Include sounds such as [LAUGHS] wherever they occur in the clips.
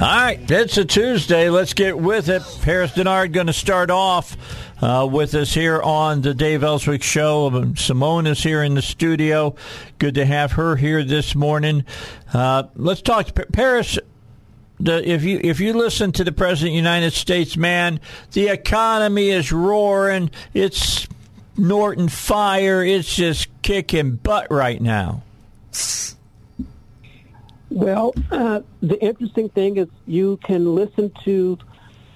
All right, it's a Tuesday. Let's get with it. Paris Dennard going to start off uh, with us here on the Dave Elswick Show. Um, Simone is here in the studio. Good to have her here this morning. Uh, let's talk, Paris. The, if you if you listen to the president of the United States, man, the economy is roaring. It's Norton fire. It's just kicking butt right now. Well, uh, the interesting thing is you can listen to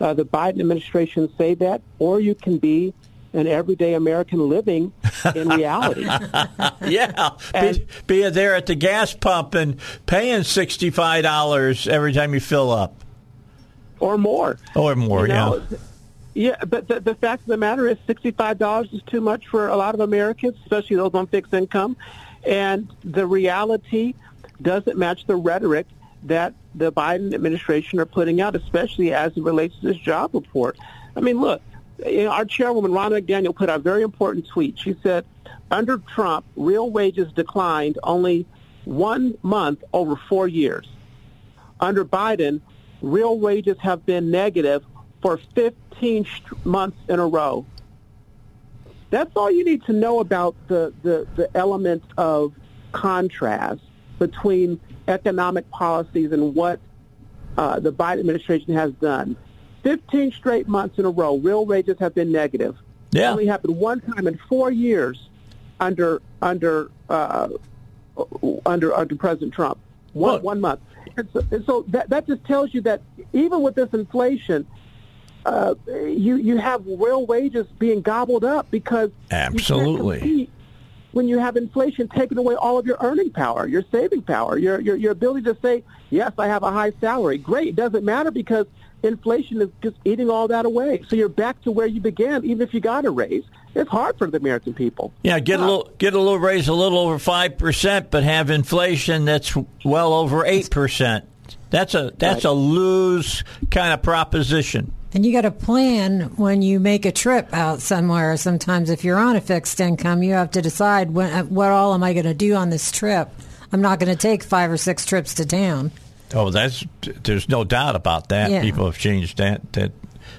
uh, the Biden administration say that, or you can be an everyday American living in reality. [LAUGHS] yeah, and, be, be there at the gas pump and paying sixty-five dollars every time you fill up, or more, or more. You know, yeah. Yeah, but the, the fact of the matter is, sixty-five dollars is too much for a lot of Americans, especially those on fixed income. And the reality doesn't match the rhetoric that the Biden administration are putting out, especially as it relates to this job report. I mean, look, our chairwoman, Ronna McDaniel, put out a very important tweet. She said, under Trump, real wages declined only one month over four years. Under Biden, real wages have been negative for 15 months in a row. That's all you need to know about the, the, the element of contrast between economic policies and what uh, the Biden administration has done. 15 straight months in a row, real wages have been negative. Yeah. It only happened one time in four years under under uh, under under President Trump. One one month. And so, and so that that just tells you that even with this inflation, uh, you you have real wages being gobbled up because absolutely when you have inflation taking away all of your earning power, your saving power, your, your, your ability to say, yes, I have a high salary. Great. It doesn't matter because inflation is just eating all that away. So you're back to where you began, even if you got a raise. It's hard for the American people. Yeah, get a little get a little raise, a little over five percent, but have inflation that's well over eight percent. That's a that's right. a lose kind of proposition. And you got to plan when you make a trip out somewhere. Sometimes, if you're on a fixed income, you have to decide when, uh, what all am I going to do on this trip. I'm not going to take five or six trips to town. Oh, that's there's no doubt about that. Yeah. People have changed that that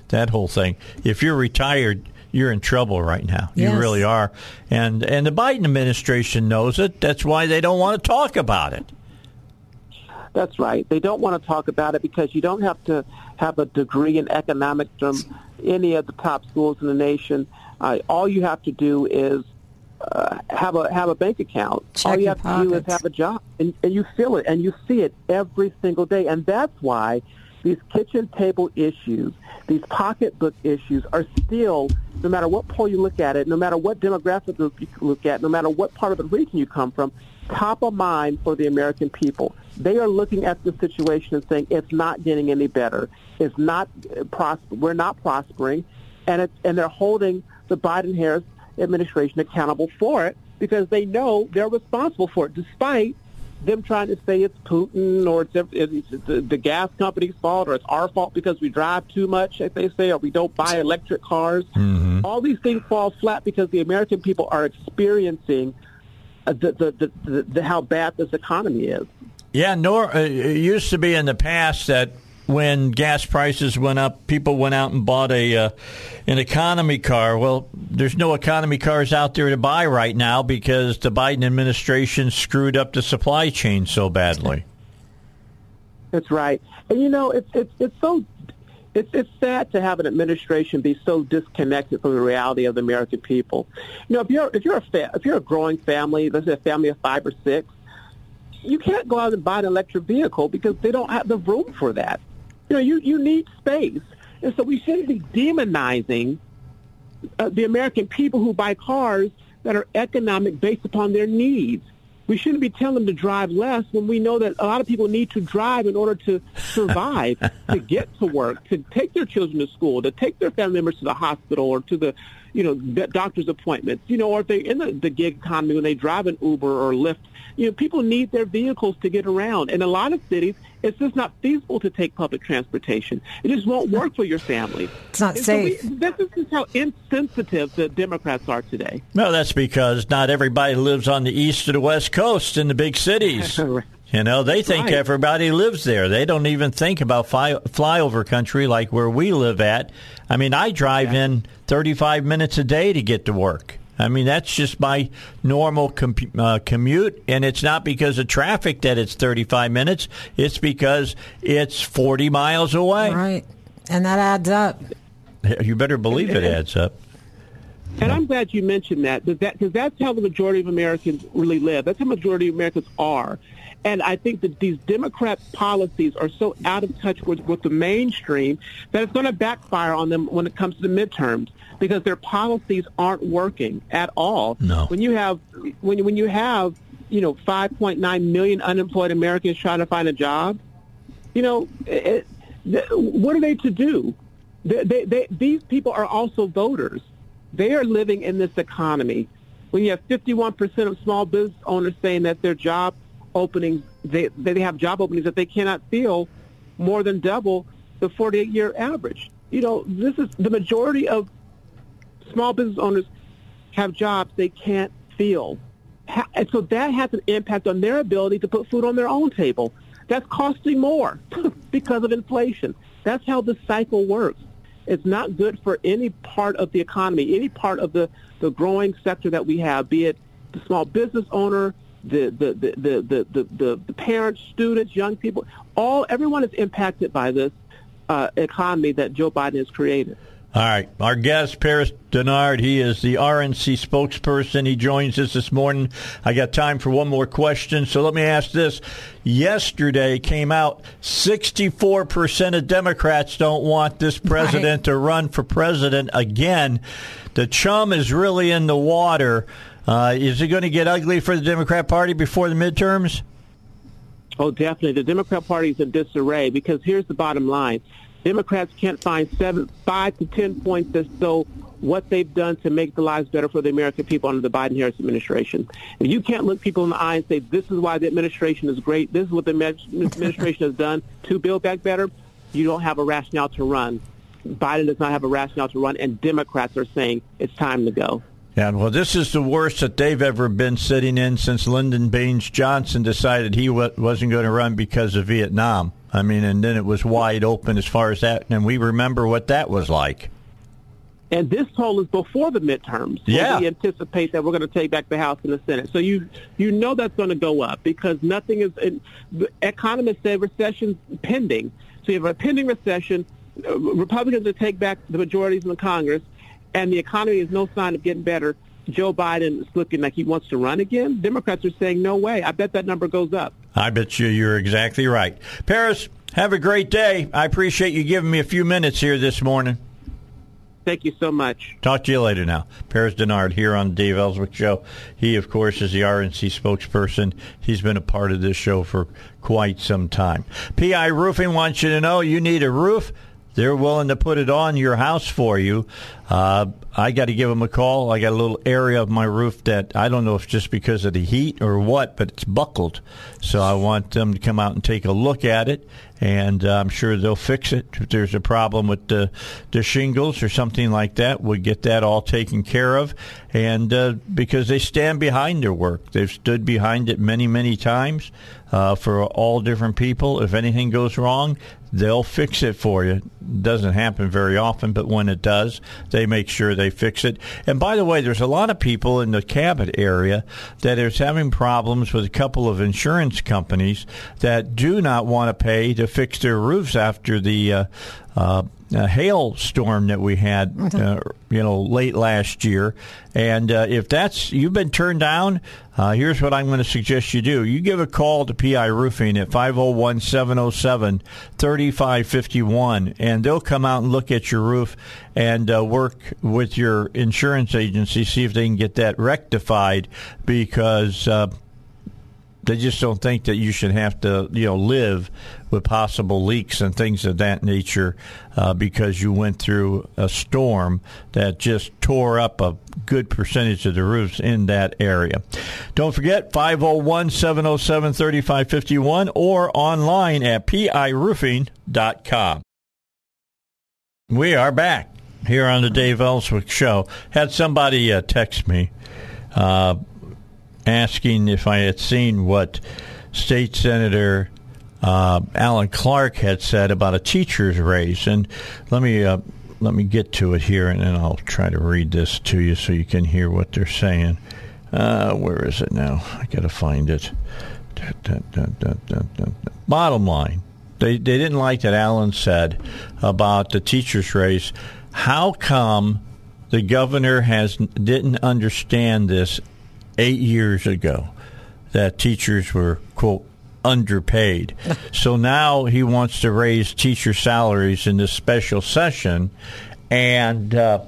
that whole thing. If you're retired, you're in trouble right now. You really are. And and the Biden administration knows it. That's why they don't want to talk about it. That's right. They don't want to talk about it because you don't have to have a degree in economics from any of the top schools in the nation. Uh, all you have to do is uh, have a have a bank account. Check all you have pockets. to do is have a job, and, and you feel it, and you see it every single day. And that's why these kitchen table issues, these pocketbook issues, are still, no matter what poll you look at it, no matter what demographic group you look at, no matter what part of the region you come from, top of mind for the American people. They are looking at the situation and saying it's not getting any better. It's not pros- We're not prospering, and it's and they're holding the Biden-Harris administration accountable for it because they know they're responsible for it, despite them trying to say it's Putin or it's, it's the, the gas company's fault or it's our fault because we drive too much, as they say, or we don't buy electric cars. Mm-hmm. All these things fall flat because the American people are experiencing uh, the, the, the, the, the how bad this economy is. Yeah, nor uh, it used to be in the past that when gas prices went up, people went out and bought a uh, an economy car. Well, there's no economy cars out there to buy right now because the Biden administration screwed up the supply chain so badly. That's right. And you know, it's it's it's so it's it's sad to have an administration be so disconnected from the reality of the American people. You know, if you're if you're a fa- if you're a growing family, let's say a family of five or six, you can't go out and buy an electric vehicle because they don't have the room for that. You know, you you need space, and so we shouldn't be demonizing uh, the American people who buy cars that are economic based upon their needs we shouldn't be telling them to drive less when we know that a lot of people need to drive in order to survive, [LAUGHS] to get to work, to take their children to school, to take their family members to the hospital or to the, you know, doctor's appointments, you know, or if they're in the, the gig economy when they drive an Uber or Lyft, you know, people need their vehicles to get around. In a lot of cities, it's just not feasible to take public transportation. It just won't work for your family. It's not and safe. So we, this is how insensitive the Democrats are today. No, that's because not everybody lives on the east or the west coast in the big cities. [LAUGHS] You know, they think right. everybody lives there. They don't even think about fly, flyover country like where we live at. I mean, I drive yeah. in 35 minutes a day to get to work. I mean, that's just my normal com- uh, commute, and it's not because of traffic that it's 35 minutes. It's because it's 40 miles away. Right, and that adds up. You better believe it adds up. And I'm glad you mentioned that because that, that's how the majority of Americans really live. That's how the majority of Americans are. And I think that these Democrat policies are so out of touch with, with the mainstream that it's going to backfire on them when it comes to the midterms because their policies aren't working at all. No. When you have when when you have you know 5.9 million unemployed Americans trying to find a job, you know, it, what are they to do? They, they, they, these people are also voters. They are living in this economy. When you have 51% of small business owners saying that their job openings, they, they have job openings that they cannot fill more than double the 48-year average. You know, this is the majority of small business owners have jobs they can't fill. And so that has an impact on their ability to put food on their own table. That's costing more [LAUGHS] because of inflation. That's how the cycle works. It's not good for any part of the economy, any part of the, the growing sector that we have, be it the small business owner, the, the, the, the, the, the, the parents, students, young people. All Everyone is impacted by this uh, economy that Joe Biden has created. All right. Our guest, Paris Dennard, he is the RNC spokesperson. He joins us this morning. I got time for one more question. So let me ask this. Yesterday came out 64% of Democrats don't want this president right. to run for president again. The chum is really in the water. Uh, is it going to get ugly for the Democrat Party before the midterms? Oh, definitely. The Democrat Party is in disarray because here's the bottom line. Democrats can't find seven, five to ten points as though what they've done to make the lives better for the American people under the Biden-Harris administration. If you can't look people in the eye and say, this is why the administration is great, this is what the administration has done to build back better, you don't have a rationale to run. Biden does not have a rationale to run, and Democrats are saying it's time to go. Yeah, well, this is the worst that they've ever been sitting in since Lyndon Baines Johnson decided he wasn't going to run because of Vietnam. I mean, and then it was wide open as far as that, and we remember what that was like. And this poll is before the midterms. Yeah. We anticipate that we're going to take back the House and the Senate. So you you know that's going to go up because nothing is. Economists say recession's pending. So you have a pending recession. Uh, Republicans will take back the majorities in the Congress, and the economy is no sign of getting better. Joe Biden is looking like he wants to run again. Democrats are saying no way. I bet that number goes up. I bet you you're exactly right. Paris, have a great day. I appreciate you giving me a few minutes here this morning. Thank you so much. Talk to you later now. Paris Dennard here on the Dave Elswick Show. He, of course, is the RNC spokesperson. He's been a part of this show for quite some time. PI Roofing wants you to know you need a roof. They're willing to put it on your house for you. Uh, I got to give them a call. I got a little area of my roof that I don't know if it's just because of the heat or what, but it's buckled. So I want them to come out and take a look at it, and uh, I'm sure they'll fix it. If there's a problem with the, the shingles or something like that, we'll get that all taken care of. And uh, because they stand behind their work, they've stood behind it many, many times uh, for all different people. If anything goes wrong, they'll fix it for you. It doesn't happen very often, but when it does, they make sure they fix it. And by the way, there's a lot of people in the Cabot area that is having problems with a couple of insurance companies that do not want to pay to to fix their roofs after the uh, uh, uh, hailstorm that we had, uh, you know, late last year. And uh, if that's you've been turned down, uh, here's what I'm going to suggest you do: you give a call to PI Roofing at 501-707-3551, and they'll come out and look at your roof and uh, work with your insurance agency, see if they can get that rectified, because. They just don't think that you should have to, you know, live with possible leaks and things of that nature uh, because you went through a storm that just tore up a good percentage of the roofs in that area. Don't forget 501 707 3551 or online at piroofing.com. We are back here on the Dave Elswick Show. Had somebody uh, text me. Uh, asking if I had seen what State Senator uh, Alan Clark had said about a teacher's raise. And let me uh, let me get to it here, and then I'll try to read this to you so you can hear what they're saying. Uh, where is it now? I got to find it. Bottom line, they they didn't like that Alan said about the teacher's raise. How come the governor has didn't understand this eight years ago that teachers were, quote, underpaid. [LAUGHS] so now he wants to raise teacher salaries in this special session and uh,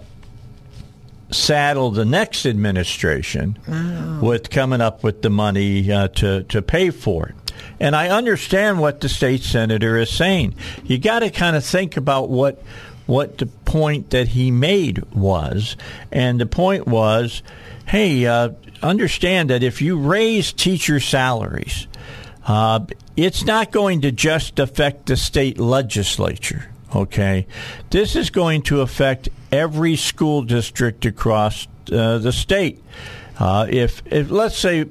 saddle the next administration oh. with coming up with the money uh, to, to pay for it. And I understand what the state senator is saying. You got to kind of think about what what the point that he made was, and the point was, hey, uh, understand that if you raise teacher salaries, uh, it's not going to just affect the state legislature. Okay, this is going to affect every school district across uh, the state. Uh, if, if let's say,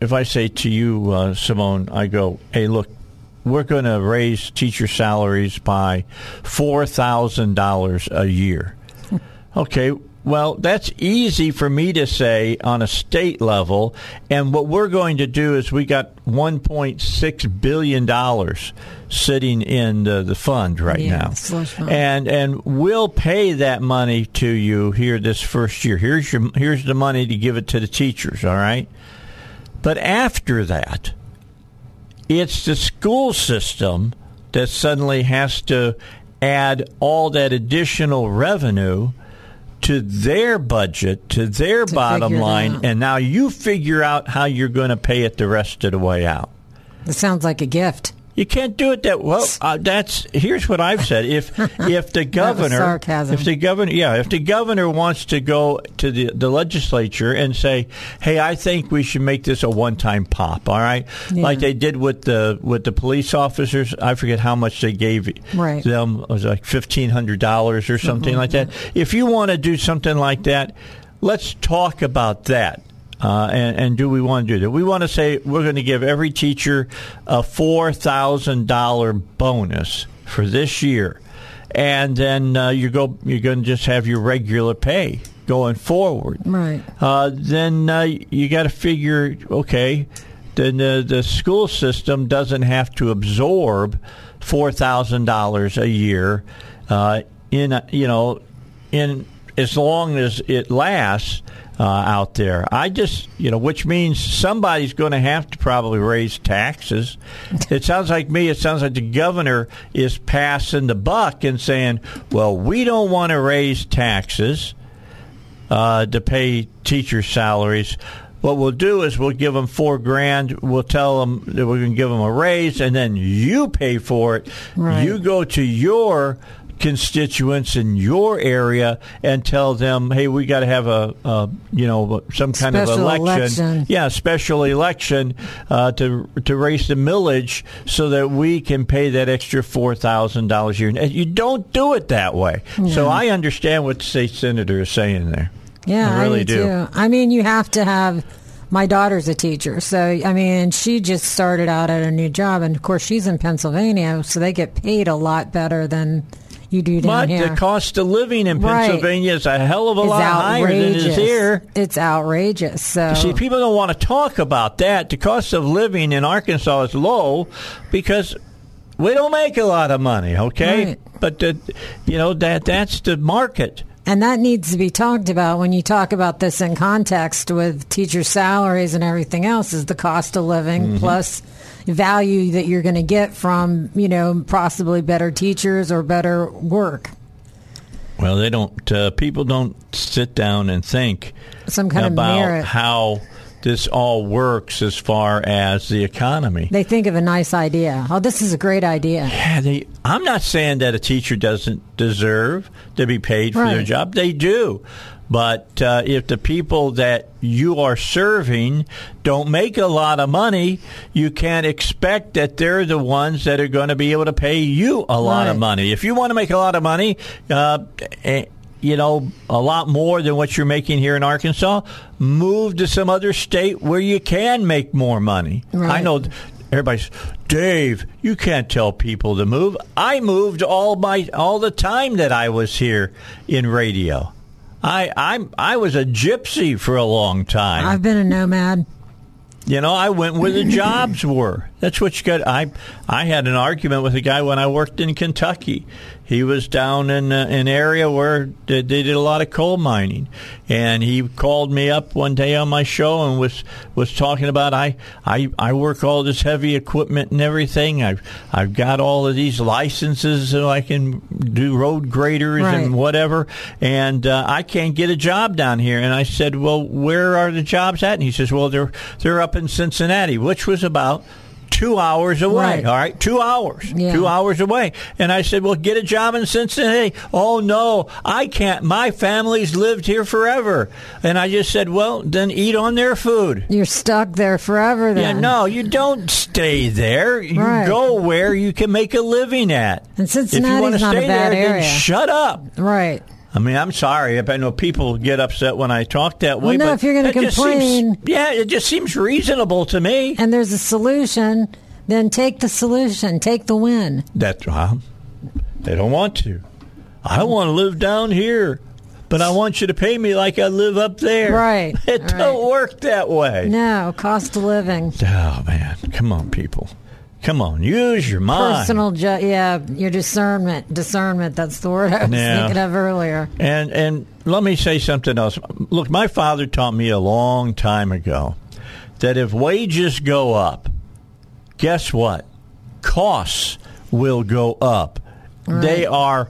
if I say to you, uh, Simone, I go, hey, look, we're going to raise teacher salaries by four thousand dollars a year. [LAUGHS] Okay, well, that's easy for me to say on a state level. And what we're going to do is we got $1.6 billion sitting in the, the fund right yeah, now. And and we'll pay that money to you here this first year. Here's your here's the money to give it to the teachers, all right? But after that, it's the school system that suddenly has to add all that additional revenue – to their budget, to their to bottom line, and now you figure out how you're going to pay it the rest of the way out. It sounds like a gift. You can't do it that well. Uh, that's here's what I've said. If [LAUGHS] if the governor, if the governor, yeah, if the governor wants to go to the, the legislature and say, "Hey, I think we should make this a one time pop," all right, yeah. like they did with the with the police officers. I forget how much they gave right. them. It was like fifteen hundred dollars or something mm-hmm. like that. If you want to do something like that, let's talk about that. Uh, and, and, do we want to do that? We want to say we're going to give every teacher a four thousand dollar bonus for this year, and then uh, you go. You're going to just have your regular pay going forward. Right. Uh, then uh, you got to figure. Okay, then the, the school system doesn't have to absorb four thousand dollars a year uh, in you know in as long as it lasts uh, out there. I just, you know, which means somebody's going to have to probably raise taxes. It sounds like me, it sounds like the governor is passing the buck and saying, well, we don't want to raise taxes uh, to pay teacher salaries. What we'll do is we'll give them four grand. We'll tell them that we're going to give them a raise, and then you pay for it. Right. You go to your constituents in your area and tell them, hey, we got to have a, a, you know some kind special of election, election. yeah, special election uh, to to raise the millage so that we can pay that extra four thousand dollars a year. And you don't do it that way. So I understand what the state senator is saying there. Yeah, I really I do. Too. I mean, you have to have my daughter's a teacher, so I mean, she just started out at a new job, and of course, she's in Pennsylvania, so they get paid a lot better than you do down but here. the cost of living in Pennsylvania right. is a hell of a it's lot outrageous. higher than it is here. It's outrageous. So see, people don't want to talk about that. The cost of living in Arkansas is low because we don't make a lot of money, okay? Right. But uh, you know that that's the market. And that needs to be talked about when you talk about this in context with teacher salaries and everything else is the cost of living Mm-hmm. plus value that you're going to get from, you know, possibly better teachers or better work. Well, they don't. Uh, people don't sit down and think Some kind of about merit. how this all works as far as the economy. They think of a nice idea. Oh, this is a great idea. Yeah, they, I'm not saying that a teacher doesn't deserve to be paid for their job. They do. But uh, if the people that you are serving don't make a lot of money, you can't expect that they're the ones that are going to be able to pay you a lot of money. If you want to make a lot of money, uh, eh, you know, a lot more than what you're making here in Arkansas, move to some other state where you can make more money. I Right. know everybody's Dave, you can't tell people to move. I moved all my all the time that I was here in radio. I I'm I was a gypsy for a long time. I've been a nomad. You know, I went where the jobs were. That's what you got. I I had an argument with a guy when I worked in Kentucky. He was down in uh, an area where they, they did a lot of coal mining, and he called me up one day on my show and was was talking about I I I work all this heavy equipment and everything. I've I've got all of these licenses so I can do road graders Right. and whatever, and uh, I can't get a job down here. And I said, well, where are the jobs at? And he says, well, they're they're up in Cincinnati, which was about two hours away. Right. All right, two hours, Yeah. two hours away. And I said, well, get a job in Cincinnati. Oh no, I can't. My family's lived here forever. And I just said, well, then eat on their food. You're stuck there forever Yeah, no, you don't stay there. You Right. go where you can make a living at. And if you Cincinnati's want to not a stay bad there, then area. shut up. Right. I mean, I'm sorry. If I know people get upset when I talk that way. Well, no, but if you're gonna complain- seems- yeah, it just seems reasonable to me. And there's a solution, then take the solution. Take the win. That's well, they don't want to. I want to live down here, but I want you to pay me like I live up there. Right, [LAUGHS] It right. don't work that way. No, cost of living. Oh man, come on, people. Come on, use your mind. Personal, ju- yeah, your discernment. Discernment, that's the word I was Yeah. thinking of earlier. And and let me say something else. Look, my father taught me a long time ago that if wages go up, guess what? Costs will go up. They are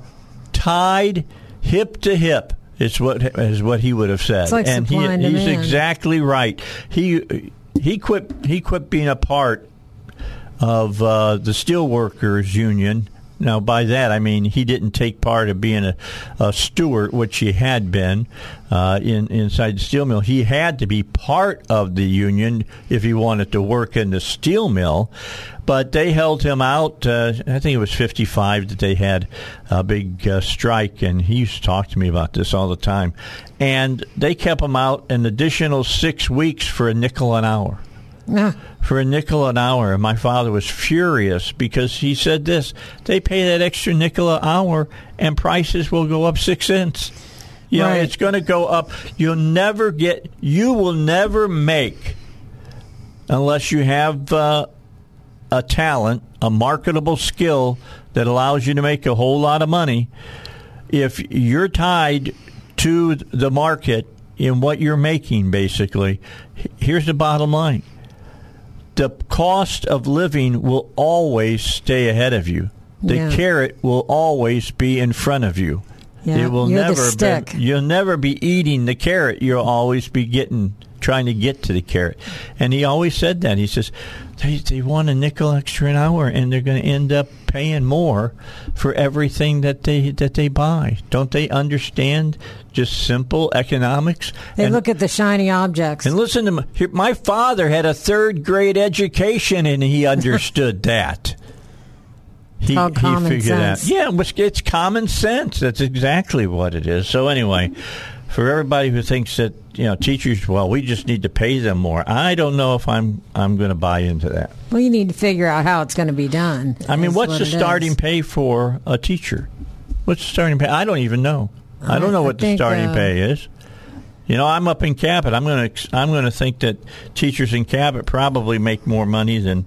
tied hip to hip. It's what is what he would have said, like and he, and he's exactly right. He he quit he quit being a part of uh, the steelworkers union. Now, by that I mean he didn't take part of being a, a steward, which he had been uh, in inside the steel mill. He had to be part of the union if he wanted to work in the steel mill. But they held him out. Uh, I think it was 55 that they had a big uh, strike, and he used to talk to me about this all the time. And they kept him out an additional six weeks for a nickel an hour For a nickel an hour. And my father was furious because he said this they pay that extra nickel an hour and prices will go up six cents. You know, it's going to go up. You'll never get, you will never make, unless you have uh, a talent, a marketable skill that allows you to make a whole lot of money. If you're tied to the market in what you're making, basically, here's the bottom line the cost of living will always stay ahead of you. The Yeah. carrot will always be in front of you. Yeah, it will you're never stick. Be, you'll never be eating the carrot. You'll always be getting trying to get to the carrot. And he always said that. He says they they want a nickel extra an hour and they're going to end up paying more for everything that they that they buy. Don't they understand just simple economics? They And- look at the shiny objects. and listen to my, my father had a third grade education and he understood [LAUGHS] that. He, he figured sense. out. Yeah, it's common sense. That's exactly what it is. So anyway, for everybody who thinks that you know teachers, well, we just need to pay them more. I don't know if I'm I'm going to buy into that. well, you need to figure out how it's going to be done. I mean, what's what the starting is. pay for a teacher? What's the starting pay? I don't even know. I don't know I what the starting uh, pay is. You know, I'm up in Cabot. I'm going to I'm going to think that teachers in Cabot probably make more money than,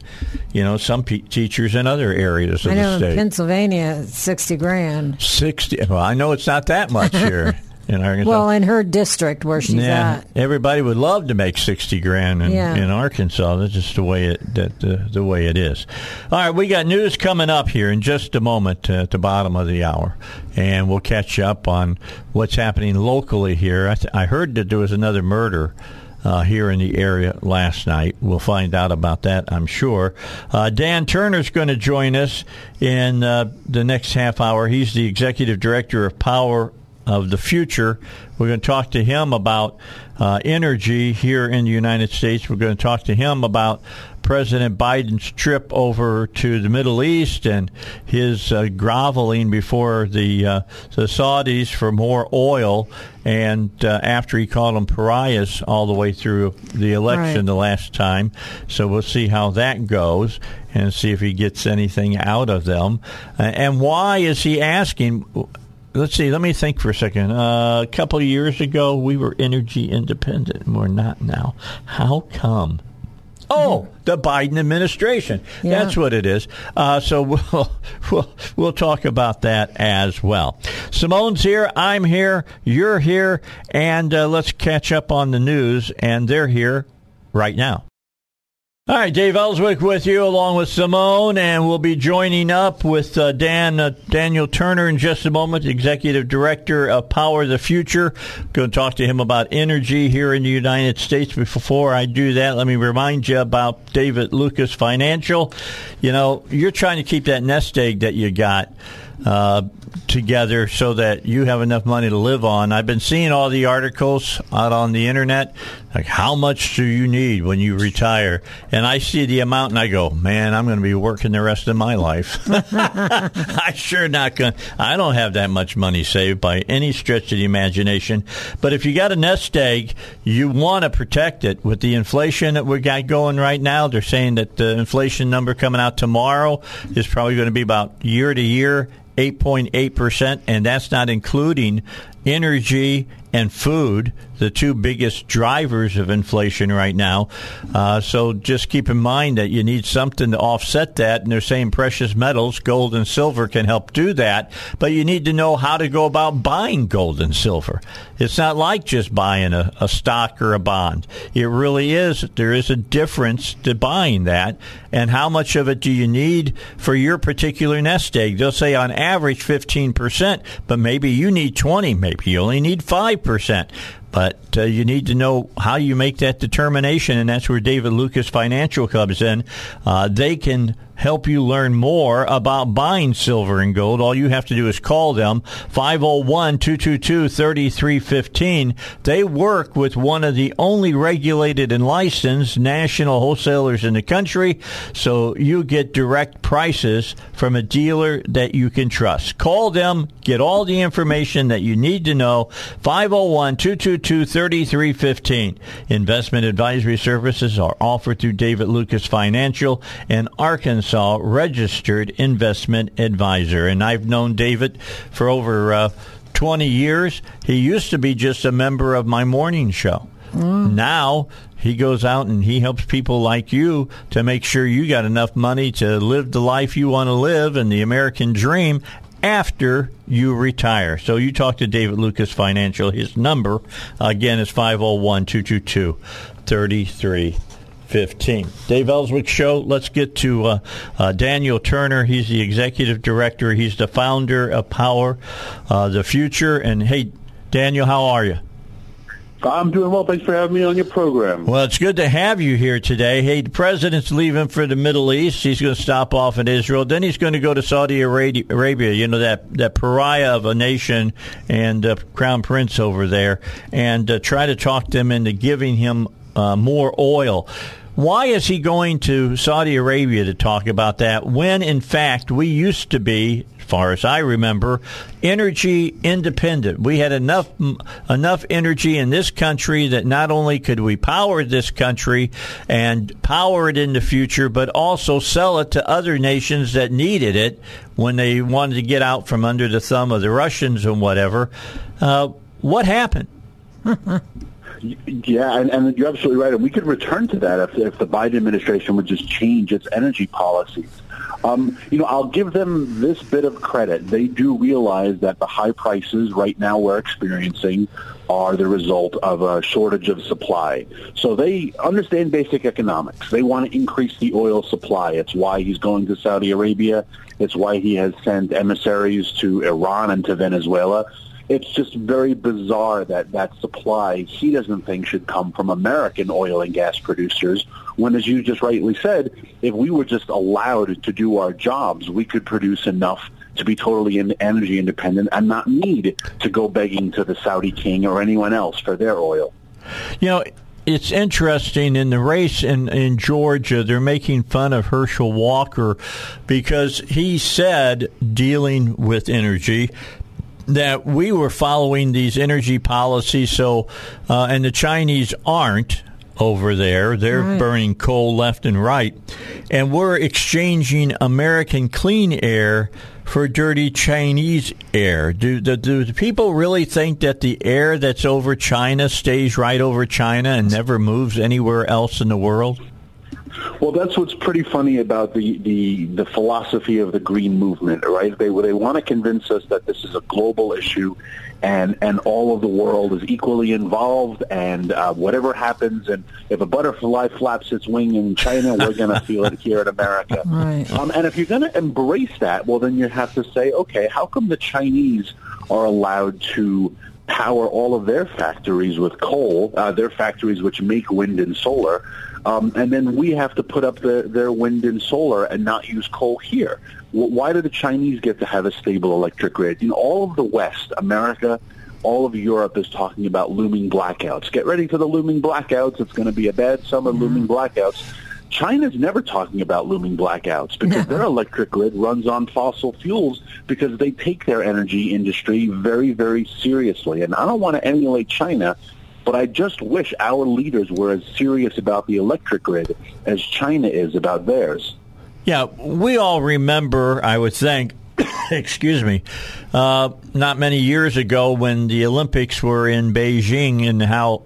you know, some pe- teachers in other areas of I know the in state. Pennsylvania, sixty grand. Sixty. Well, I know it's not that much here [LAUGHS] in Arkansas. Well, in her district where she's yeah, at. everybody would love to make sixty grand in, Yeah. in Arkansas. That's just the way it that the, the way it is. All right, we got news coming up here in just a moment uh, at the bottom of the hour, and we'll catch up on what's happening locally here. I, th- I heard that there was another murder. Uh, here in the area last night. We'll find out about that, I'm sure. Uh, Dan Turner's going to join us in uh, the next half hour. He's the executive director of Power of the future. We're going to talk to him about uh, energy here in the United States. We're going to talk to him about President Biden's trip over to the Middle East and his uh, groveling before the uh, the Saudis for more oil, and uh, after he called them pariahs all the way through the election Right. the last time. So we'll see how that goes and see if he gets anything out of them. Uh, and why is he asking? Let's see. Let me think for a second. Uh, a couple of years ago, we were energy independent, and we're not now. How come? Oh, the Biden administration. Yeah. That's what it is. Uh, so [LAUGHS] we'll, we'll we'll talk about that as well. Simone's here. I'm here. You're here, and uh, let's catch up on the news. And they're here right now. All right, Dave Elswick with you, along with Simone, and we'll be joining up with uh, Dan uh, Daniel Turner in just a moment, Executive Director of Power of the Future. Going to talk to him about energy here in the United States. Before I do that, let me remind you about David Lucas Financial. You know, you're trying to keep that nest egg that you got uh, together so that you have enough money to live on. I've been seeing all the articles out on the internet, like how much do you need when you retire? And I see the amount and I go, man, I'm going to be working the rest of my life. [LAUGHS] I sure not going. I don't have that much money saved by any stretch of the imagination. But if you got a nest egg, you want to protect it. With the inflation that we got going right now, they're saying that the inflation number coming out tomorrow is probably going to be about year to year 8.8%, and that's not including energy and food, the two biggest drivers of inflation right now. Uh, so just keep in mind that you need something to offset that, and they're saying precious metals, gold and silver, can help do that, but you need to know how to go about buying gold and silver. It's not like just buying a, a stock or a bond. It really is. There is a difference to buying that, and how much of it do you need for your particular nest egg? They'll say on average 15%, but maybe you need 20, maybe you only need 5%. But uh, you need to know how you make that determination, and that's where David Lucas Financial comes in. Uh, they can help you learn more about buying silver and gold. All you have to do is call them 501-222-3315. They work with one of the only regulated and licensed national wholesalers in the country, so you get direct prices from a dealer that you can trust. Call them, get all the information that you need to know. 501-222-3315. Investment advisory services are offered through David Lucas Financial and Arkansas registered investment advisor. And I've known David for over uh, 20 years. He used to be just a member of my morning show. Now he goes out and he helps people like you to make sure you got enough money to live the life you want to live and the American dream after you retire. So you talk to David Lucas Financial. His number, again, is 501 222 3315. Dave Elswick Show. Let's get to uh, uh, Daniel Turner. He's the executive director, he's the founder of Power uh, the Future. And hey, Daniel, how are you? I'm doing well. Thanks for having me on your program. Well, it's good to have you here today. Hey, the president's leaving for the Middle East. He's going to stop off in Israel. Then he's going to go to Saudi Arabia. Arabia you know that that pariah of a nation and uh, crown prince over there, and uh, try to talk them into giving him uh, more oil. Why is he going to Saudi Arabia to talk about that when, in fact, we used to be, as far as I remember, energy independent? We had enough enough energy in this country that not only could we power this country and power it in the future, but also sell it to other nations that needed it when they wanted to get out from under the thumb of the Russians and whatever. Uh, what happened? [LAUGHS] Yeah, and, and you're absolutely right. And we could return to that if, if the Biden administration would just change its energy policies. Um, you know, I'll give them this bit of credit. They do realize that the high prices right now we're experiencing are the result of a shortage of supply. So they understand basic economics. They want to increase the oil supply. It's why he's going to Saudi Arabia. It's why he has sent emissaries to Iran and to Venezuela it's just very bizarre that that supply he doesn't think should come from American oil and gas producers. When, as you just rightly said, if we were just allowed to do our jobs, we could produce enough to be totally energy independent and not need to go begging to the Saudi king or anyone else for their oil. You know, it's interesting in the race in, in Georgia, they're making fun of Herschel Walker because he said, dealing with energy, that we were following these energy policies. So, uh, and the Chinese aren't over there. They're right. burning coal left and right. And we're exchanging American clean air for dirty Chinese air. Do, do, do people really think that the air that's over China stays right over China and never moves anywhere else in the world? Well, that's what's pretty funny about the, the, the philosophy of the green movement, right? They they want to convince us that this is a global issue, and and all of the world is equally involved, and uh, whatever happens, and if a butterfly flaps its wing in China, we're going [LAUGHS] to feel it here in America. Right. Um, and if you're going to embrace that, well, then you have to say, okay, how come the Chinese are allowed to power all of their factories with coal, uh, their factories which make wind and solar, um, and then we have to put up the, their wind and solar and not use coal here. Why do the Chinese get to have a stable electric grid? You know, all of the West, America, all of Europe is talking about looming blackouts. Get ready for the looming blackouts. It's going to be a bad summer, mm-hmm. looming blackouts. China's never talking about looming blackouts because their electric grid runs on fossil fuels because they take their energy industry very, very seriously. And I don't want to emulate China, but I just wish our leaders were as serious about the electric grid as China is about theirs. Yeah, we all remember, I would think, [COUGHS] excuse me, uh, not many years ago when the Olympics were in Beijing and how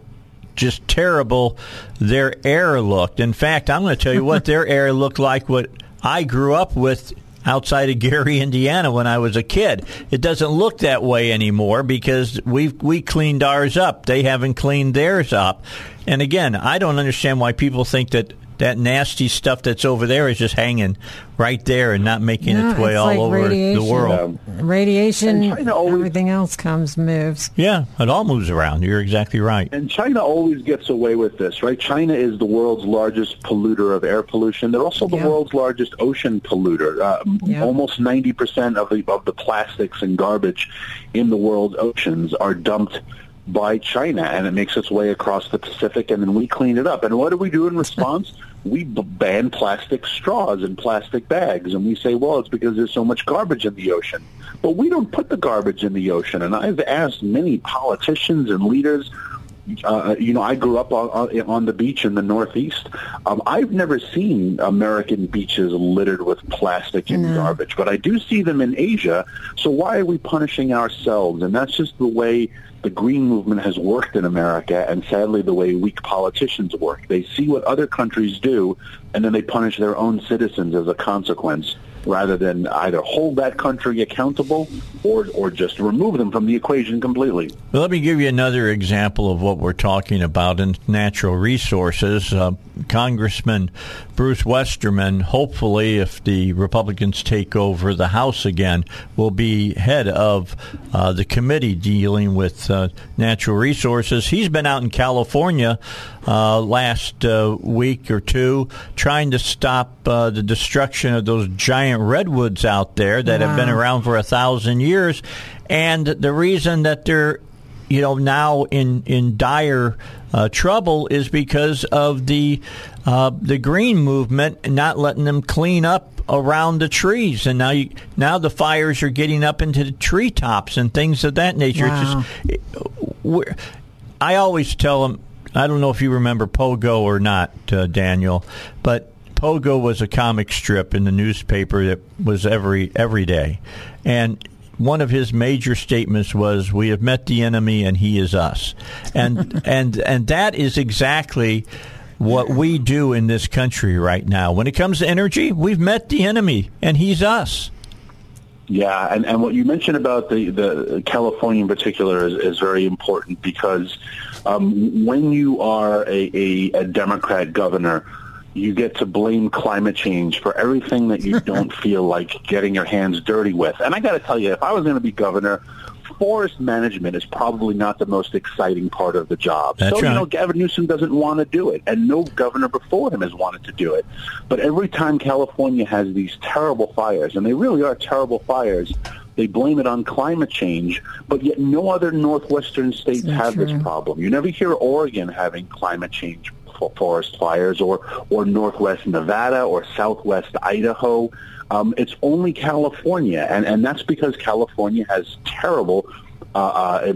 just terrible their air looked. In fact, I'm going to tell you what [LAUGHS] their air looked like what I grew up with outside of Gary, Indiana when I was a kid. It doesn't look that way anymore because we we cleaned ours up. They haven't cleaned theirs up. And again, I don't understand why people think that that nasty stuff that's over there is just hanging right there and not making its way all like over radiation. the world. Radiation, always, everything else comes, moves. Yeah, it all moves around. You're exactly right. And China always gets away with this, right? China is the world's largest polluter of air pollution. They're also the yeah. world's largest ocean polluter. Uh, yeah. Almost 90% of the, of the plastics and garbage in the world's oceans are dumped by China, and it makes its way across the Pacific, and then we clean it up. And what do we do in response? [LAUGHS] we b- ban plastic straws and plastic bags, and we say, well, it's because there's so much garbage in the ocean. But we don't put the garbage in the ocean. And I've asked many politicians and leaders. Uh, you know, I grew up on, on the beach in the Northeast. Um, I've never seen American beaches littered with plastic and no. garbage, but I do see them in Asia. So why are we punishing ourselves? And that's just the way the green movement has worked in America, and sadly, the way weak politicians work. They see what other countries do, and then they punish their own citizens as a consequence rather than either hold that country accountable or, or just remove them from the equation completely. Well, let me give you another example of what we're talking about in natural resources. Uh, Congressman Bruce Westerman, hopefully, if the Republicans take over the House again, will be head of uh, the committee dealing with uh, natural resources. He's been out in California uh, last uh, week or two trying to stop uh, the destruction of those giant redwoods out there that wow. have been around for a thousand years. And the reason that they're you know now in in dire uh, trouble is because of the uh, the green movement not letting them clean up around the trees, and now you, now the fires are getting up into the treetops and things of that nature. Wow. It's just, I always tell them I don't know if you remember Pogo or not, uh, Daniel, but Pogo was a comic strip in the newspaper that was every every day, and one of his major statements was, "We have met the enemy, and he is us," and [LAUGHS] and and that is exactly what we do in this country right now. When it comes to energy, we've met the enemy, and he's us. Yeah, and, and what you mentioned about the, the California in particular is, is very important because um, when you are a, a, a Democrat governor, you get to blame climate change for everything that you [LAUGHS] don't feel like getting your hands dirty with. And I got to tell you, if I was going to be governor, forest management is probably not the most exciting part of the job. That's so, right. you know, Gavin Newsom doesn't want to do it, and no governor before him has wanted to do it. But every time California has these terrible fires, and they really are terrible fires, they blame it on climate change, but yet no other northwestern states have true. this problem. You never hear Oregon having climate change forest fires or, or northwest Nevada or southwest Idaho. Um, it's only California, and, and that's because California has terrible uh, uh,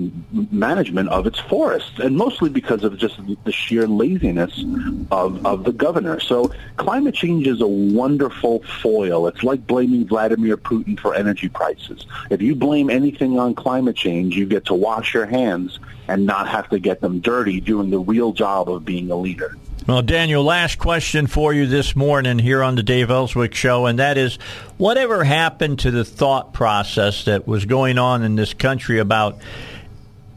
management of its forests, and mostly because of just the sheer laziness of, of the governor. So climate change is a wonderful foil. It's like blaming Vladimir Putin for energy prices. If you blame anything on climate change, you get to wash your hands and not have to get them dirty doing the real job of being a leader. Well, Daniel, last question for you this morning here on the Dave Elswick Show, and that is whatever happened to the thought process that was going on in this country about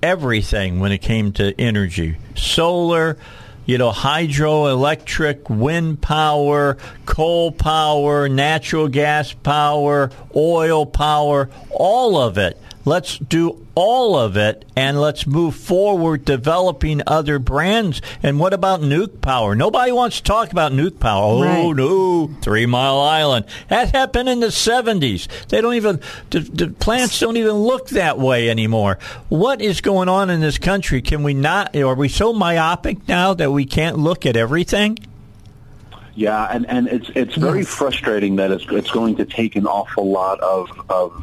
everything when it came to energy? Solar, you know, hydroelectric, wind power, coal power, natural gas power, oil power, all of it Let's do all of it and let's move forward developing other brands. And what about nuke power? Nobody wants to talk about nuke power. Oh, right. no, Three Mile Island. That happened in the 70s. They don't even, the, the plants don't even look that way anymore. What is going on in this country? Can we not, are we so myopic now that we can't look at everything? Yeah, and, and it's it's very yes. frustrating that it's it's going to take an awful lot of, of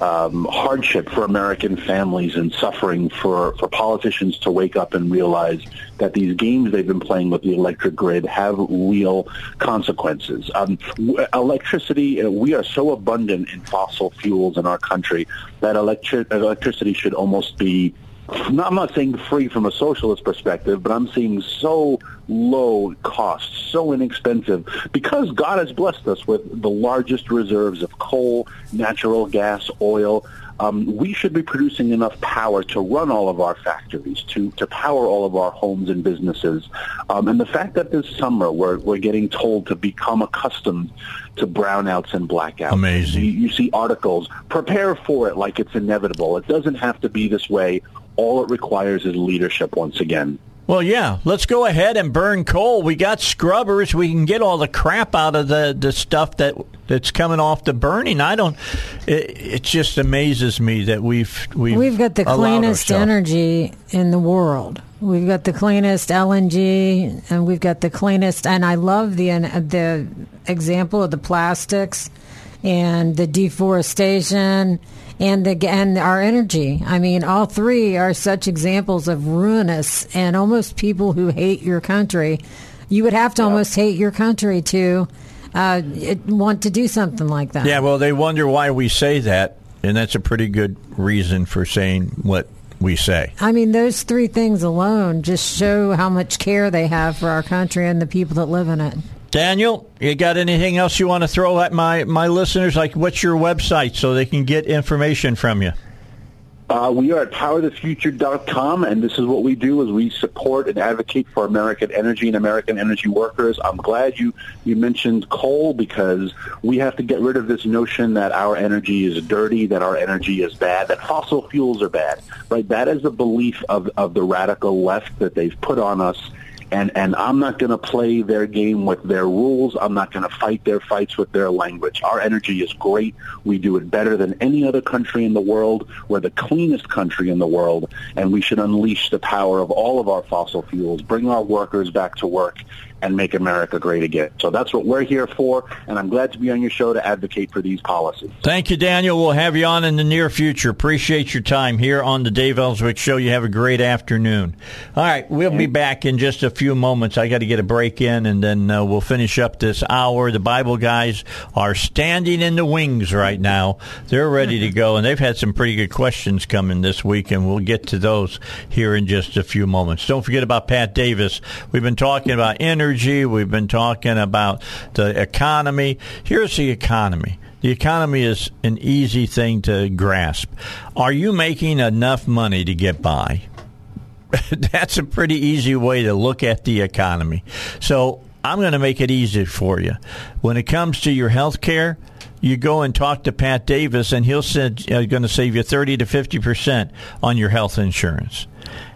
um, hardship for American families and suffering for, for politicians to wake up and realize that these games they've been playing with the electric grid have real consequences. Um, electricity, we are so abundant in fossil fuels in our country that electric, electricity should almost be I'm not saying free from a socialist perspective, but I'm seeing so low cost, so inexpensive, because God has blessed us with the largest reserves of coal, natural gas, oil. Um, we should be producing enough power to run all of our factories, to, to power all of our homes and businesses. Um, and the fact that this summer we're, we're getting told to become accustomed to brownouts and blackouts. Amazing. You, you see articles, prepare for it like it's inevitable. It doesn't have to be this way all it requires is leadership once again. Well, yeah, let's go ahead and burn coal. We got scrubbers. We can get all the crap out of the, the stuff that that's coming off the burning. I don't. It, it just amazes me that we've we've we've got the cleanest ourselves. energy in the world. We've got the cleanest LNG, and we've got the cleanest. And I love the the example of the plastics and the deforestation and the, and our energy. I mean, all three are such examples of ruinous and almost people who hate your country. You would have to yeah. almost hate your country to uh, want to do something like that. Yeah, well, they wonder why we say that, and that's a pretty good reason for saying what we say. I mean, those three things alone just show how much care they have for our country and the people that live in it. Daniel, you got anything else you want to throw at my, my listeners? Like, what's your website so they can get information from you? Uh, we are at powerthefuture.com, and this is what we do: is we support and advocate for American energy and American energy workers. I'm glad you you mentioned coal because we have to get rid of this notion that our energy is dirty, that our energy is bad, that fossil fuels are bad. Right? That is the belief of of the radical left that they've put on us and and I'm not going to play their game with their rules. I'm not going to fight their fights with their language. Our energy is great. We do it better than any other country in the world. We're the cleanest country in the world, and we should unleash the power of all of our fossil fuels, bring our workers back to work, and make America great again. So that's what we're here for, and I'm glad to be on your show to advocate for these policies. Thank you, Daniel. We'll have you on in the near future. Appreciate your time here on the Dave Elswick Show. You have a great afternoon. All right, we'll be back in just a few moments. I got to get a break in, and then uh, we'll finish up this hour. The Bible guys are standing in the wings right now. They're ready to go, and they've had some pretty good questions coming this week, and we'll get to those here in just a few moments. Don't forget about Pat Davis. We've been talking about energy. We've been talking about the economy. Here's the economy. The economy is an easy thing to grasp. Are you making enough money to get by? [LAUGHS] That's a pretty easy way to look at the economy. So I'm going to make it easy for you. When it comes to your health care, you go and talk to Pat Davis, and he'll send, uh, going to save you 30 to 50 percent on your health insurance.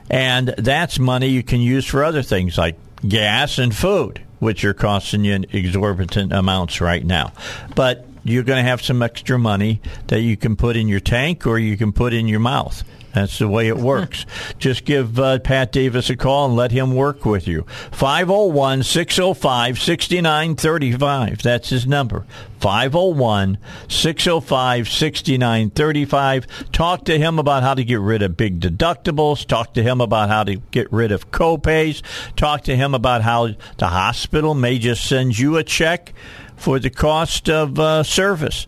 And that's money you can use for other things like gas and food, which are costing you exorbitant amounts right now. But you're going to have some extra money that you can put in your tank or you can put in your mouth. That's the way it [LAUGHS] works. Just give uh, Pat Davis a call and let him work with you. 501 605 6935. That's his number. 501 605 6935. Talk to him about how to get rid of big deductibles. Talk to him about how to get rid of copays. Talk to him about how the hospital may just send you a check for the cost of uh, service.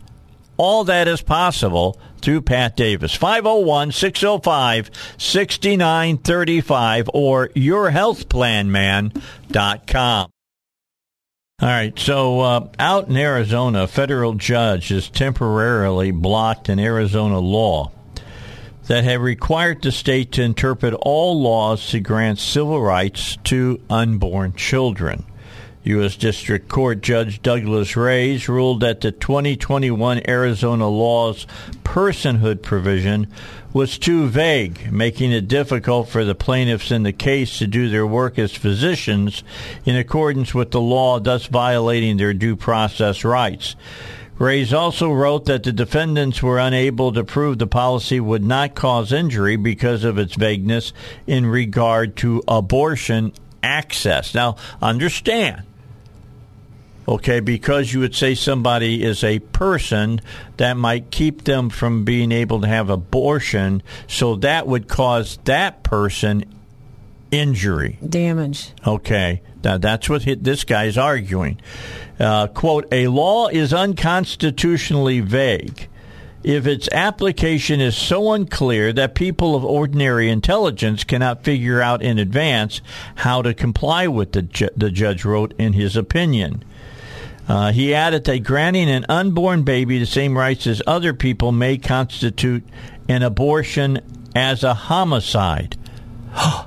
All that is possible through Pat Davis. 501 605 6935 or yourhealthplanman.com. All right, so uh, out in Arizona, a federal judge has temporarily blocked an Arizona law that had required the state to interpret all laws to grant civil rights to unborn children. U.S. District Court Judge Douglas Rayes ruled that the 2021 Arizona law's personhood provision was too vague, making it difficult for the plaintiffs in the case to do their work as physicians in accordance with the law, thus violating their due process rights. Reyes also wrote that the defendants were unable to prove the policy would not cause injury because of its vagueness in regard to abortion access. Now, understand okay, because you would say somebody is a person that might keep them from being able to have abortion, so that would cause that person injury. Damage. Okay, now that's what this guy's arguing. Uh, quote, a law is unconstitutionally vague if its application is so unclear that people of ordinary intelligence cannot figure out in advance how to comply with the, ju- the judge wrote in his opinion. Uh, he added that granting an unborn baby the same rights as other people may constitute an abortion as a homicide. [GASPS]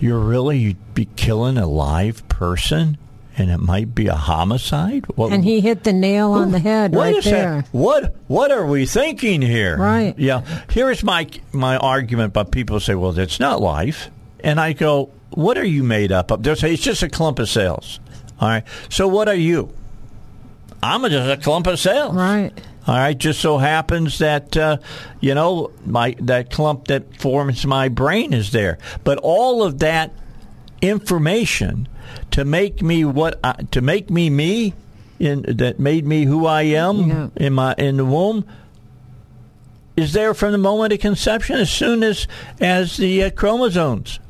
You're really you'd be killing a live person, and it might be a homicide. What, and he hit the nail on the head right there. What What are we thinking here? Right. Yeah. Here's my my argument. But people say, "Well, it's not life," and I go, "What are you made up of?" They say it's just a clump of cells. All right. So what are you? I'm just a clump of cells. Right. All right. Just so happens that uh, you know my that clump that forms my brain is there, but all of that information to make me what I, to make me me in that made me who I am yeah. in my in the womb is there from the moment of conception as soon as as the uh, chromosomes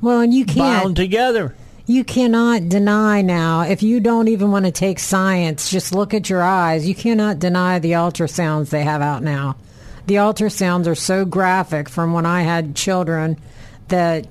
well and you can't bound together you cannot deny now, if you don't even want to take science, just look at your eyes. You cannot deny the ultrasounds they have out now. The ultrasounds are so graphic from when I had children that,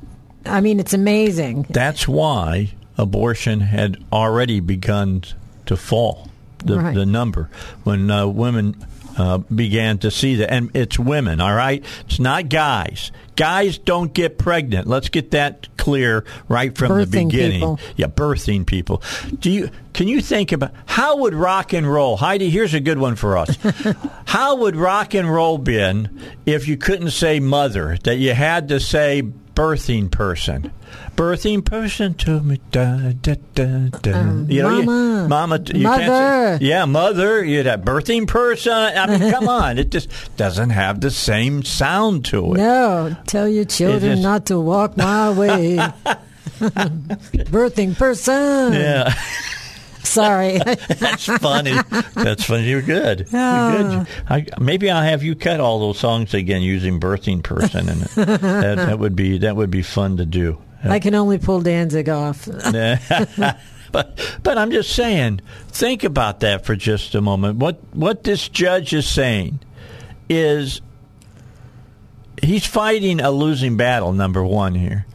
I mean, it's amazing. That's why abortion had already begun to fall, the, right. the number. When uh, women uh, began to see that. And it's women, all right? It's not guys. Guys don't get pregnant. Let's get that clear right from birthing the beginning. People. Yeah, birthing people. Do you can you think about how would rock and roll? Heidi, here's a good one for us. [LAUGHS] how would rock and roll been if you couldn't say mother, that you had to say birthing person? birthing person to me. Da, da, da, da. Um, you know, mama, you, mama, you mother. Say, yeah, mother. You that birthing person. I mean, [LAUGHS] come on, it just doesn't have the same sound to it. No, tell your children just, not to walk my way. [LAUGHS] Birthing person. Yeah. Sorry. [LAUGHS] That's funny. That's funny. You're good. You're good. I, maybe I'll have you cut all those songs again using "birthing person," and that, that would be that would be fun to do. I can only pull Danzig off. [LAUGHS] but but I'm just saying, think about that for just a moment. What what this judge is saying is he's fighting a losing battle. Number one here,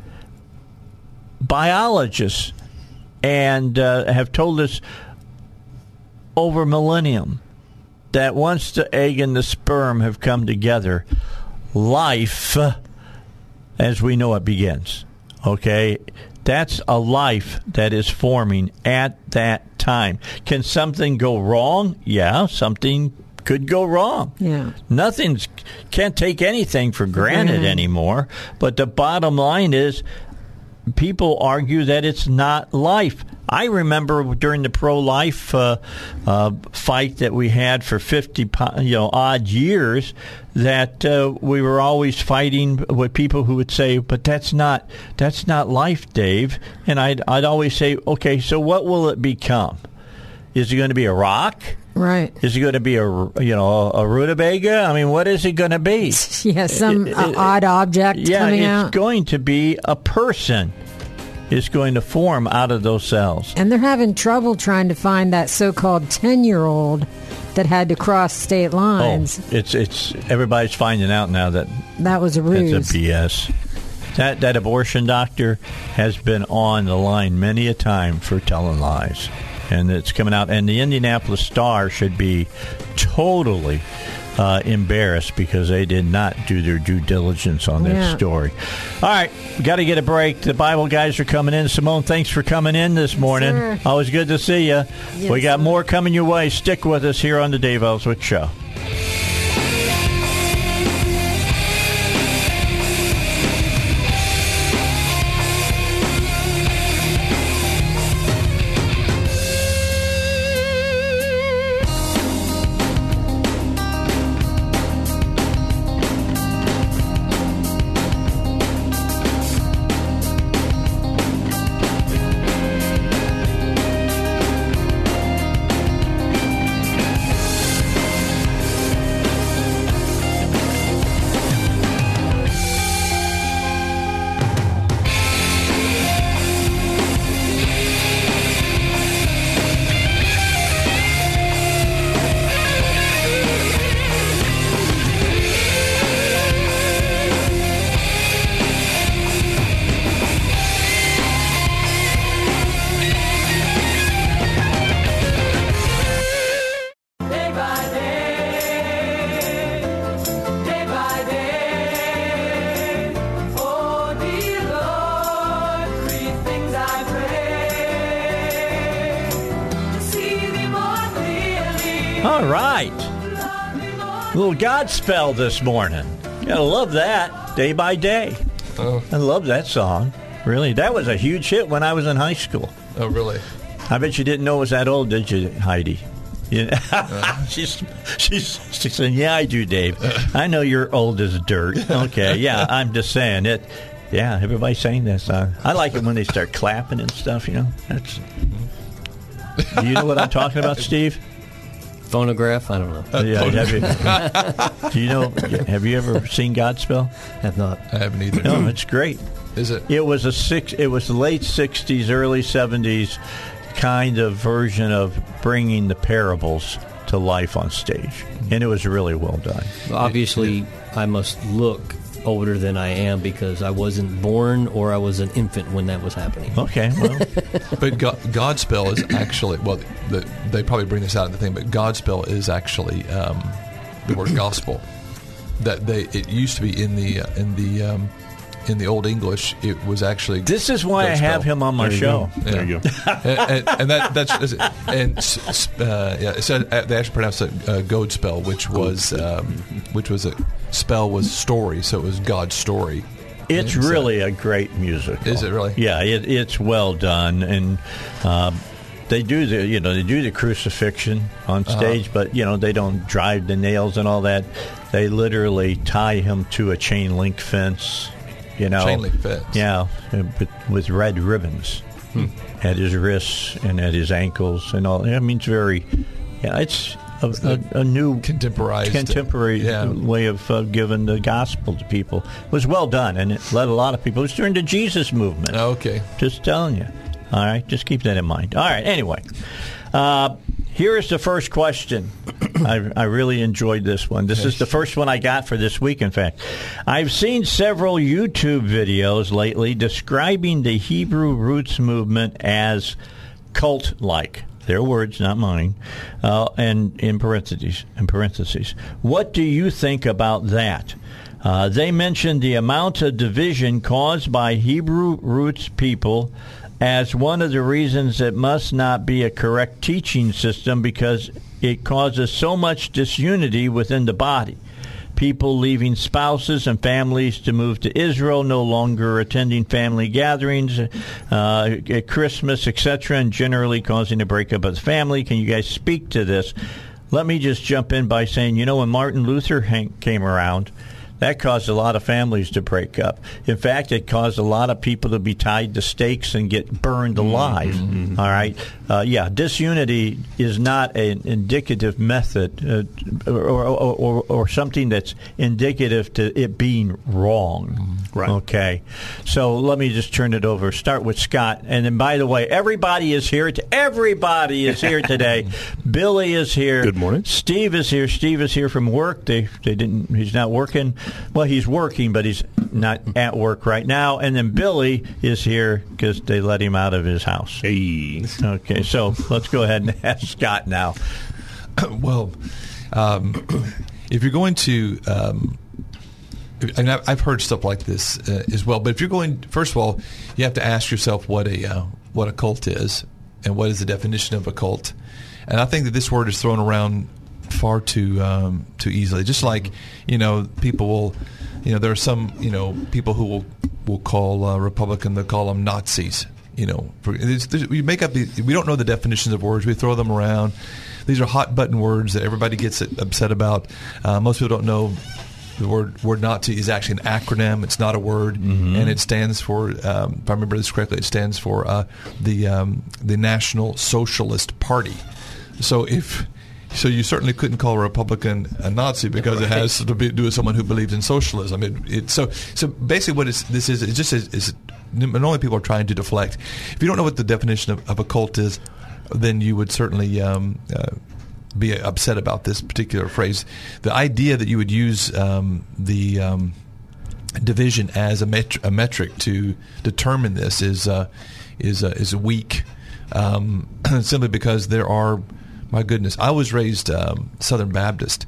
biologists and uh, have told us over millennium that once the egg and the sperm have come together, life, as we know it, begins. Okay? That's a life that is forming at that time. Can something go wrong? Yeah, something could go wrong. Yeah. Nothing's can't take anything for granted anymore. But the bottom line is people argue that it's not life. I remember during the pro-life uh, uh, fight that we had for fifty, you know, odd years, that uh, we were always fighting with people who would say, "But that's not that's not life, Dave." And I'd I'd always say, "Okay, so what will it become? Is it going to be a rock?" Right. Is it going to be a you know a rutabaga? I mean, what is it going to be? [LAUGHS] yeah, some It- it- uh, odd object yeah, coming it's out. going to be a person is going to form out of those cells. and they're having trouble trying to find that so-called 10-year-old that had to cross state lines. Oh, it's it's everybody's finding out now that That was a ruse. that's a BS. That that abortion doctor has been on the line many a time for telling lies, and it's coming out. And the Indianapolis Star should be totally uh, embarrassed because they did not do their due diligence on that Yeah. story. All right, we got to get a break. The Bible guys are coming in. Simone, thanks for coming in this morning. Always good to see you. Yes, we got sir. more coming your way. Stick with us here on the Dave Elswick Show. Godspell this morning. Gotta love that day by day. Oh, I love that song. Really, that was a huge hit when I was in high school. oh, really? I bet you didn't know it was that old, did you, Heidi? You [LAUGHS] uh. she's she's she's saying, "Yeah, I do, Dave. I know you're old as dirt." Okay, yeah, [LAUGHS] I'm just saying it. Yeah, everybody's saying that song. I like it when they start clapping and stuff. You know, that's. Mm-hmm. Do you know what I'm talking about, [LAUGHS] Steve? Phonograph? I don't know. Uh, yeah, have you, [LAUGHS] do you know? Have you ever seen Godspell? Have not. I haven't either. No, it's great. Is it? It was a six. It was late '60s, early '70s kind of version of bringing the parables to life on stage, and it was really well done. Obviously, I must look older than I am because I wasn't born or I was an infant when that was happening. Okay, well, [LAUGHS] But God, Godspell is actually well. The, they probably bring this out in the thing, but Godspell is actually um, the word gospel. That they it used to be in the uh, in the um, in the old English. It was actually this is why I have him on my There you show. go. There you go. [LAUGHS] and, and, and that that's and s- s- uh, yeah. It said uh, they actually pronounced it uh, Godspell, which was um, which was a spell was story, so it was God's story. It's so- really a great musical. Is it really? Yeah, it, it's well done, and um, they do the you know they do the crucifixion on Uh-huh. stage, but you know they don't drive the nails and all that. They literally tie him to a chain link fence You know, Chain link fence. Yeah, uh, but with red ribbons at his wrists and at his ankles and all. I mean, it's very. Yeah, it's a, a, a new Contemporized. contemporary Yeah. way of uh, giving the gospel to people. It was well done, and it led a lot of people. It was during the Jesus movement. Okay. Just telling you. All right, just keep that in mind. All right, anyway. Uh, here is the first question. [COUGHS] I, I really enjoyed this one. This is the first one I got for this week, in fact. I've seen several YouTube videos lately describing the Hebrew roots movement as cult like. Their words, not mine. Uh, and in parentheses, in parentheses, what do you think about that? Uh, they mentioned the amount of division caused by Hebrew roots people as one of the reasons it must not be a correct teaching system because it causes so much disunity within the body. People leaving spouses and families to move to Israel, no longer attending family gatherings, uh, at Christmas, etc., and generally causing a breakup of the family. Can you guys speak to this? Let me just jump in by saying, you know, when Martin Luther came around, that caused a lot of families to break up. In fact, it caused a lot of people to be tied to stakes and get burned alive. All right, uh, yeah, disunity is not an indicative method uh, or, or, or, or something that's indicative to it being wrong. Right. Okay, so let me just turn it over. Start with Scott, and then by the way, everybody is here. To, everybody is here today. [LAUGHS] Billy is here. Good morning. Steve is here. Steve is here from work. They they didn't. He's not working. Well, he's working, but he's not at work right now. And then Billy is here because they let him out of his house. Hey. Okay, so let's go ahead and ask Scott now. [COUGHS] well, um, [COUGHS] if you're going to, um, and I've heard stuff like this uh, as well. But if you're going, first of all, you have to ask yourself what a uh, what a cult is, and what is the definition of a cult. And I think that this word is thrown around far too um, too easily. Just like you know, people will, you know, there are some you know people who will will call uh, Republican, they call them Nazis. You know, for, we make up. The, we don't know the definitions of words. We throw them around. These are hot button words that everybody gets upset about. Uh, most people don't know the word word Nazi is actually an acronym. It's not a word, and it stands for. Um, if I remember this correctly, it stands for uh, the um, the National Socialist Party. So if so, you certainly couldn't call a Republican a Nazi because it has to be, do with someone who believes in socialism. It, it, so so basically, what it's, this is, it just is, is normally people are trying to deflect. If you don't know what the definition of, of a cult is, then you would certainly. Um, uh, be upset about this particular phrase. The idea that you would use um, the um, division as a, met- a metric to determine this is uh, is uh, is weak, um, [CLEARS THROAT] simply because there are. My goodness, I was raised um, Southern Baptist,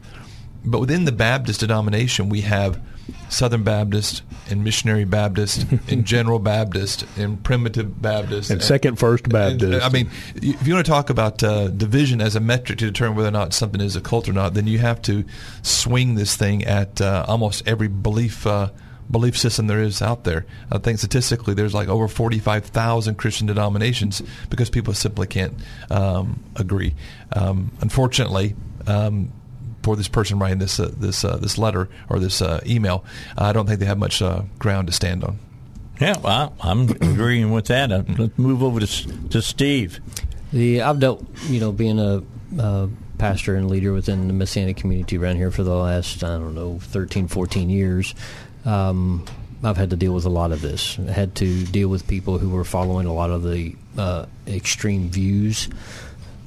but within the Baptist denomination, we have Southern Baptist and Missionary Baptist [LAUGHS] and General Baptist and Primitive Baptist And Second First and- Baptist. I mean, if you want to talk about uh, division as a metric to determine whether or not something is a cult or not, then you have to swing this thing at uh, almost every belief uh, belief system there is out there. I think statistically, there's like over 45,000 Christian denominations because people simply can't um, agree. Um, unfortunately. Um, for this person writing this uh, this uh, this letter or this uh, email, I don't think they have much uh, ground to stand on. Yeah, well, I'm agreeing with that. Uh, Let's move over to to Steve. The I've dealt, you know, being a uh, pastor and leader within the Messianic community around here for the last I don't know 13, 14 years. Um, I've had to deal with a lot of this. I had to deal with people who were following a lot of the uh, extreme views,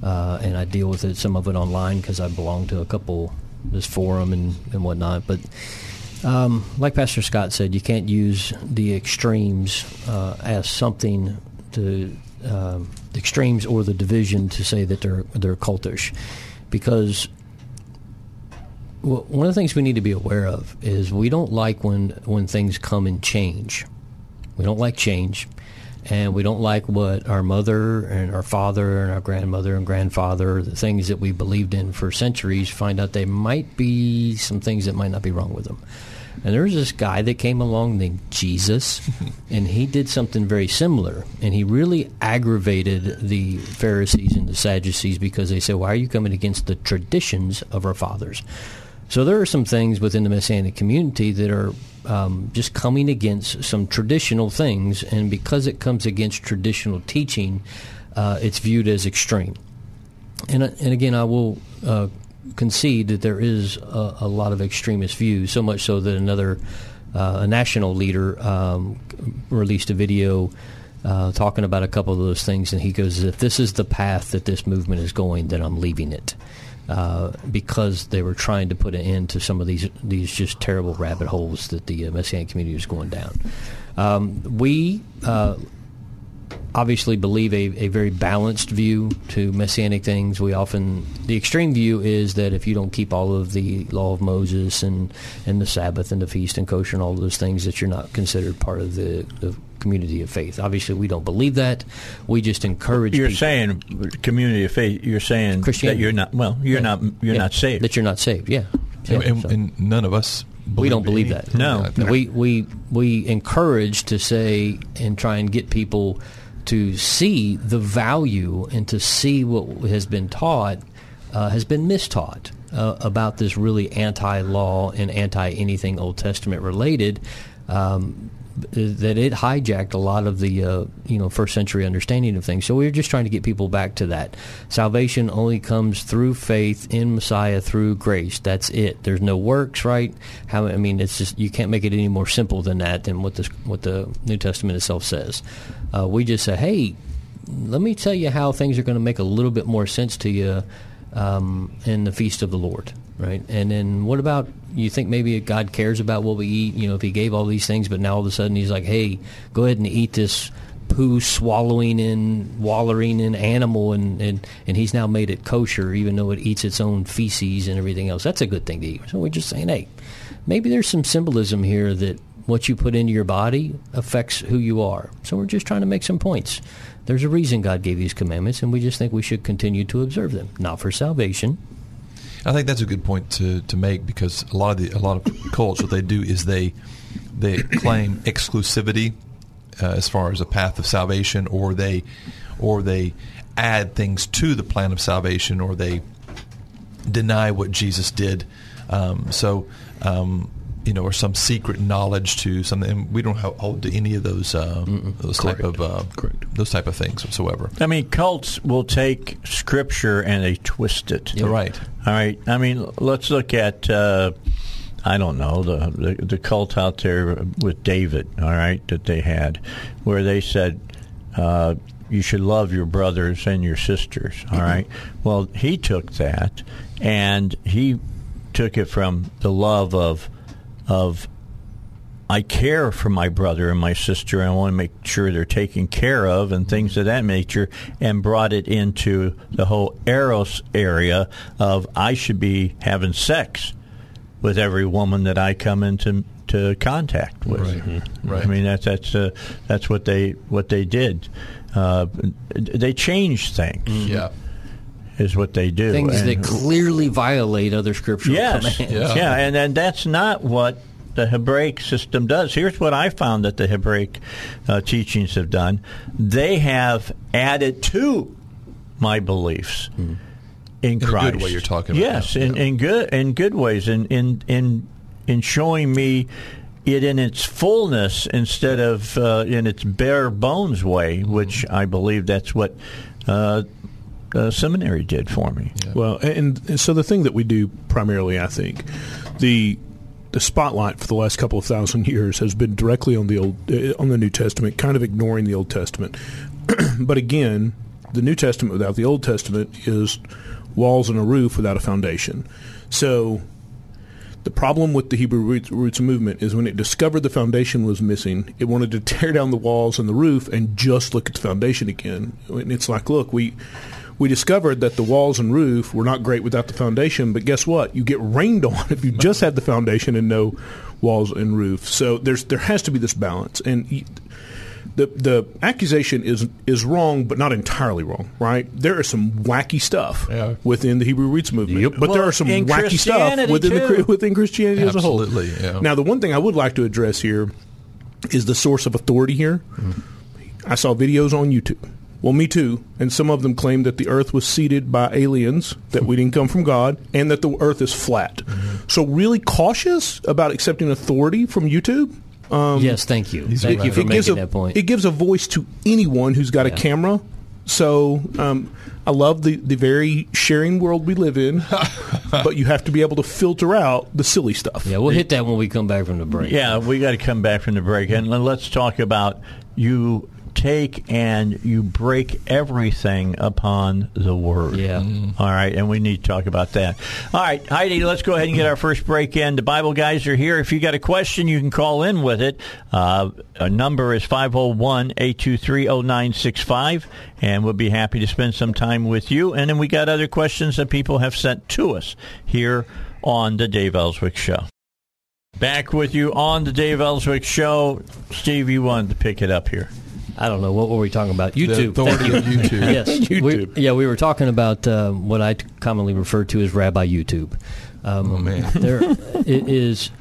uh, and I deal with it some of it online because I belong to a couple this forum and and whatnot. But um, like Pastor Scott said, you can't use the extremes uh, as something to um, the extremes or the division to say that they're they're cultish, because well, one of the things we need to be aware of is we don't like when when things come and change. We don't like change, and we don't like what our mother and our father and our grandmother and grandfather, the things that we believed in for centuries, find out they might be some things that might not be wrong with them. And there was this guy that came along named Jesus, [LAUGHS] and he did something very similar. And he really aggravated the Pharisees and the Sadducees because they said, Why are you coming against the traditions of our fathers? So there are some things within the Messianic community that are um, just coming against some traditional things, and because it comes against traditional teaching, uh, it's viewed as extreme. And, uh, and again, I will uh, concede that there is a, a, lot of extremist views, so much so that another uh, a national leader um, released a video uh, talking about a couple of those things, and he goes, "If this is the path that this movement is going, then I'm leaving it." Uh, because they were trying to put an end to some of these these just terrible rabbit holes that the uh, Messianic community was going down. Um, we uh, obviously believe a, a very balanced view to messianic things. We often the extreme view is that if you don't keep all of the law of Moses and and the Sabbath and the feast and kosher and all those things, that you're not considered part of the, the community of faith. Obviously, we don't believe that. We just encourage. You're people. saying community of faith. You're saying that you're not. Well, you're Yeah. not. You're Yeah. not saved. That you're not saved. Yeah. And, Yeah, and, so- and none of us. we don't believe any- that. No. we we we encourage to say and try and get people to see the value and to see what has been taught uh, has been mistaught uh, about this really anti-law and anti-anything Old Testament related. Um, that it hijacked a lot of the uh, you know first century understanding of things. So we are just trying to get people back to that. Salvation only comes through faith in Messiah through grace. That's it. There's no works, right? How I mean, it's just you can't make it any more simple than that than what the what the New Testament itself says. Uh, we just say, hey, let me tell you how things are going to make a little bit more sense to you um, in the feast of the Lord, right? And then what about you think maybe God cares about what we eat? You know, if He gave all these things, but now all of a sudden He's like, hey, go ahead and eat this poo swallowing and wallowing in animal, and, and and He's now made it kosher, even though it eats its own feces and everything else. That's a good thing to eat. So we're just saying, hey, maybe there's some symbolism here that what you put into your body affects who you are. So we're just trying to make some points. There's a reason God gave these commandments, and we just think we should continue to observe them, not for salvation. I think that's a good point to, to make because a lot of the a lot of cults what they do is they they claim exclusivity uh, as far as a path of salvation, or they or they add things to the plan of salvation, or they deny what Jesus did. Um, so. Um, you know, or some secret knowledge to something. And we don't ho- hold to any of those uh, those type of uh, those type of things whatsoever. I mean, cults will take scripture and they twist it. Yeah. Right. All right. I mean, let's look at. Uh, I don't know the, the the cult out there with David. All right, that they had, where they said. Uh, you should love your brothers and your sisters. All right. Well, he took that, and he took it from the love of of I care for my brother and my sister. and I want to make sure they're taken care of and things of that nature, and brought it into the whole eros area of I should be having sex with every woman that I come into to contact with. Right. Right. I mean that's that's uh, that's what they what they did. Uh, they changed things. Yeah. Is what they do. Things And- that clearly violate other scriptural Yes. commands. Yeah. and and that's not what the Hebraic system does. Here's what I found that the Hebraic uh, teachings have done. They have added to my beliefs in In a good Christ. way you're talking about Yes, now. in, in good in good ways, in in in in showing me it in its fullness instead of uh, in its bare bones way, which I believe that's what uh, uh, seminary did for me. Well, and, and so the thing that we do primarily, I think, the the spotlight for the last couple of thousand [LAUGHS] years has been directly on the old uh, on the New Testament, kind of ignoring the Old Testament. [CLEARS THROAT] but again, the New Testament without the Old Testament is walls and a roof without a foundation. So the problem with the Hebrew roots, roots movement is when it discovered the foundation was missing, it wanted to [LAUGHS] tear down the walls and the roof and just look at the foundation again. And it's like, look, we we discovered that the walls and roof were not great without the foundation, but guess what? You get rained [LAUGHS] on if you just had the foundation and no walls and roof. So there's there has to be this balance, and y- the the accusation is is wrong, but not entirely wrong, right? There is some wacky stuff within the Hebrew Roots movement, but there are some wacky stuff within the too. Chri- within Christianity as a whole. Yeah. Now, the one thing I would like to address here is the source of authority here. Mm-hmm. I saw videos on YouTube. Well, me too. And some of them claim that the Earth was seeded by aliens, that we didn't come from God, and that the Earth is flat. So, really cautious about accepting authority from YouTube. Um, yes, thank you. Thank you for it gives making a, that point. It gives a voice to anyone who's got a camera. So um, I love the, the very sharing world we live in, [LAUGHS] but you have to be able to filter out the silly stuff. Yeah, we'll hit that when we come back from the break. Yeah, we got to come back from the break, and let's talk about you take and you break everything upon the word. Yeah. All right, and we need to talk about that. All right, Heidi, let's go ahead and get our first break in. The Bible guys are here. If you got a question, you can call in with it. Uh, a number is 501 823 0965, and we'll be happy to spend some time with you. And then we got other questions that people have sent to us here on the Dave Elswick Show. Back with you on the Dave Elswick Show. Steve, you wanted to pick it up here. I don't know what were we talking about. YouTube. authority you. of YouTube. [LAUGHS] yes. [LAUGHS] YouTube. We, yeah, we were talking about uh, what I commonly refer to as Rabbi YouTube. Um, Oh, man. [LAUGHS] there it is.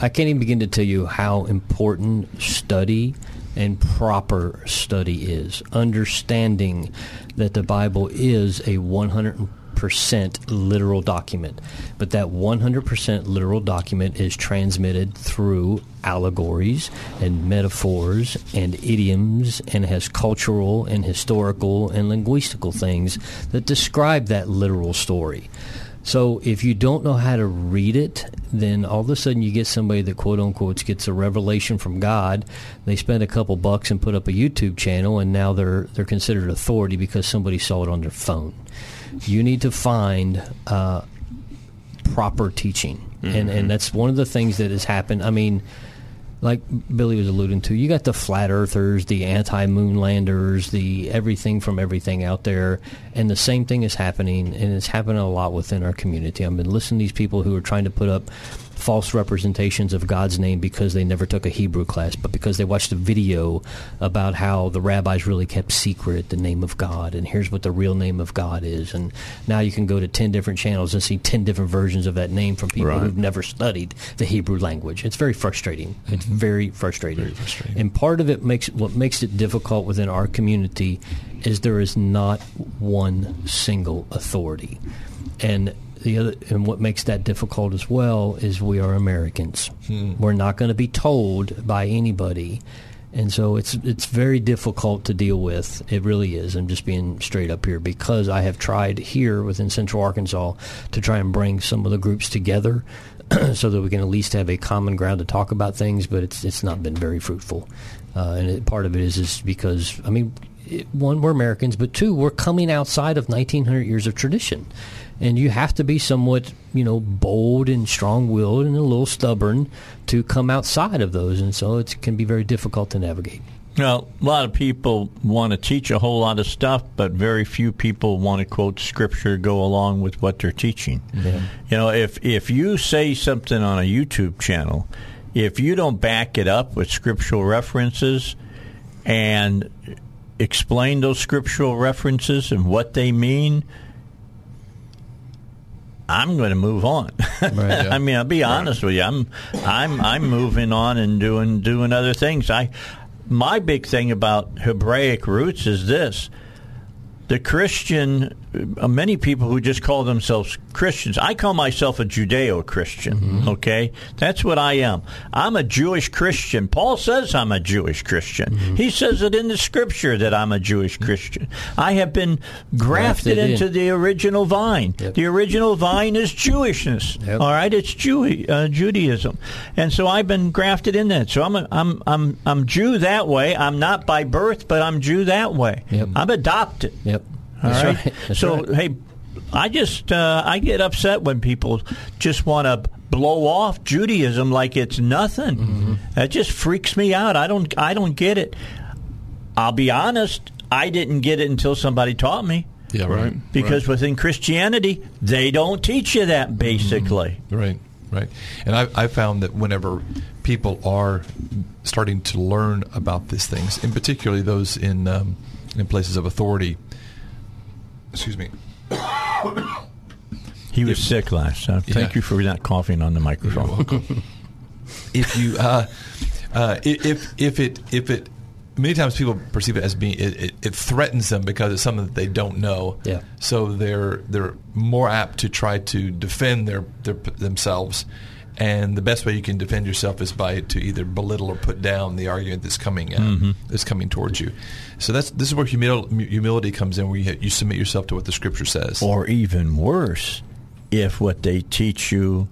I can't even begin to tell you how important study and proper study is. Understanding that the Bible is a 100% literal document, but that 100% literal document is transmitted through allegories and metaphors and idioms and has cultural and historical and linguistical things that describe that literal story. So if you don't know how to read it, then all of a sudden you get somebody that quote unquote gets a revelation from God. They spend a couple bucks and put up a YouTube channel, and now they're they're considered authority because somebody saw it on their phone. You need to find uh, proper teaching, and and that's one of the things that has happened. I mean like Billy was alluding to, you got the flat earthers, the anti moonlanders, the everything from everything out there, and the same thing is happening, and it's happening a lot within our community. I've been listening to these people who are trying to put up false representations of God's name because they never took a Hebrew class, but because they watched a video about how the rabbis really kept secret the name of God, and here's what the real name of God is. And now you can go to 10 different channels and see 10 different versions of that name from people Right. who've never studied the Hebrew language. It's very frustrating. Mm-hmm. It's very frustrating. very frustrating. And part of it makes what makes it difficult within our community is there is not one single authority. And the other and what makes that difficult as well is we are Americans. We're not going to be told by anybody. And so it's it's very difficult to deal with. It really is. I'm just being straight up here because I have tried here within Central Arkansas to try and bring some of the groups together [CLEARS THROAT] so that we can at least have a common ground to talk about things. But it's it's not been very fruitful. Uh, and it, part of it is is because I mean, it, one we're Americans, but two we're coming outside of 1900 years of tradition, and you have to be somewhat you know bold and strong-willed and a little stubborn to come outside of those, and so it can be very difficult to navigate. Well, a lot of people want to teach a whole lot of stuff, but very few people want to quote scripture go along with what they're teaching. Yeah. You know, if if you say something on a YouTube channel, if you don't back it up with scriptural references and explain those scriptural references and what they mean, I'm going to move on. [LAUGHS] I mean, I'll be honest with you. I'm I'm I'm moving on and doing doing other things. I my big thing about Hebraic roots is this: the Christian, uh, many people who just call themselves Christians. I call myself a Judeo-Christian. Okay, that's what I am. I'm a Jewish Christian. Paul says I'm a Jewish Christian. He says it in the Scripture that I'm a Jewish Christian. I have been grafted, Grafted in. into the original vine. Yep. The original vine is Jewishness. Yep. All right, it's Jew, uh, Judaism, and so I've been grafted in that. So I'm a, I'm I'm I'm Jew that way. I'm not by birth, but I'm Jew that way. Yep. I'm adopted. Yep. All right. right. So right. hey, I just uh, I get upset when people just want to blow off Judaism like it's nothing. Mm-hmm. That just freaks me out. I don't I don't get it. I'll be honest. I didn't get it until somebody taught me. Yeah, right. Because within Christianity, they don't teach you that basically. Right, right. And I, I found that whenever people are starting to learn about these things, and particularly those in um, in places of authority, excuse me, He was sick last time. Thank Yeah. you for not coughing on the microphone. if you uh, uh, if if it if it many times people perceive it as being it, it, it threatens them because it's something that they don't know. Yeah. So they're they're more apt to try to defend their, their themselves, and the best way you can defend yourself is by to either belittle or put down the argument that's coming uh, Mhm. that's coming towards you. So that's this is where humil- humility comes in, where you you submit yourself to what the Scripture says. Or even worse, if what they teach you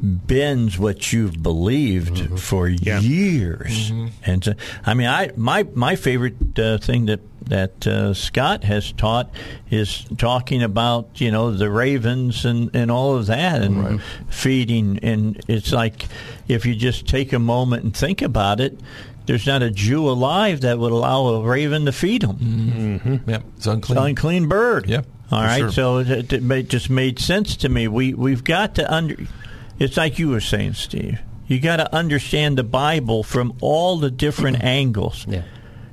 bends what you've believed Mm-hmm. for years. And so, I mean, I my my favorite uh, thing that that uh, Scott has taught is talking about you know the ravens and, and all of that and feeding. And it's like if you just take a moment and think about it. There's not a Jew alive that would allow a raven to feed him. Mm-hmm. Yep, it's unclean. It's an unclean bird. Yeah, All for right. sure. So it, it just made sense to me. We we've got to under. It's like you were saying, Steve. You got to understand the Bible from all the different [CLEARS THROAT] angles. Yeah.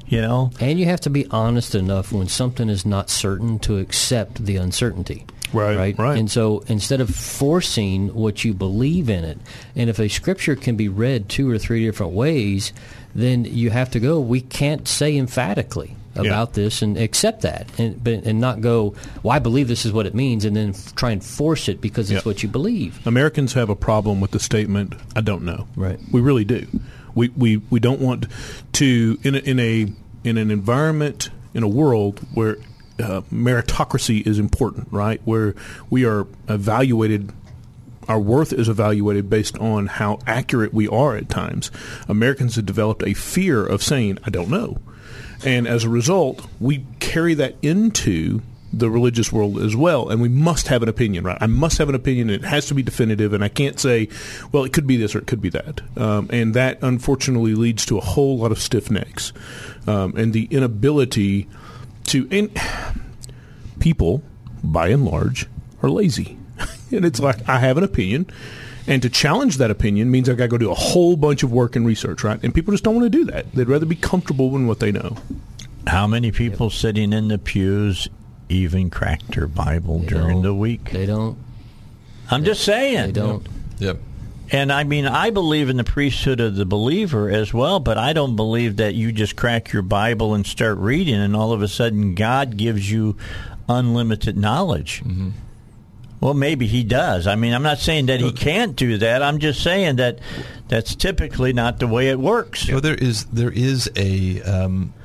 You know, And you have to be honest enough when something is not certain to accept the uncertainty. Right, right, right. And so instead of forcing what you believe in it, and if a scripture can be read two or three different ways, then you have to go. We can't say emphatically about this and accept that, and but and not go. Well, I believe this is what it means, and then f- try and force it because it's Yeah. what you believe. Americans have a problem with the statement "I don't know." Right. We really do. We we, we don't want to in a, in a in an environment in a world where uh, meritocracy is important, right? Where we are evaluated. Our worth is evaluated based on how accurate we are at times. Americans have developed a fear of saying, I don't know. And as a result, we carry that into the religious world as well, and we must have an opinion, right? I must have an opinion, it has to be definitive, and I can't say, well, it could be this or it could be that. Um, and that, unfortunately, leads to a whole lot of stiff necks um, and the inability to. And people, by and large, are lazy. [LAUGHS] and it's like, I have an opinion. And to challenge that opinion means I've got to go do a whole bunch of work and research, right? And people just don't want to do that. They'd rather be comfortable in what they know. how many people sitting in the pews even cracked their Bible during the week? They don't. I'm just saying. They don't. Yep. And I mean, I believe in the priesthood of the believer as well, but I don't believe that you just crack your Bible and start reading, and all of a sudden God gives you unlimited knowledge. Mm-hmm. Well, maybe He does. I mean, I'm not saying that He can't do that. I'm just saying that that's typically not the way it works. Well, there is there is a. Um,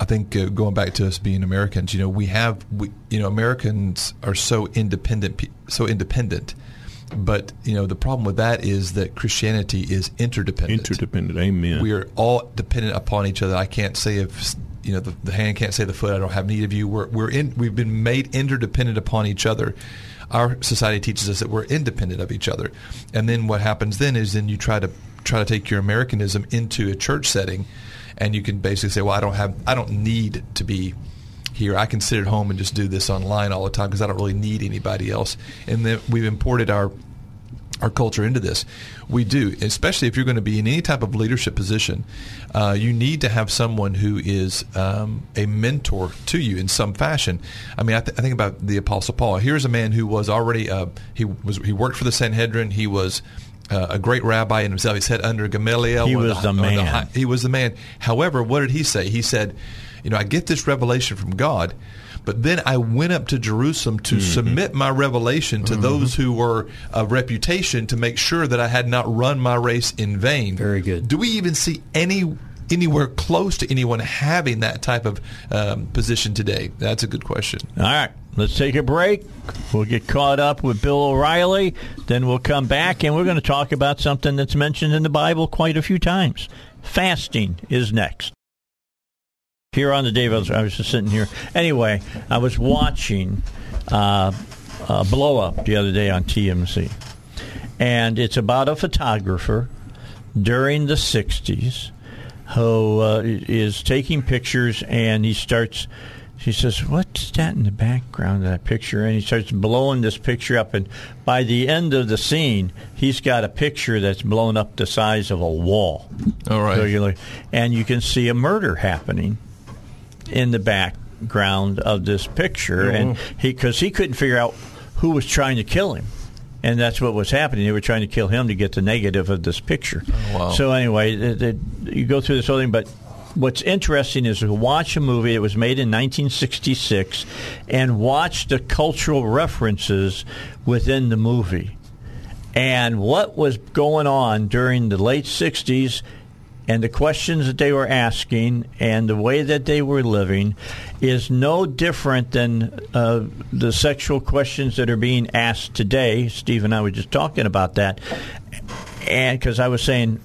I think uh, going back to us being Americans, you know, we have we, you know, Americans are so independent, so independent. But you know, the problem with that is that Christianity is interdependent. Interdependent. Amen. We are all dependent upon each other. I can't say if you know the, the hand can't say the foot. I don't have need of you. We're we're in. We've been made interdependent upon each other. Our society teaches us that we're independent of each other, and then what happens then is then you try to try to take your Americanism into a church setting, and you can basically say, "Well, I don't have, I don't need to be here. I can sit at home and just do this online all the time because I don't really need anybody else." And then we've imported our our culture into this. We do, especially if you're going to be in any type of leadership position. Uh, you need to have someone who is um, a mentor to you in some fashion. I mean, I, th- I think about the Apostle Paul. Here's a man who was already uh, he was he worked for the Sanhedrin. He was uh, a great rabbi in himself. He said under Gamaliel. He was the of man. high- he was the man. However, what did he say? He said, "You know, I get this revelation from God." But then I went up to Jerusalem to submit my revelation to those who were of reputation to make sure that I had not run my race in vain. Very good. Do we even see any anywhere close to anyone having that type of um, position today? That's a good question. All right, let's take a break. We'll get caught up with Bill O'Reilly. Then we'll come back and we're going to talk about something that's mentioned in the Bible quite a few times. Fasting is next. Here on the Dave, I was, I was just sitting here. Anyway, I was watching uh, uh, Blow Up the other day on TMZ. And it's about a photographer during the 60s who uh, is taking pictures and he starts she says what's that in the background of that picture and he starts blowing this picture up and by the end of the scene he's got a picture that's blown up the size of a wall All right. regularly and you can see a murder happening in the background of this picture and mm-hmm. he because he couldn't figure out who was trying to kill him and that's what was happening. They were trying to kill him to get the negative of this picture. Oh, wow. So anyway, you go through this whole thing, but what's interesting is to watch a movie that was made in 1966 and watch the cultural references within the movie and what was going on during the late 60s and the questions that they were asking and the way that they were living is no different than uh, the sexual questions that are being asked today. Steve and I were just talking about that. And because I was saying,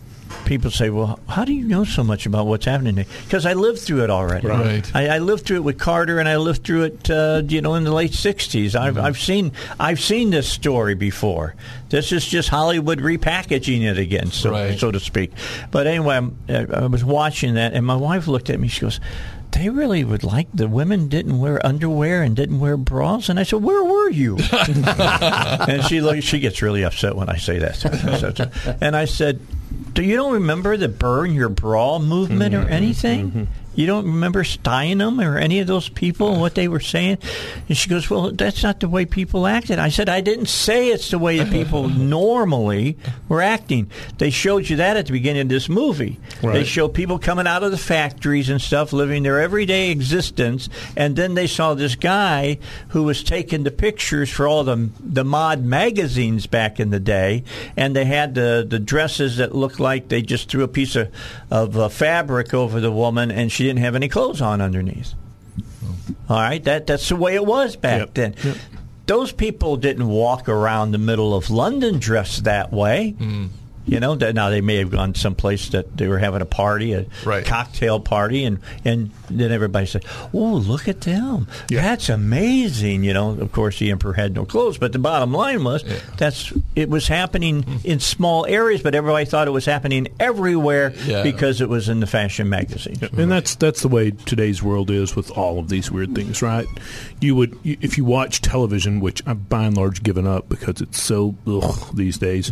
people say, well, how do you know so much about what's happening? Because I lived through it already. Right. I, I lived through it with Carter, and I lived through it, uh, you know, in the late '60s. I've, I've seen I've seen this story before. This is just Hollywood repackaging it again, so Right. so to speak. But anyway, I'm, I I was watching that, and my wife looked at me. She goes. They really would like the women didn't wear underwear and didn't wear bras, and I said, "Where were you?" [LAUGHS] and she look, she gets really upset when I say that. and I said, "Do you don't remember the burn your bra movement or mm-hmm, mm-hmm, anything? Mm-hmm. You don't remember Steinem or any of those people and what they were saying?" And she goes, "Well, that's not the way people acted." I said, "I didn't say it's the way that people [LAUGHS] normally were acting. They showed you that at the beginning of this movie. They Right. show people coming out of the factories and stuff, living their everyday existence, and then they saw this guy who was taking the pictures for all the the mod magazines back in the day, and they had the the dresses that looked like they just threw a piece of of uh, fabric over the woman, and she didn't have any clothes on underneath. Oh. All right, that that's the way it was back Yep. then. Those people didn't walk around the middle of London dressed that way. Mm. You know, that now they may have gone someplace that they were having a party, a Right. cocktail party, and and then everybody said, "Oh, look at them! That's amazing!" You know, of course, the emperor had no clothes, but the bottom line was that's it was happening hmm. in small areas, but everybody thought it was happening everywhere Yeah. because it was in the fashion magazines. And that's that's the way today's world is with all of these weird things, right? You would if you watch television, which I've by and large given up because it's so ugh, these days.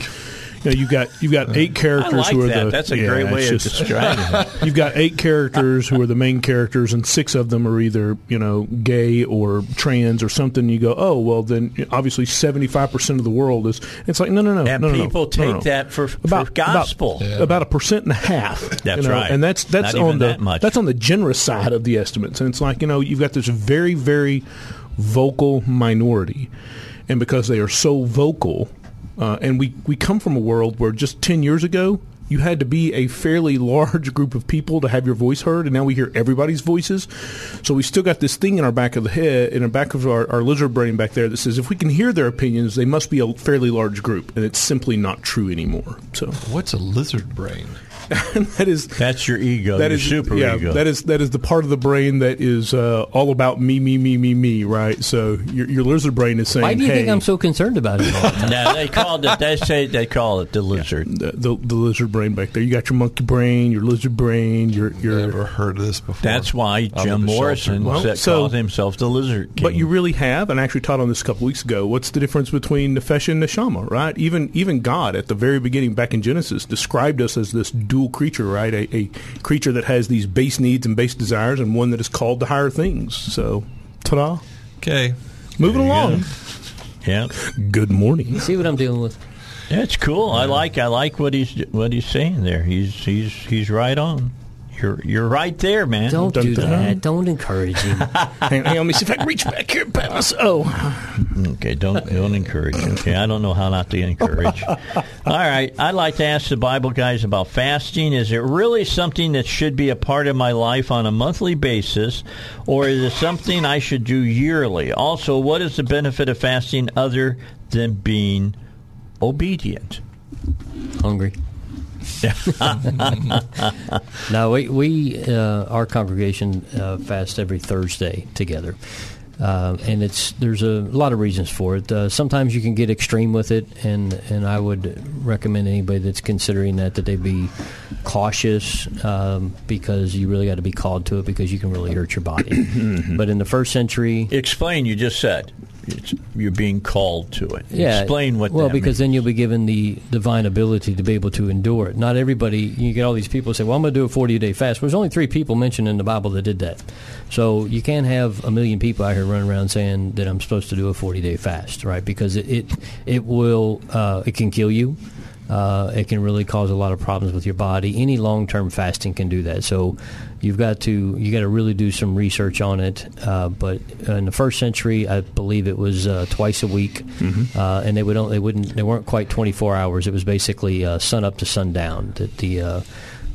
You know, you got you've got eight characters like who are that. the That's a yeah, great way of just- describing it. [LAUGHS] You've got eight characters who are the main characters, and six of them are either you know gay or trans or something. You go, oh well, then obviously seventy five percent of the world is. It's like no, no, no, And no, no, no, people no, take no, no. that for, for about gospel. about, about a percent and a half. That's you know, right. and that's that's Not on the that much. that's on the generous side of the estimates. And it's like you know you've got this very very vocal minority, and because they are so vocal, uh, and we we come from a world where just ten years ago. You had to be a fairly large [LAUGHS] group of people to have your voice heard, and now we hear everybody's voices. So we still got this thing in our back of the head, in the back of our, our lizard brain back there, that says if we can hear their opinions, they must be a fairly large group, and it's simply not true anymore. So What's a lizard brain? [LAUGHS] that is That's your ego, that your is super yeah, ego. That is that is the part of the brain that is uh, all about me, me, me, me, me. Right. So your, your lizard brain is saying, Why do you "Hey, think I'm so concerned about it? all the time? [LAUGHS] no, they called it. They say they call it the lizard. the, the, the lizard brain back there. You got your monkey brain, your lizard brain, your your. Never heard of this before. That's why Jim Morrison. Well, said, so- called himself the lizard. King. But you really have, and I actually taught on this a couple weeks ago. What's the difference between Nefesh and Neshama, right? Even even God at the very beginning, back in Genesis, described us as this dual creature, right? A, a creature that has these base needs and base desires, and one that is called to higher things. So, ta-da! Okay. Moving There you along. yeah, Good morning. You See what I'm dealing with? that's cool. I like I like what he's what he's saying there. He's he's he's right on. You're you're right there, man. Don't Dun, do dun, that. dun. Don't encourage him. [LAUGHS] hang, hang on, let me see if I can reach back here and pat myself. [LAUGHS] Oh, Okay, don't don't encourage. Okay, I don't know how not to encourage. [LAUGHS] All right, I'd like to ask the Bible guys about fasting. Is it really something that should be a part of my life on a monthly basis, or is it something I should do yearly? Also, what is the benefit of fasting other than being obedient? Hungry. [LAUGHS] no, we, we uh, our congregation uh, fast every Thursday together. Uh, and it's there's a lot of reasons for it. Uh, sometimes you can get extreme with it, and, and I would recommend anybody that's considering that that they be cautious um, because you really got to be called to it because you can really hurt your body. but in the first century, Explain. You just said you're being called to it. yeah, Explain what. Well, that because means. then you'll be given the divine ability to be able to endure it. Not everybody. You get all these people say, "Well, I'm going to do a 40 day fast." Well, there's only three people mentioned in the Bible that did that. So you can't have a million people out here running around saying that I'm supposed to do a 40 day fast, right? Because it it, it will uh, it can kill you. Uh, it can really cause a lot of problems with your body. Any long-term fasting can do that. So you've got to you got to really do some research on it. Uh, but in the first century, I believe it was uh, twice a week, uh, and they would only, they wouldn't they weren't quite 24 hours. It was basically uh, sun up to sundown. That the uh,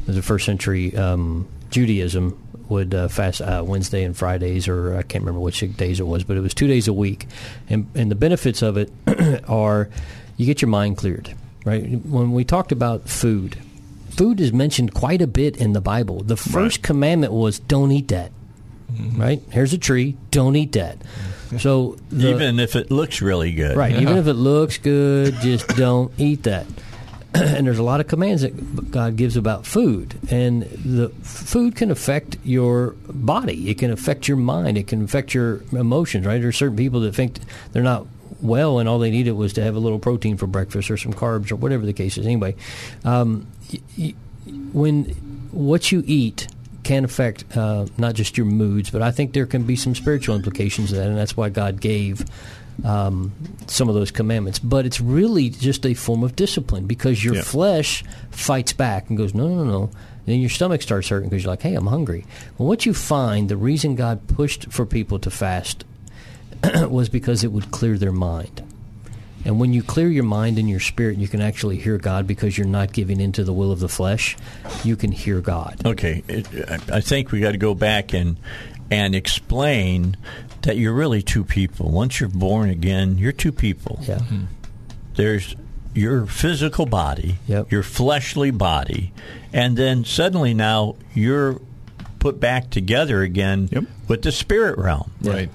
the first century um, Judaism would uh, fast uh, Wednesday and Fridays, or I can't remember which days it was, but it was two days a week. And and the benefits of it [CLEARS THROAT] are you get your mind cleared. Right when we talked about food, food is mentioned quite a bit in the Bible. The first commandment was don't eat that. Mm-hmm. Right here's a tree, don't eat that. So the- Even if it looks really good. Right. Even [LAUGHS] if it looks good, just don't eat that. [CLEARS THROAT] and there's a lot of commands that God gives about food, and the food can affect your body. It can affect your mind. It can affect your emotions. Right. There's certain people that think they're not well, and all they needed was to have a little protein for breakfast or some carbs or whatever the case is. Anyway, um, y- y- when what you eat can affect uh, not just your moods, but I think there can be some spiritual implications of that, and that's why God gave um, some of those commandments. But it's really just a form of discipline because your Yeah. flesh fights back and goes, no, no, no. And then your stomach starts hurting because you're like, hey, I'm hungry. Well, what you find, the reason God pushed for people to fast [CLEARS THROAT] was because it would clear their mind. And when you clear your mind and your spirit, you can actually hear God because you're not giving into the will of the flesh. You can hear God. Okay, I I think we got to go back and and explain that you're really two people. Once you're born again, you're two people. Yeah. Hmm. There's your physical body, your fleshly body, and then suddenly now you're put back together again with the spirit realm. Right.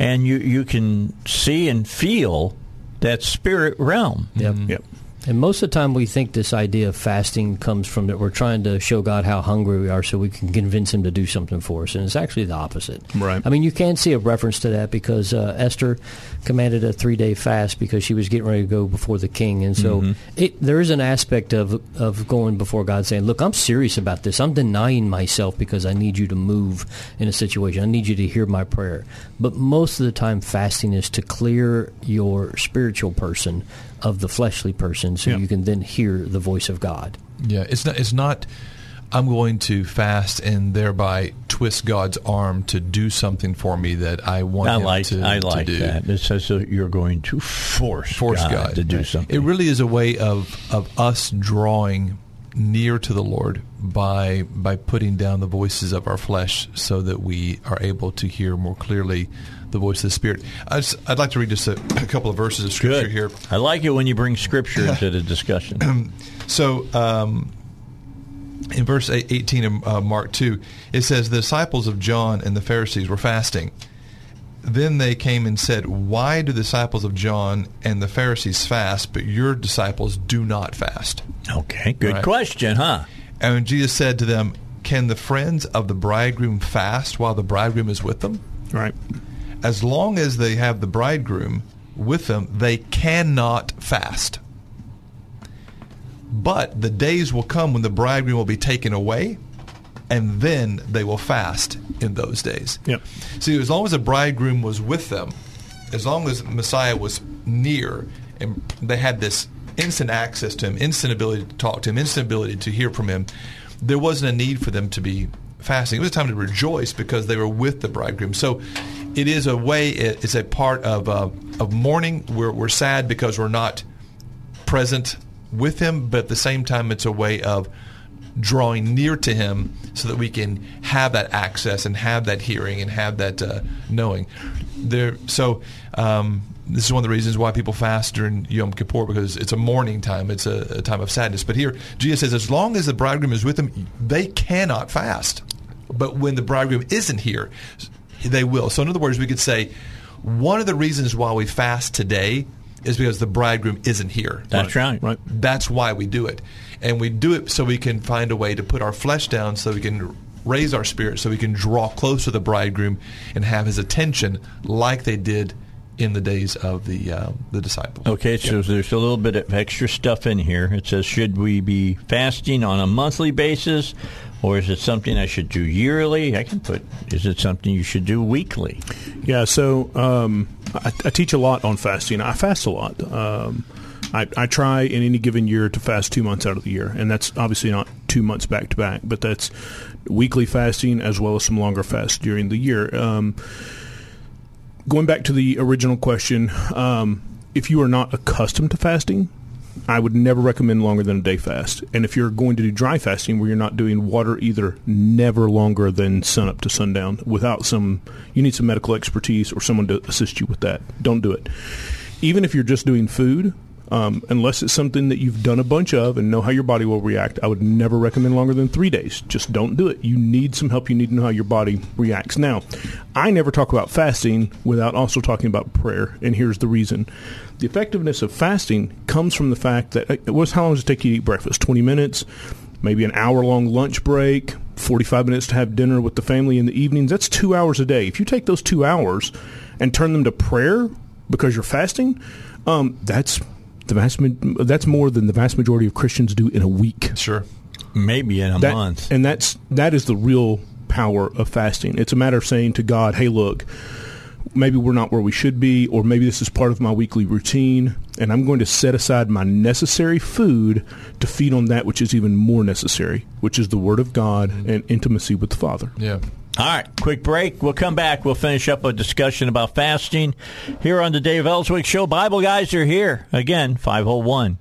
And you you can see and feel that spirit realm. Yep. Mm-hmm. Yep. And most of the time, we think this idea of fasting comes from that we're trying to show God how hungry we are so we can convince Him to do something for us. And it's actually the opposite. Right. I mean, you can see a reference to that because uh, Esther commanded a three day fast because she was getting ready to go before the king. And so Mm-hmm. Mhm. it, there is an aspect of, of going before God saying, Look, I'm serious about this. I'm denying myself because I need you to move in a situation. I need you to hear my prayer. But most of the time, fasting is to clear your spiritual person of the fleshly person so Yeah. you can then hear the voice of God. Yeah, it's not. It's not. I'm going to fast and thereby twist God's arm to do something for me that I want I Him like to, I to like do. that. It says that you're going to force Force God, God, to do something. It really is a way of of us drawing near to the Lord by by putting down the voices of our flesh, so that we are able to hear more clearly the voice of the Spirit. I I'd like to read just a, a couple of verses of scripture Good. here. I like it when you bring scripture into the [LAUGHS] discussion. So, um, in verse 18 of uh, Mark 2, it says, The disciples of John and the Pharisees were fasting. Then they came and said, Why do the disciples of John and the Pharisees fast, but your disciples do not fast? Okay, good question, huh? And Jesus said to them, Can the friends of the bridegroom fast while the bridegroom is with them? Right. As long as they have the bridegroom with them, they cannot fast. But the days will come when the bridegroom will be taken away, and then they will fast in those days. Yep. See, as long as the bridegroom was with them, as long as Messiah was near, and they had this instant access to him, instant ability to talk to him, instant ability to hear from him, there wasn't a need for them to be fasting. It was a time to rejoice because they were with the bridegroom. So it is a way, it's a part of, uh, of mourning. We're, we're sad because we're not present with him, but at the same time, it's a way of drawing near to him so that we can have that access and have that hearing and have that uh, knowing. There, so um, this is one of the reasons why people fast during Yom Kippur because it's a mourning time. It's a, a time of sadness. But here, Jesus says, as long as the bridegroom is with them, they cannot fast. But when the bridegroom isn't here, they will. So in other words, we could say one of the reasons why we fast today is because the bridegroom isn't here. That's right. Right. That's why we do it. And we do it so we can find a way to put our flesh down so we can raise our spirit so we can draw close to the bridegroom and have his attention like they did in the days of the uh, the disciples. Okay, so there's a little bit of extra stuff in here. It says, should we be fasting on a monthly basis, or is it something I should do yearly? I can put, is it something you should do weekly? Yeah, so um, I, I teach a lot on fasting. I fast a lot. Um, I, I try in any given year to fast two months out of the year, and that's obviously not two months back to back, but that's weekly fasting as well as some longer fasts during the year. Um, going back to the original question, um, if you are not accustomed to fasting, I would never recommend longer than a day fast. And if you're going to do dry fasting where you're not doing water either, never longer than sun up to sundown without some, you need some medical expertise or someone to assist you with that. Don't do it. Even if you're just doing food, um, unless it's something that you've done a bunch of and know how your body will react, I would never recommend longer than three days. Just don't do it. You need some help. You need to know how your body reacts. Now, I never talk about fasting without also talking about prayer, and here's the reason. The effectiveness of fasting comes from the fact that it was how long does it take you to eat breakfast? 20 minutes, maybe an hour long lunch break, 45 minutes to have dinner with the family in the evenings. That's two hours a day. If you take those two hours and turn them to prayer because you're fasting, um, that's the vast that's more than the vast majority of Christians do in a week. Sure, maybe in a That- month. and that's that is the real power of fasting. It's a matter of saying to God, "Hey, look, maybe we're not where we should be, or maybe this is part of my weekly routine, and I'm going to set aside my necessary food to feed on that which is even more necessary, which is the Word of God mm-hmm. and intimacy with the Father." Yeah. All right, quick break. We'll come back. We'll finish up a discussion about fasting here on the Dave Elswick Show. Bible guys are here. Again, 501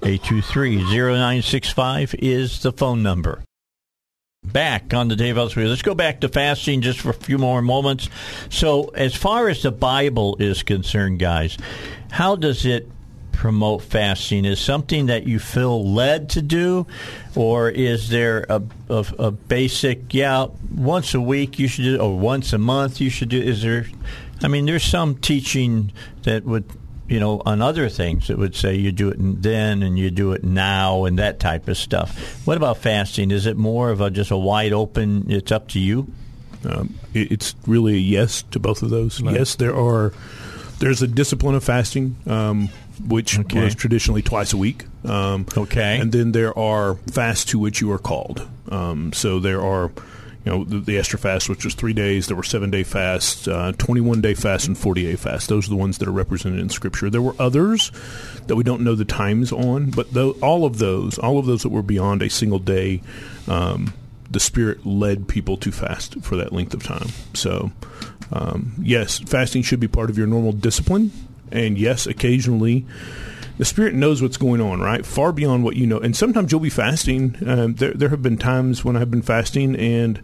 823 0965 is the phone number. Back on the Dave Elswick. Let's go back to fasting just for a few more moments. So, as far as the Bible is concerned, guys, how does it promote fasting? Is something that you feel led to do, or is there a, a, a basic, yeah, once a week you should do, or once a month you should do? Is there, I mean, there's some teaching that would, you know, on other things that would say you do it then and you do it now and that type of stuff. What about fasting? Is it more of a just a wide open? It's up to you. Um, it, it's really a yes to both of those. Yes, there are. There's a discipline of fasting, um, which Okay. was traditionally twice a week. Um, Okay. and then there are fasts to which you are called. Um, so there are, you know, the, the Esther fast, which was three days. There were seven day fasts, uh, 21 day fasts, and 40 day fasts. Those are the ones that are represented in Scripture. There were others that we don't know the times on, but tho- all of those, all of those that were beyond a single day. Um, the Spirit led people to fast for that length of time. So, um, yes, fasting should be part of your normal discipline. And yes, occasionally the Spirit knows what's going on, right? Far beyond what you know. And sometimes you'll be fasting. Um, there, there have been times when I've been fasting and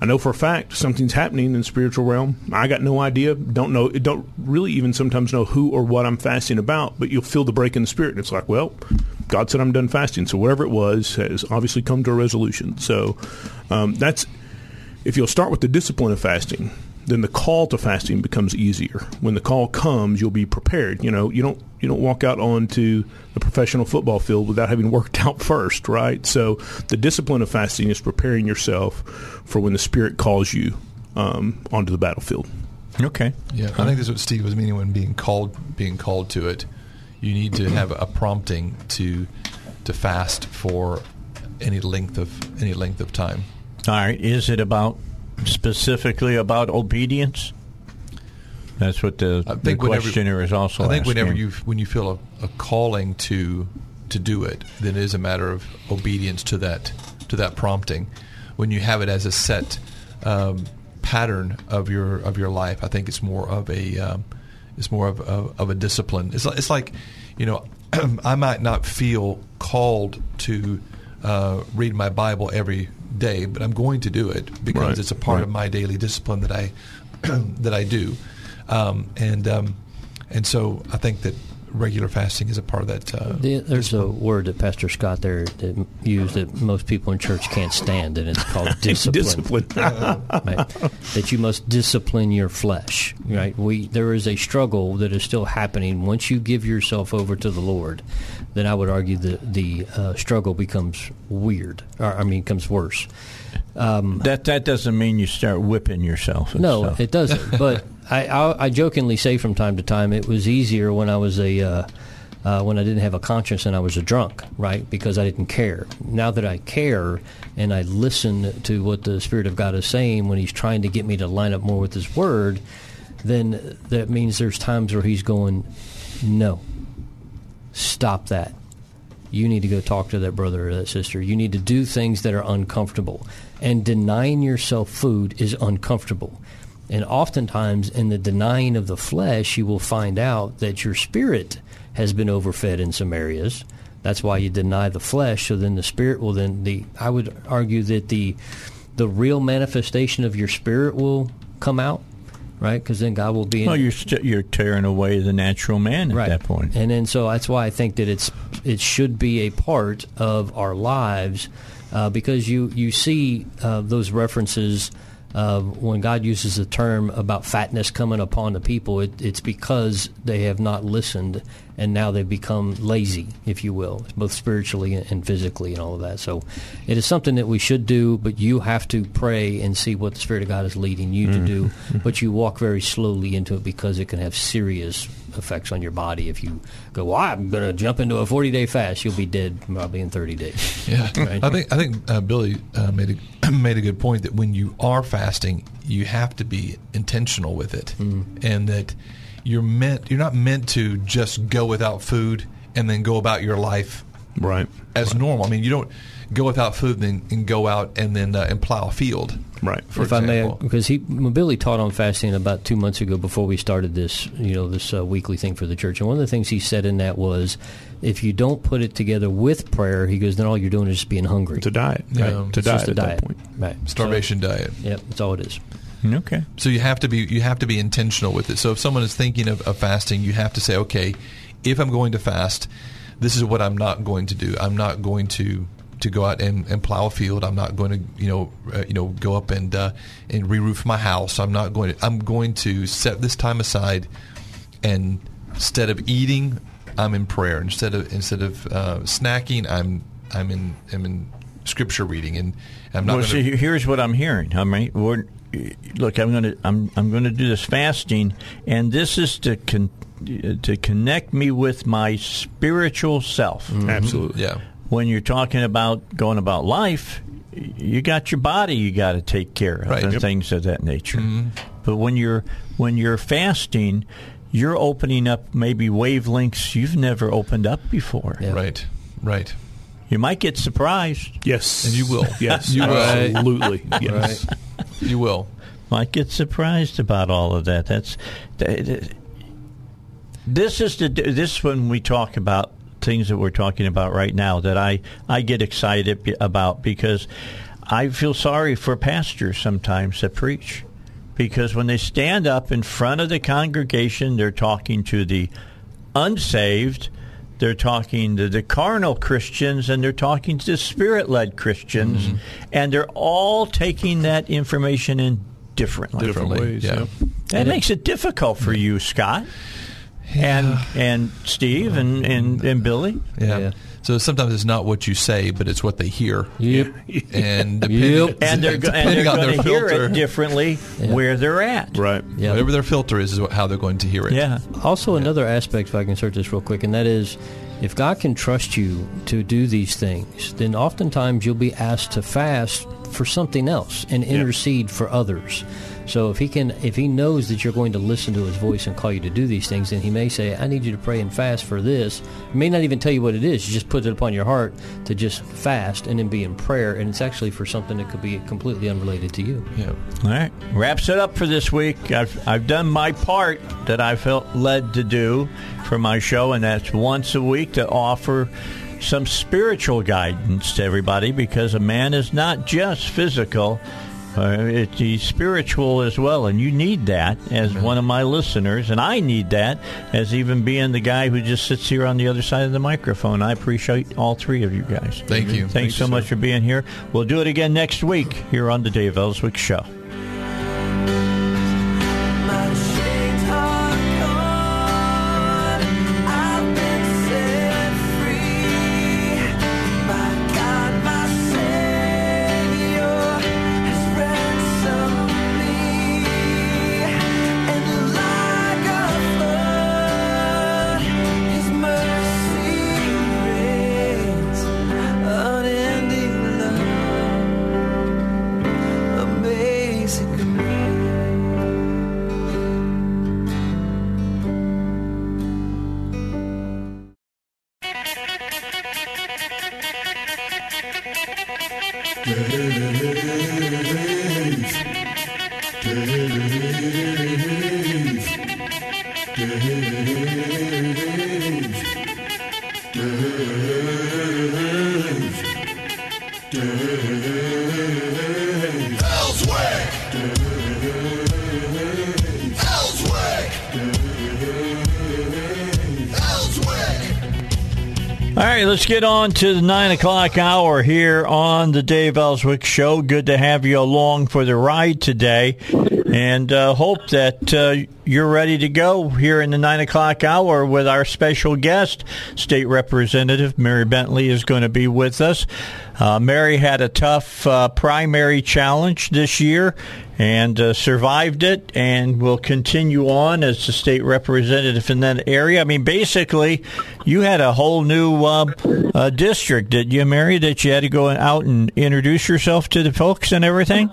I know for a fact something's happening in the spiritual realm. I got no idea, don't know, don't really even sometimes know who or what I'm fasting about, but you'll feel the break in the spirit. And it's like, well, God said I'm done fasting. So whatever it was has obviously come to a resolution. So um, that's, if you'll start with the discipline of fasting, then the call to fasting becomes easier. When the call comes, you'll be prepared. You know, you don't you don't walk out onto the professional football field without having [LAUGHS] worked out first, right? So the discipline of fasting is preparing yourself for when the Spirit calls you um, onto the battlefield. Okay. Yeah, I think that's what Steve was meaning when being called being called to it. You need to have a prompting to to fast for any length of any length of time. All right. Is it about specifically about obedience? That's what the, I the think whenever- questioner is also I think asking. whenever you when you feel a, a calling to to do it, then it is a matter of obedience to that to that prompting. When you have it as a set um, pattern of your of your life, I think it's more of a um, it's more of, of, of a discipline. It's like, it's like you know [CLEARS THROAT] I might not feel called to uh, read my Bible every day, but I'm going to do it because Right, it's a part right. of my daily discipline that I [CLEARS THROAT] that I do, um, and um, and so I think that regular fasting is a part of that. Uh, The- There's a word that Pastor Scott there that used that most people in church can't stand, and it's called [LAUGHS] discipline. Discipline. [LAUGHS] right? That you must discipline your flesh. Right? We there is a struggle that is still happening once you give yourself over to the Lord. Then I would argue that the uh, struggle becomes weird. Or, I mean, becomes worse. Um, that that doesn't mean you start whipping yourself. no, stuff. it doesn't. [LAUGHS] But I, I, I jokingly say from time to time it was easier when I was a uh, uh, when I didn't have a conscience and I was a drunk, right? Because I didn't care. Now that I care and I listen to what the Spirit of God is saying when He's trying to get me to line up more with His Word, then that means there's times where He's going, no. Stop that. You need to go talk to that brother or that sister. You need to do things that are uncomfortable. And denying yourself food is uncomfortable. And oftentimes, in the denying of the flesh, you will find out that your spirit has been overfed in some areas. That's why you deny the flesh. So then the spirit will then the. I would argue that the the real manifestation of your spirit will come out, right? Because then God will be. In, Well, you're st- you're tearing away the natural man at right. that point. And then so that's why I think that it's it should be a part of our lives uh, because you you see uh, those references. Uh, when God uses the term about fatness coming upon the people, it, it's because they have not listened, and now they've become lazy, if you will, both spiritually and physically, and all of that. So, it is something that we should do, but you have to pray and see what the Spirit of God is leading you to do. [LAUGHS] But you walk very slowly into it because it can have serious effects on your body. If you go, well, I'm going to jump into a 40 day fast, you'll be dead probably in 30 days. [LAUGHS] Yeah, Right. I think I think uh, Billy uh, made a [CLEARS THROAT] made a good point that when you are fasting, you have to be intentional with it, and that you're meant you're not meant to just go without food and then go about your life right as normal. I mean, you don't go without food and, and go out and then uh, and plow a field. Right. For if I may, example. because he Billy taught on fasting about two months ago before we started this, you know, this uh, weekly thing for the church. And one of the things he said in that was, if you don't put it together with prayer, he goes, then all you're doing is just being hungry. To diet. Yeah. Right. To It's diet just a at diet. that point. Right. Starvation diet. Yep, that's all it is. Okay. So you have to be you have to be intentional with it. So if someone is thinking of, of fasting, you have to say, okay, if I'm going to fast, this is what I'm not going to do. I'm not going to to go out and, and plow a field. I'm not going to you know uh, you know go up and uh, and re-roof my house. I'm not going to. I'm going to set this time aside, and instead of eating, I'm in prayer. Instead of instead of uh, snacking, I'm I'm in I'm in scripture reading, and I'm not well, going see, to. here's what I'm hearing. I mean, we're, look, I'm going to I'm I'm going to do this fasting, and this is to con, to connect me with my spiritual self. Absolutely. Yeah. When you're talking about going about life, you got your body you got to take care of Right. and Yep. things of that nature. Mm-hmm. But when you're when you're fasting, you're opening up maybe wavelengths you've never opened up before. Yeah. Right. Right. You might get surprised. Yes. And you will. [LAUGHS] Yes. You will. Absolutely. Yes. You will. might get surprised about all of that. That's th- th- this is the this is when we talk about things that we're talking about right now that I I get excited about because I feel sorry for pastors sometimes that preach because when they stand up in front of the congregation they're talking to the unsaved they're talking to the carnal Christians and they're talking to the spirit led Christians, and they're all taking that information in differently. Different ways. yeah. Yep. That makes it difficult for you, Scott, and and Steve and, and, and Billy. Yeah. Yeah. So sometimes it's not what you say, but it's what they hear. Yep. And depending, Yep. And they're, go- and they're on going their to hear it differently where they're at. Right. Yeah. whatever their filter is, is how they're going to hear it. Yeah. Also, another aspect, if I can insert this real quick, and that is if God can trust you to do these things, then oftentimes you'll be asked to fast for something else and intercede for others. So if he can, if he knows that you're going to listen to his voice and call you to do these things, then he may say, "I need you to pray and fast for this." He may not even tell you what it is. You just put it upon your heart to just fast and then be in prayer, and it's actually for something that could be completely unrelated to you. Yeah. All right. Wraps it up for this week. I've, I've done my part that I felt led to do for my show, and that's once a week to offer some spiritual guidance to everybody because a man is not just physical. Uh, it, he's spiritual as well, and you need that as one of my listeners, and I need that as even being the guy who just sits here on the other side of the microphone. I appreciate all three of you guys. Thank you. Thanks Thank so much for being here. We'll do it again next week here on the Dave Elswick Show. On to the nine o'clock hour here on the Dave Elswick Show. Good to have you along for the ride today, and uh, hope that uh, you're ready to go here in the nine o'clock hour with our special guest, State Representative Mary Bentley is going to be with us. Uh, Mary had a tough uh, primary challenge this year and uh, survived it and will continue on as the state representative in that area. I mean, basically, you had a whole new uh, uh, district, did you, Mary, that you had to go out and introduce yourself to the folks and everything?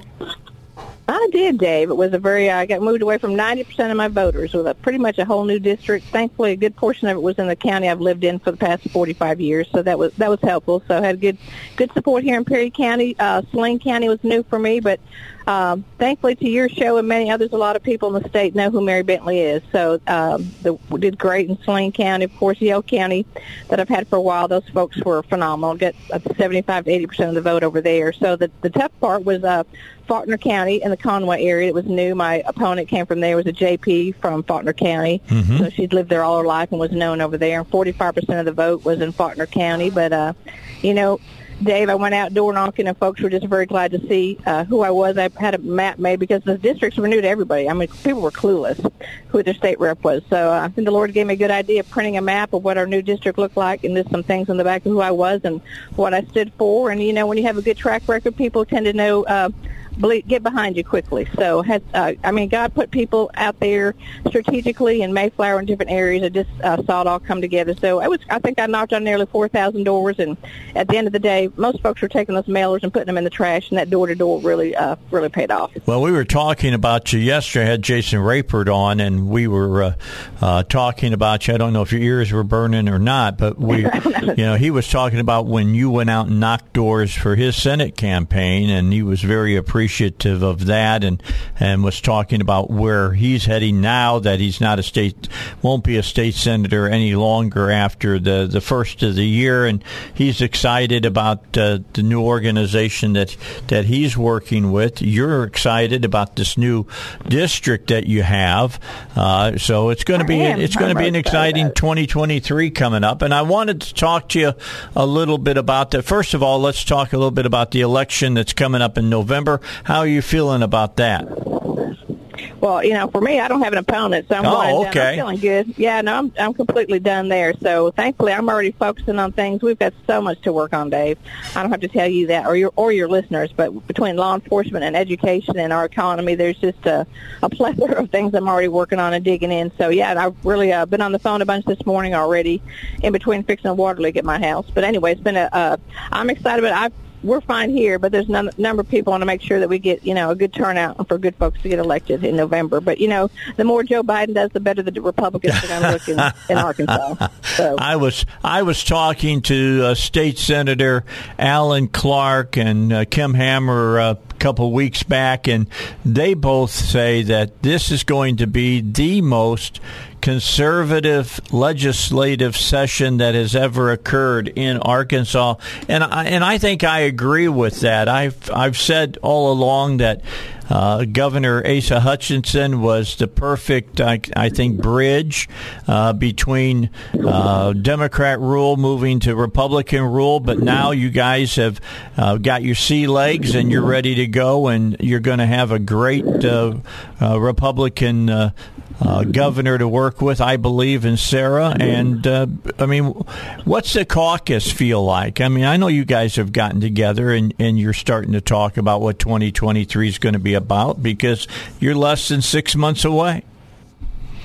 Did, Dave. It was a very. I got moved away from ninety percent of my voters with a pretty much a whole new district. Thankfully, a good portion of it was in the county I've lived in for the past forty-five years, so that was that was helpful. So I had good good support here in Perry County. Uh, Saline County was new for me, but um, thankfully to your show and many others, a lot of people in the state know who Mary Bentley is. So um, the, we did great in Saline County. Of course, Yell County that I've had for a while, those folks were phenomenal. Get up to 75 to 80 percent of the vote over there. So the, the tough part was uh, Faulkner County in the Conway area. It was new. My opponent came from there. Was a JP from Faulkner County. Mhm. So she'd lived there all her life and was known over there. And 45 percent of the vote was in Faulkner County. But uh, you know, Dave, I went out door knocking, and folks were just very glad to see uh, who I was. I had a map made because the districts were new to everybody. I mean, people were clueless who their state rep was. So uh, I think the Lord gave me a good idea of printing a map of what our new district looked like, and there's some things on the back of who I was and what I stood for. And you know, when you have a good track record, people tend to know. Uh, believe, get behind you quickly. So, has, uh, I mean, God put people out there strategically in Mayflower and different areas. I just uh, saw it all come together. So, I was, I think I knocked on nearly four thousand doors, and at the end of the day, most folks were taking those mailers and putting them in the trash, and that door to door really, uh, really paid off. Well, we were talking about you yesterday. I had Jason Rapert on, and we were uh, uh, talking about you. I don't know if your ears were burning or not, but we, [LAUGHS] you know, he was talking about when you went out and knocked doors for his Senate campaign, and he was very appreciative of that, and and was talking about where he's heading now. That he's not a state, won't be a state senator any longer after the the first of the year, and he's excited about uh, the new organization that that he's working with. You're excited about this new district that you have, uh, so it's going to be it's going to be an exciting 2023 coming up. And I wanted to talk to you a little bit about that. First of all, let's talk a little bit about the election that's coming up in November. How are you feeling about that? Well, you know, for me, I don't have an opponent, so I'm Oh, okay. I'm feeling good. Yeah, no, I'm I'm completely done there. So thankfully, I'm already focusing on things. We've got so much to work on, Dave. I don't have to tell you that, or your or your listeners. But between law enforcement and education and our economy, there's just a, a [LAUGHS] plethora of things I'm already working on and digging in. So yeah, I've really uh, been on the phone a bunch this morning already, in between fixing a water leak at my house. But anyway, it's been a. Uh, I'm excited, but I've we're fine here, but there's a number of people want to make sure that we get, you know, a good turnout for good folks to get elected in November. But, you know, the more Joe Biden does, the better the Republicans are going to look in, in Arkansas. [LAUGHS] So. I was I was talking to uh, State Senator Alan Clark and uh, Kim Hammer uh, a couple weeks back, and they both say that this is going to be the most conservative legislative session that has ever occurred in Arkansas, and I, and I think I agree with that. I've I've said all along that uh, Governor Asa Hutchinson was the perfect, I, I think, bridge uh, between uh, Democrat rule moving to Republican rule. But now you guys have uh, got your sea legs and you're ready to go, and you're going to have a great uh, uh, Republican. Uh, governor to work with, I believe, in Sarah. And uh, I mean, what's the caucus feel like? I mean, I know you guys have gotten together and, and you're starting to talk about what 2023 is going to be about because you're less than six months away.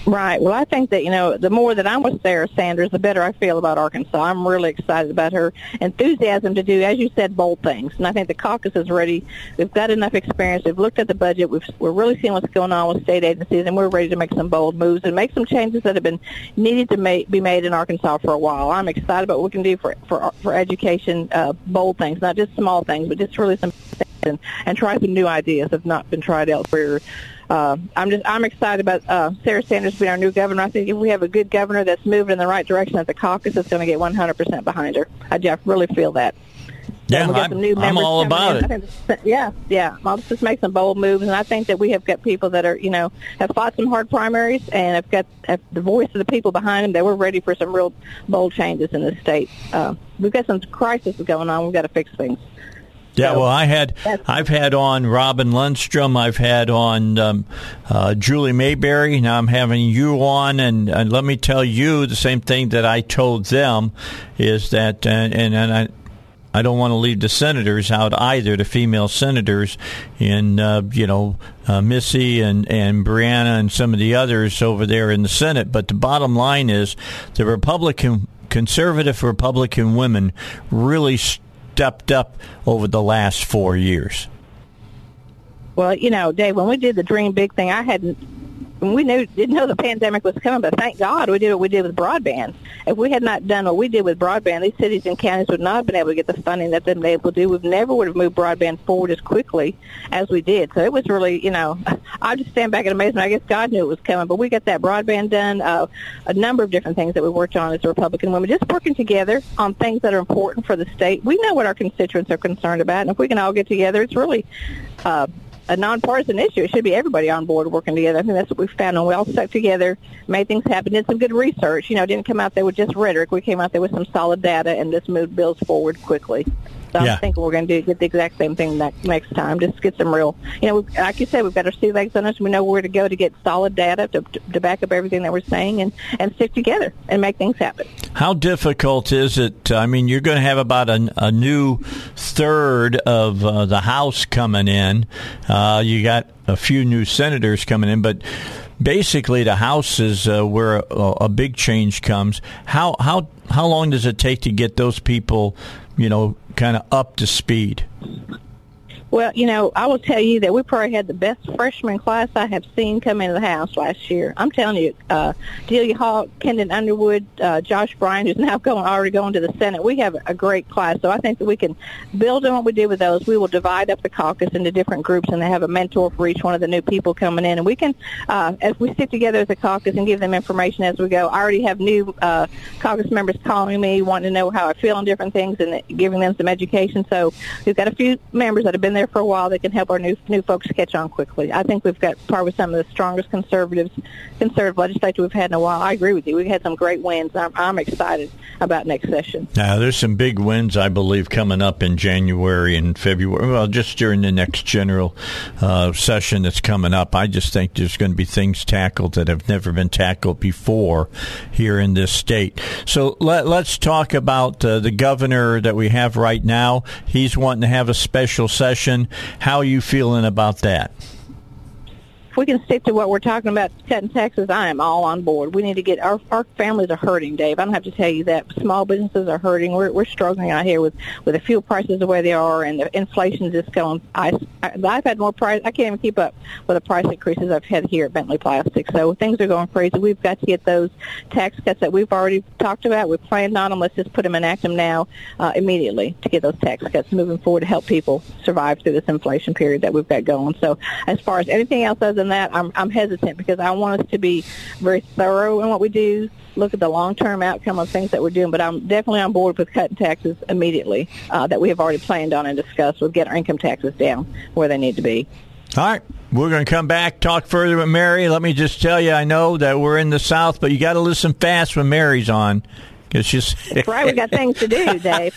Right. Well, I think that, you know, the more that I'm with Sarah Sanders, the better I feel about Arkansas. I'm really excited about her enthusiasm to do, as you said, bold things. And I think the caucus is ready. We've got enough experience. We've looked at the budget. We've, we're really seeing what's going on with state agencies, and we're ready to make some bold moves and make some changes that have been needed to make, be made in Arkansas for a while. I'm excited about what we can do for, for, for education, uh, bold things, not just small things, but just really some things and, and try some new ideas that have not been tried elsewhere uh, I'm just I'm excited about uh, Sarah Sanders being our new governor. I think if we have a good governor that's moving in the right direction, that the caucus is going to get 100% behind her. I just really feel that. Yeah, I'm, I'm all about in. it. yeah, yeah. I'll just make some bold moves, and I think that we have got people that are, you know, have fought some hard primaries and have got have the voice of the people behind them. That we're ready for some real bold changes in this state. Uh, we've got some crisis going on. We've got to fix things. Yeah, well, I had I've had on Robin Lundstrom, I've had on um, uh, Julie Mayberry. Now I'm having you on, and, and, let me tell you the same thing that I told them is that, uh, and, and I. I don't want to leave the senators out either, the female senators, in uh, you know uh, Missy and and Brianna and some of the others over there in the Senate. But the bottom line is, the Republican conservative Republican women really. St- stepped up over the last four years? Well, you know, Dave, when we did the Dream Big thing, I hadn't we knew didn't know the pandemic was coming, but thank God we did what we did with broadband. If we had not done what we did with broadband, these cities and counties would not have been able to get the funding that they've been able to do. We never would have moved broadband forward as quickly as we did. So it was really, you know, [LAUGHS] I just stand back in amazement. I guess God knew it was coming, but we got that broadband done. Uh, a number of different things that we worked on as a Republican women, just working together on things that are important for the state. We know what our constituents are concerned about, and if we can all get together, it's really. Uh, a nonpartisan issue. It should be everybody on board working together. I think that's what we found, and we all stuck together, made things happen, did some good research. You know, didn't come out there with just rhetoric. We came out there with some solid data, and just moved bills forward quickly. So yeah. I'm thinking we're going to do get the exact same thing next next time. Just get some real, you know, like you said, we've got our sea legs on us. We know where to go to get solid data to, to back up everything that we're saying, and and stick together and make things happen. How difficult is it? I mean, you're going to have about a, a new third of uh, the House coming in. Uh, you got a few new senators coming in, but basically the House is uh, where a, a, big change comes. How how how long does it take to get those people, you know, kind of up to speed? Well, you know, I will tell you that we probably had the best freshman class I have seen come into the house last year. I'm telling you, uh, Delia Haak, Kendon Underwood, uh, Josh Bryant, who's now [LAUGHS] going already going to the Senate. We have a great class, so I think that we can build on what we did with those. We will divide up the caucus into different groups, and they have a mentor for each one of the new people coming in, and we can, uh, as we stick together as a caucus and give them information as we go. I already have new uh, caucus members calling me, wanting to know how I feel on different things, and giving them some education. So we've got a few members that have been there for a while that can help our new new folks catch on quickly. I think we've got probably some of the strongest conservatives, conservative legislature we've had in a while. I agree with you. We've had some great wins. I'm, I'm excited about next session. Now, there's some big wins, I believe, coming up in January and February. Well, just during the next general uh, session that's coming up, I just think there's going to be things tackled that have never been tackled before here in this state. So let, us talk about uh, the governor that we have right now. He's wanting to have a special session. How are you feeling about that? We can stick to what we're talking about, cutting taxes, I am all on board. We need to get our our families are hurting, Dave. I don't have to tell you that. Small businesses are hurting. We're we're struggling out here with with the fuel prices the way they are, and the inflation is just going. I I've had more price. I can't even keep up with the price increases I've had here at Bentley Plastics. So things are going crazy. We've got to get those tax cuts that we've already talked about. We've planned on them. Let's just put them enact them now uh, immediately to get those tax cuts moving forward to help people survive through this inflation period that we've got going. So as far as anything else other than than that, I'm, I'm hesitant because I want us to be very thorough in what we do, look at the long-term outcome of things that we're doing. But I'm definitely on board with cutting taxes immediately uh, that we have already planned on and discussed. We'll get our income taxes down where they need to be. All right. We're going to come back, talk further with Mary. Let me just tell you, I know that we're in the South, but you got to listen fast when Mary's on. She's That's right. We got things to do, [LAUGHS] Dave.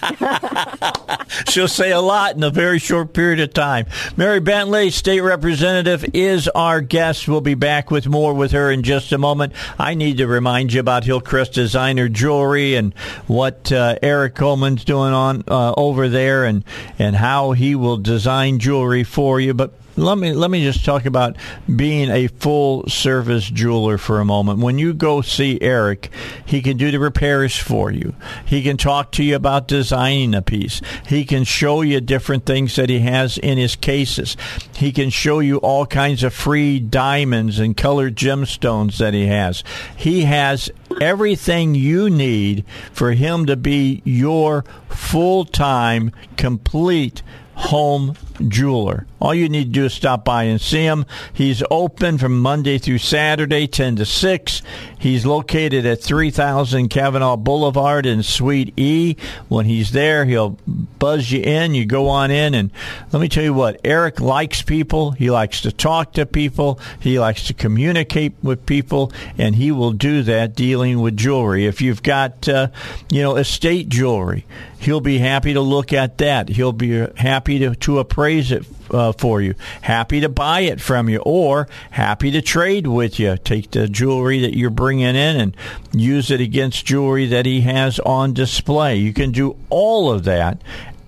[LAUGHS] she'll say a lot in a very short period of time. Mary Bentley, state representative, is our guest. We'll be back with more with her in just a moment. I need to remind you about Hillcrest Designer Jewelry and what uh, Eric Coleman's doing on uh, over there, and and how he will design jewelry for you. But let me let me just talk about being a full service jeweler for a moment. When you go see Eric, he can do the repairs for you. He can talk to you about designing a piece. He can show you different things that he has in his cases. He can show you all kinds of free diamonds and colored gemstones that he has. He has everything you need for him to be your full-time complete home jeweler. All you need to do is stop by and see him. He's open from Monday through Saturday, 10 to 6. He's located at 3000 Kavanaugh Boulevard in Suite E. When he's there, he'll buzz you in. You go on in, and let me tell you what Eric likes people. He likes to talk to people. He likes to communicate with people, and he will do that dealing with jewelry. If you've got, uh, you know, estate jewelry, he'll be happy to look at that. He'll be happy to, to appraise it uh, for you, happy to buy it from you, or happy to trade with you. Take the jewelry that you're bringing in and use it against jewelry that he has on display. You can do all of that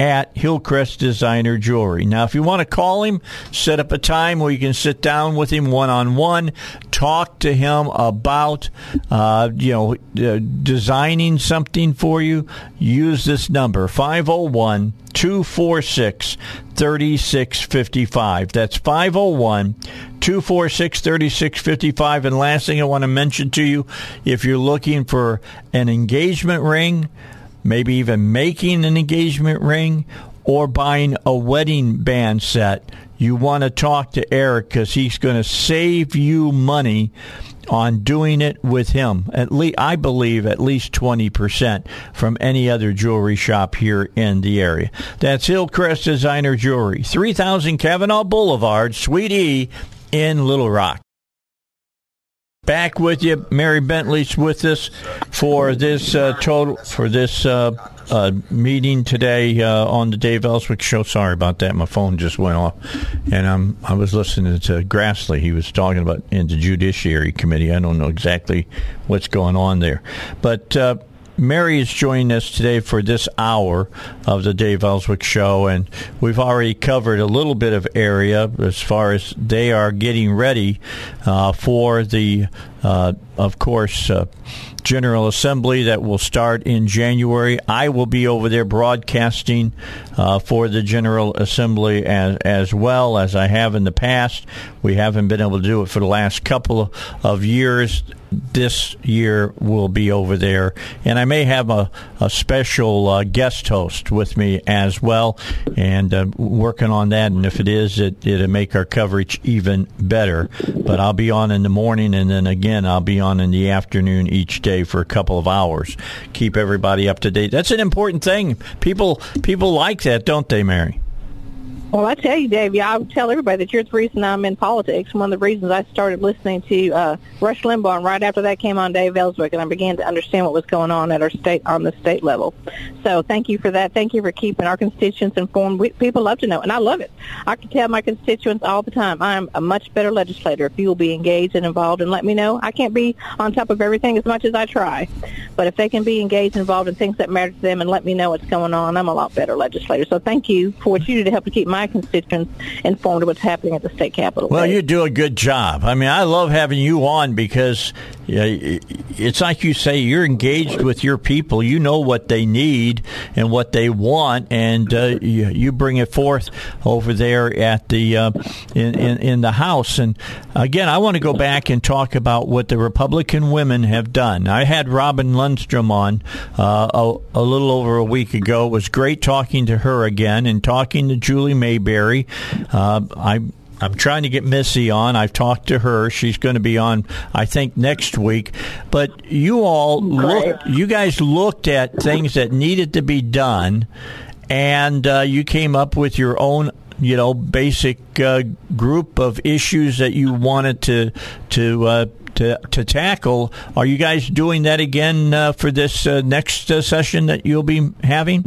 at Hillcrest Designer Jewelry. Now, if you want to call him, set up a time where you can sit down with him one on one, talk to him about, uh, you know, uh, designing something for you. Use this number 501 246 3655. That's 501 246 3655. And last thing I want to mention to you if you're looking for an engagement ring, maybe even making an engagement ring or buying a wedding band set, you want to talk to Eric because he's going to save you money on doing it with him. At least, I believe, at least 20% from any other jewelry shop here in the area. That's Hillcrest Designer Jewelry, 3000 Kavanaugh Boulevard, Suite E in Little Rock. Back with you, Mary Bentley's with us for this uh, total for this uh, uh, meeting today uh, on the Dave Elswick show. Sorry about that, my phone just went off, and um, I was listening to Grassley. He was talking about in the Judiciary Committee. I don't know exactly what's going on there, but. Mary is joining us today for this hour of the Dave Elswick Show, and we've already covered a little bit of area as far as they are getting ready uh, for the, uh, of course, uh, General Assembly that will start in January. I will be over there broadcasting uh, for the General Assembly as, as well as I have in the past. We haven't been able to do it for the last couple of years this year will be over there. And I may have a, a special uh, guest host with me as well, and uh, working on that. And if it is, it, it'll make our coverage even better. But I'll be on in the morning, and then again, I'll be on in the afternoon each day for a couple of hours. Keep everybody up to date. That's an important thing. People people like that, don't they, Mary? Well, I tell you, Dave, I would tell everybody that you're the reason I'm in politics. One of the reasons I started listening to uh, Rush Limbaugh, and right after that came on Dave Elswick, and I began to understand what was going on at our state on the state level. So, thank you for that. Thank you for keeping our constituents informed. We, people love to know, and I love it. I can tell my constituents all the time I'm a much better legislator if you will be engaged and involved and let me know. I can't be on top of everything as much as I try, but if they can be engaged and involved in things that matter to them and let me know what's going on, I'm a lot better legislator. So, thank you for what you do to help to keep my constituents informed of what's happening at the state capitol. Well, you do a good job. I mean, I love having you on because yeah, it's like you say, you're engaged with your people. You know what they need and what they want, and uh, you, you bring it forth over there at the uh, in, in in the House. And again, I want to go back and talk about what the Republican women have done. I had Robin Lundstrum on uh, a, a little over a week ago. It was great talking to her again and talking to Julie Mayberry. Uh, I I'm trying to get Missy on. I've talked to her. She's going to be on, I think, next week. But you all look, you guys looked at things that needed to be done, and uh, you came up with your own, you know, basic uh, group of issues that you wanted to to. Uh, to, to tackle. Are you guys doing that again uh, for this uh, next uh, session that you'll be having?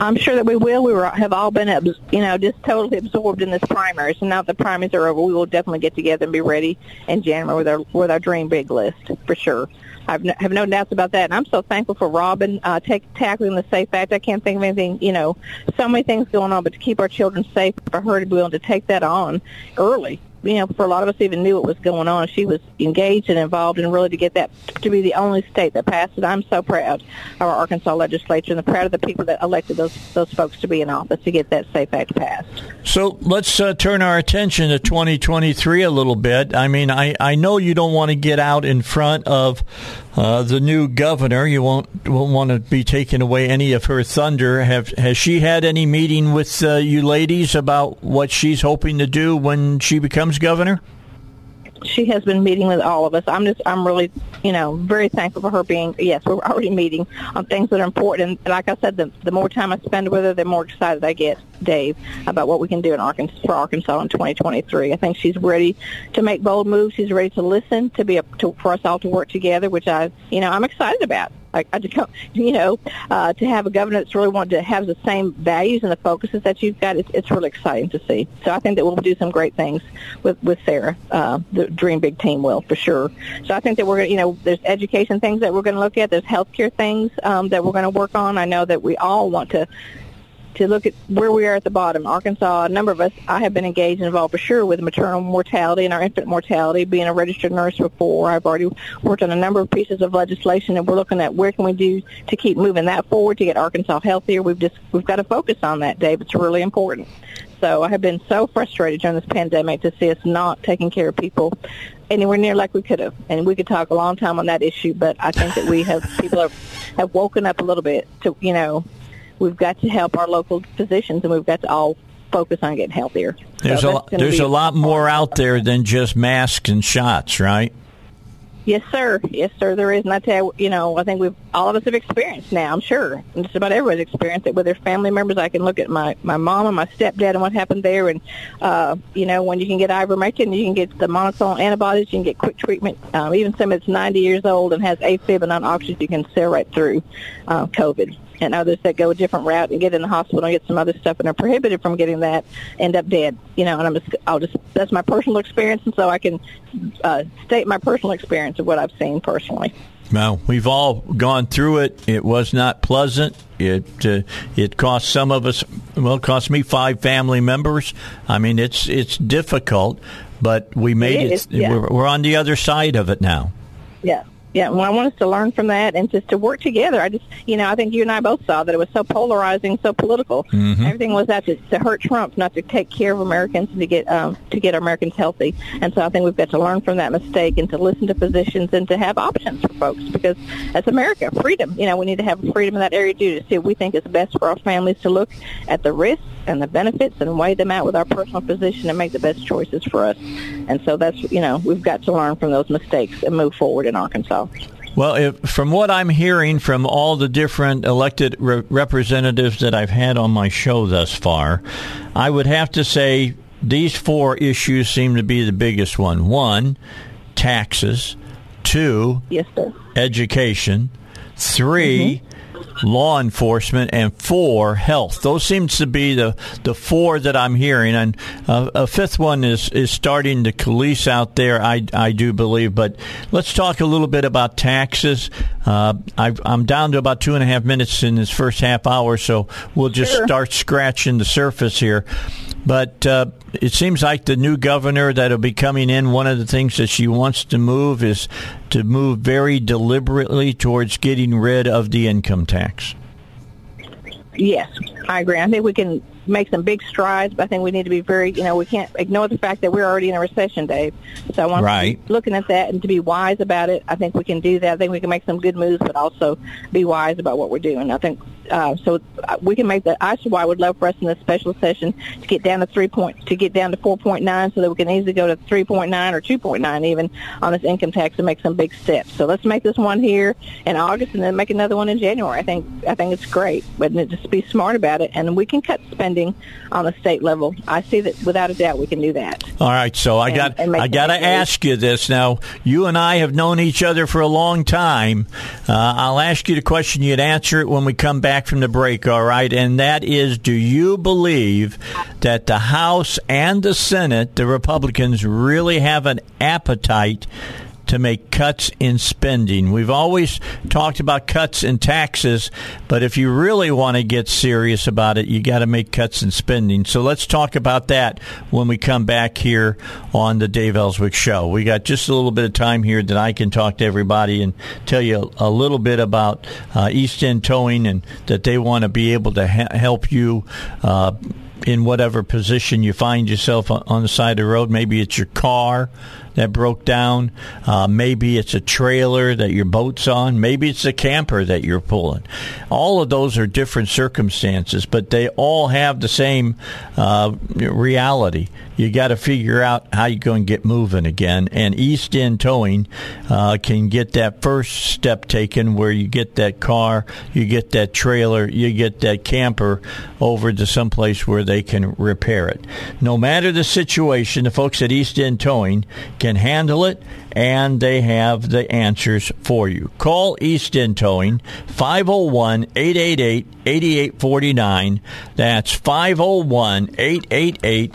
I'm sure that we will. We have all been, you know, just totally absorbed in this primary. So now that the primaries are over, we will definitely get together and be ready in January with our with our dream big list for sure. I have no, have no doubts about that. And I'm so thankful for Robin uh, take, tackling the Safe Act. I can't think of anything, you know, so many things going on, but to keep our children safe, for her to be willing to take that on early you know, for a lot of us even knew what was going on. She was engaged and involved, and really to get that to be the only state that passed it. I'm so proud of our Arkansas legislature and the proud of the people that elected those those folks to be in office to get that Safe Act passed. So let's uh, turn our attention to 2023 a little bit. I mean, I, I know you don't want to get out in front of uh, the new governor. You won't won't want to be taking away any of her thunder. Have has she had any meeting with uh, you ladies about what she's hoping to do when she becomes governor? she has been meeting with all of us. I'm just, I'm really, you know, very thankful for her being, yes, we're already meeting on things that are important. And like I said, the, the more time I spend with her, the more excited I get, Dave, about what we can do in Arkansas, for Arkansas in 2023. I think she's ready to make bold moves. She's ready to listen, to be a, to, for us all to work together, which I, you know, I'm excited about. I, I just, [LAUGHS] you know, uh, to have a governor that's really wanted to have the same values and the focuses that you've got, it's, it's really exciting to see. So I think that we'll do some great things with with Sarah. Uh, the Dream Big team will for sure. So I think that we're you know, there's education things that we're going to look at. There's healthcare things um, that we're going to work on. I know that we all want to to look at where we are at the bottom. Arkansas, a number of us, I have been engaged and involved for sure with maternal mortality and our infant mortality. Being a registered nurse before, I've already worked on a number of pieces of legislation, and we're looking at where can we do to keep moving that forward to get Arkansas healthier. We've just we've got to focus on that, Dave. It's really important. So I have been so frustrated during this pandemic to see us not taking care of people anywhere near like we could have. And we could talk a long time on that issue, but I think that we have people have have woken up a little bit to you know we've got to help our local physicians, and we've got to all focus on getting healthier. There's So a there's a lot more out there than just masks and shots, right? Yes, sir. Yes, sir. There is, and I tell you, you know, I think we've all of us have experienced now. I'm sure, and just about everybody's experienced it with their family members. I can look at my my mom and my stepdad and what happened there, and uh, you know, when you can get ivermectin, you can get the monoclonal antibodies, you can get quick treatment. Um, even somebody that's 90 years old and has AFib and non-oxygen, you can sail right through uh, COVID. And others that go a different route and get in the hospital and get some other stuff and are prohibited from getting that end up dead. You know, and I'm just, I'll just, that's my personal experience, and so I can uh, state my personal experience of what I've seen personally. Well, we've all gone through it. It was not pleasant. It uh, it cost some of us. Well, it cost me five family members. I mean, it's it's difficult, but we made It it. yeah. we're, we're on the other side of it now. Yeah. Yeah, well, I want us to learn from that and just to work together. I just, you know, I think you and I both saw that it was so polarizing, so political. Mhm. Everything was out to, to hurt Trump, not to take care of Americans and to get um, to get Americans healthy. And so I think we've got to learn from that mistake and to listen to physicians and to have options for folks because as America, freedom. You know, we need to have freedom in that area too to see what we think is best for our families to look at the risks and the benefits and weigh them out with our personal physician and make the best choices for us. And so that's, you know, we've got to learn from those mistakes and move forward in Arkansas. Well, if, from what I'm hearing from all the different elected re- representatives that I've had on my show thus far, I would have to say these four issues seem to be the biggest one. One, taxes. Two, yes, sir. education. 3 mm-hmm. Law enforcement. And four, health. Those seems to be the, the four that I'm hearing. And uh, a fifth one is, is starting to coalesce out there, I, I do believe. But let's talk a little bit about taxes. Uh, I've, I'm down to about two and a half minutes in this first half hour, so we'll just Sure. start scratching the surface here. But uh, it seems like the new governor that'll be coming in, one of the things that she wants to move is to move very deliberately towards getting rid of the income tax. Yes, I agree. I think we can make some big strides, but I think we need to be very, you know, we can't ignore the fact that we're already in a recession, Dave. So I want Right. to be looking at that and to be wise about it. I think we can do that. I think we can make some good moves, but also be wise about what we're doing. I think uh, so. uh, We can make the. I I would love for us in this special session to get down to three point to get down to four point nine, so that we can easily go to three point nine or two point nine even on this income tax and make some big steps. So let's make this one here in August and then make another one in January. I think I think it's great, but just be smart about it, and we can cut spending on the state level. I see that without a doubt we can do that. All right, so I And- got and I got to some big moves. ask you this now. You and I have known each other for a long time. Uh, I'll ask you the question. You'd answer it when we come back back from the break, all right? And that is do you believe that the House and the Senate, the Republicans, really have an appetite to make cuts in spending. We've always talked about cuts in taxes, but if you really want to get serious about it, you got to make cuts in spending. So let's talk about that when we come back here on the Dave Elswick Show. We got just a little bit of time here that I can talk to everybody and tell you a, little bit about uh, East End Towing and that they want to be able to ha- help you. Uh, in whatever position you find yourself on the side of the road. Maybe it's your car that broke down. Uh, maybe it's a trailer that your boat's on. Maybe it's a camper that you're pulling. All of those are different circumstances, but they all have the same uh, reality. You got to figure out how you're going to get moving again. And East End Towing uh, can get that first step taken where you get that car, you get that trailer, you get that camper over to someplace where they can repair it. No matter the situation, the folks at East End Towing can handle it and they have the answers for you. Call East End Towing 501 888 8849. That's 501 888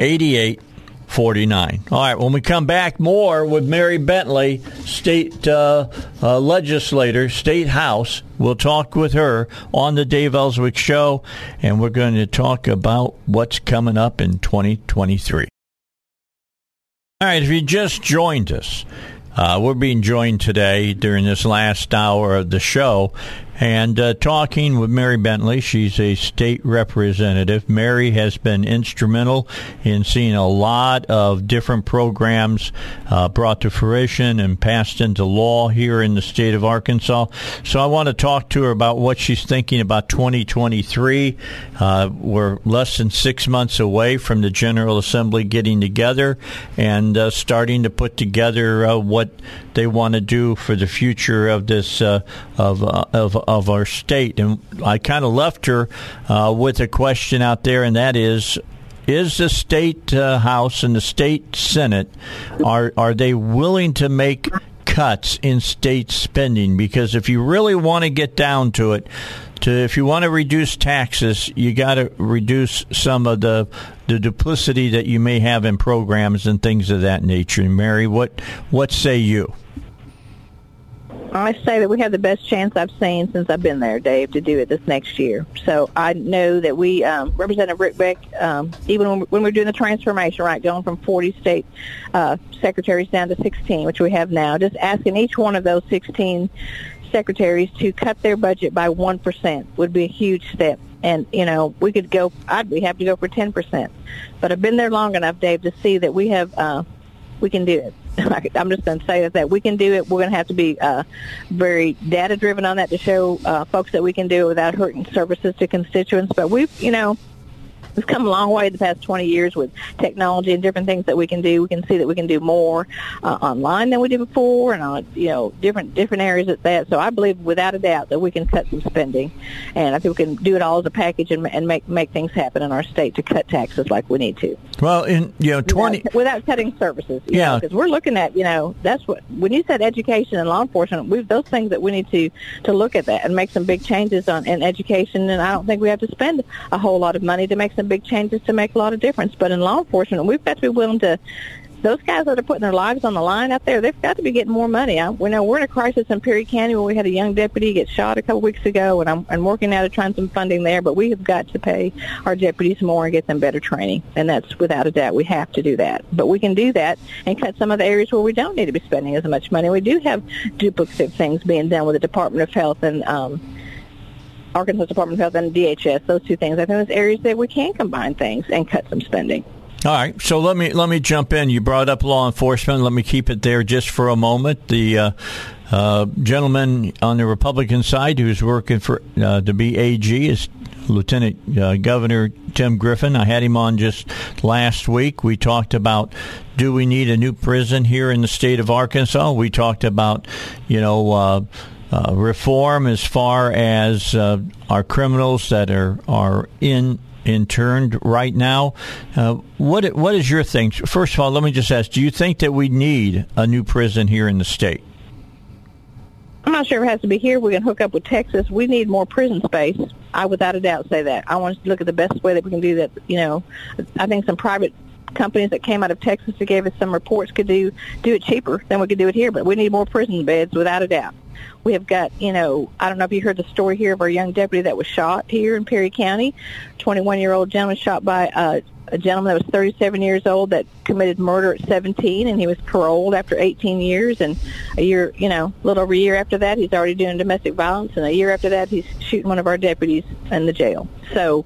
8849. All right, when we come back, more with Mary Bentley, state uh, uh, legislator, state house. We'll talk with her on the Dave Elswick Show, and we're going to talk about what's coming up in 2023. All right, if you just joined us, uh, we're being joined today during this last hour of the show and uh, talking with Mary Bentley. She's a state representative. Mary has been instrumental in seeing a lot of different programs uh, brought to fruition and passed into law here in the state of Arkansas. So I want to talk to her about what she's thinking about 2023. Uh, we're less than six months away from the General Assembly getting together and uh, starting to put together uh, what they want to do for the future of this uh, of of of our state. And I kind of left her uh, with a question out there, and that is. Is the state uh, house and the state senate are are they willing to make cuts in state spending? Because if you really want to get down to it, to if you want to reduce taxes, you got to reduce some of the the duplicity that you may have in programs and things of that nature. And Mary, what what say you? I say that we have the best chance I've seen since I've been there, Dave, to do it this next year. So I know that we, um, Representative Rick um, even when, when we're doing the transformation, right, going from 40 state uh, secretaries down to 16, which we have now, just asking each one of those 16 secretaries to cut their budget by 1% would be a huge step. And, you know, we could go, I'd be happy to go for 10%. But I've been there long enough, Dave, to see that we have, uh, we can do it. [LAUGHS] I'm just going to say that, that we can do it. We're going to have to be uh, very data driven on that to show uh, folks that we can do it without hurting services to constituents. But we've, you know, we've come a long way the past 20 years with technology and different things that we can do. We can see that we can do more uh, online than we did before, and on you know different different areas at that. So I believe without a doubt that we can cut some spending, and I think we can do it all as a package and, and make make things happen in our state to cut taxes like we need to. Well, in you know 20 without, without cutting services. Yeah, because we're looking at you know that's what when you said education and law enforcement, we those things that we need to to look at that and make some big changes on in education. And I don't think we have to spend a whole lot of money to make some big changes to make a lot of difference. But in law enforcement, we've got to be willing to. Those guys that are putting their lives on the line out there, they've got to be getting more money. I, we know we're in a crisis in Perry County where we had a young deputy get shot a couple weeks ago, and I'm, I'm working now to try some funding there. But we have got to pay our deputies more and get them better training, and that's without a doubt we have to do that. But we can do that and cut some of the areas where we don't need to be spending as much money. We do have duplicative things being done with the Department of Health and. um Arkansas Department of Health and DHS, those two things. I think there's areas that we can combine things and cut some spending. All right, so let me let me jump in. You brought up law enforcement. Let me keep it there just for a moment. The uh, uh, gentleman on the Republican side who's working for uh, to be AG is Lieutenant uh, Governor Tim Griffin. I had him on just last week. We talked about do we need a new prison here in the state of Arkansas? We talked about you know. Uh, uh, reform as far as uh, our criminals that are are in interned right now. Uh, what what is your thing? First of all, let me just ask: Do you think that we need a new prison here in the state? I'm not sure if it has to be here. We can hook up with Texas. We need more prison space. I without a doubt say that. I want to look at the best way that we can do that. You know, I think some private companies that came out of Texas that gave us some reports could do do it cheaper than we could do it here. But we need more prison beds without a doubt. We have got, you know, I don't know if you heard the story here of our young deputy that was shot here in Perry County. 21 year old gentleman shot by uh, a gentleman that was 37 years old that committed murder at 17, and he was paroled after 18 years. And a year, you know, a little over a year after that, he's already doing domestic violence, and a year after that, he's shooting one of our deputies in the jail. So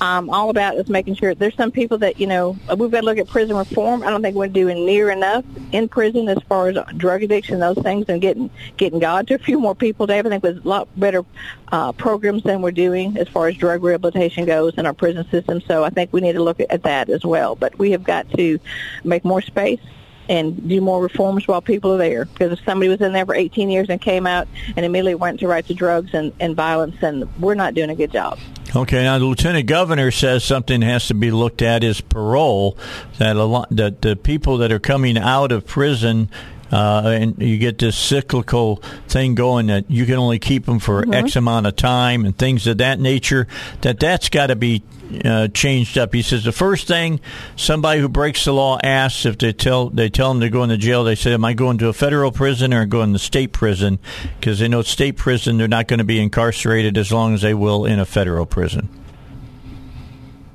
um, all about is making sure there's some people that you know we've got to look at prison reform. I don't think we're doing near enough in prison as far as drug addiction, those things, and getting getting God to a few more people. Dave, I think with a lot better uh, programs than we're doing as far as drug rehabilitation goes in our prison system. So I think we need to look at that as well. But we have got to make more space and do more reforms while people are there. Because if somebody was in there for 18 years and came out and immediately went to right to drugs and, and violence, then we're not doing a good job. Okay, now the lieutenant governor says something has to be looked at is parole. That a lot that the people that are coming out of prison uh, and you get this cyclical thing going that you can only keep them for Mm-hmm. X amount of time and things of that nature. That that's got to be uh, changed up. He says the first thing somebody who breaks the law asks if they tell they tell them they're going to jail, they say, "Am I going to a federal prison or going to state prison?" Because they know state prison they're not going to be incarcerated as long as they will in a federal prison.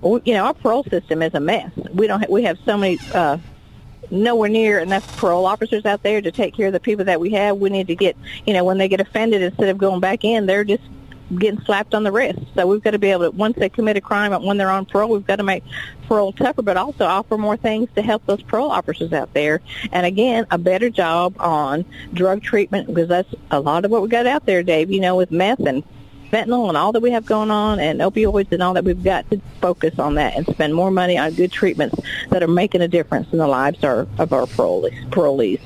Well, you know, our parole system is a mess. We don't. Ha- we have so many. Uh, nowhere near enough parole officers out there to take care of the people that we have. We need to get, you know, when they get offended, instead of going back in, they're just getting slapped on the wrist. So we've got to be able to, once they commit a crime and when they're on parole, we've got to make parole tougher, but also offer more things to help those parole officers out there. And again, a better job on drug treatment because that's a lot of what we got out there, Dave, you know, with meth and fentanyl and all that we have going on and opioids and all that we've got to focus on that and spend more money on good treatments that are making a difference in the lives of our, of our parolees. parolees.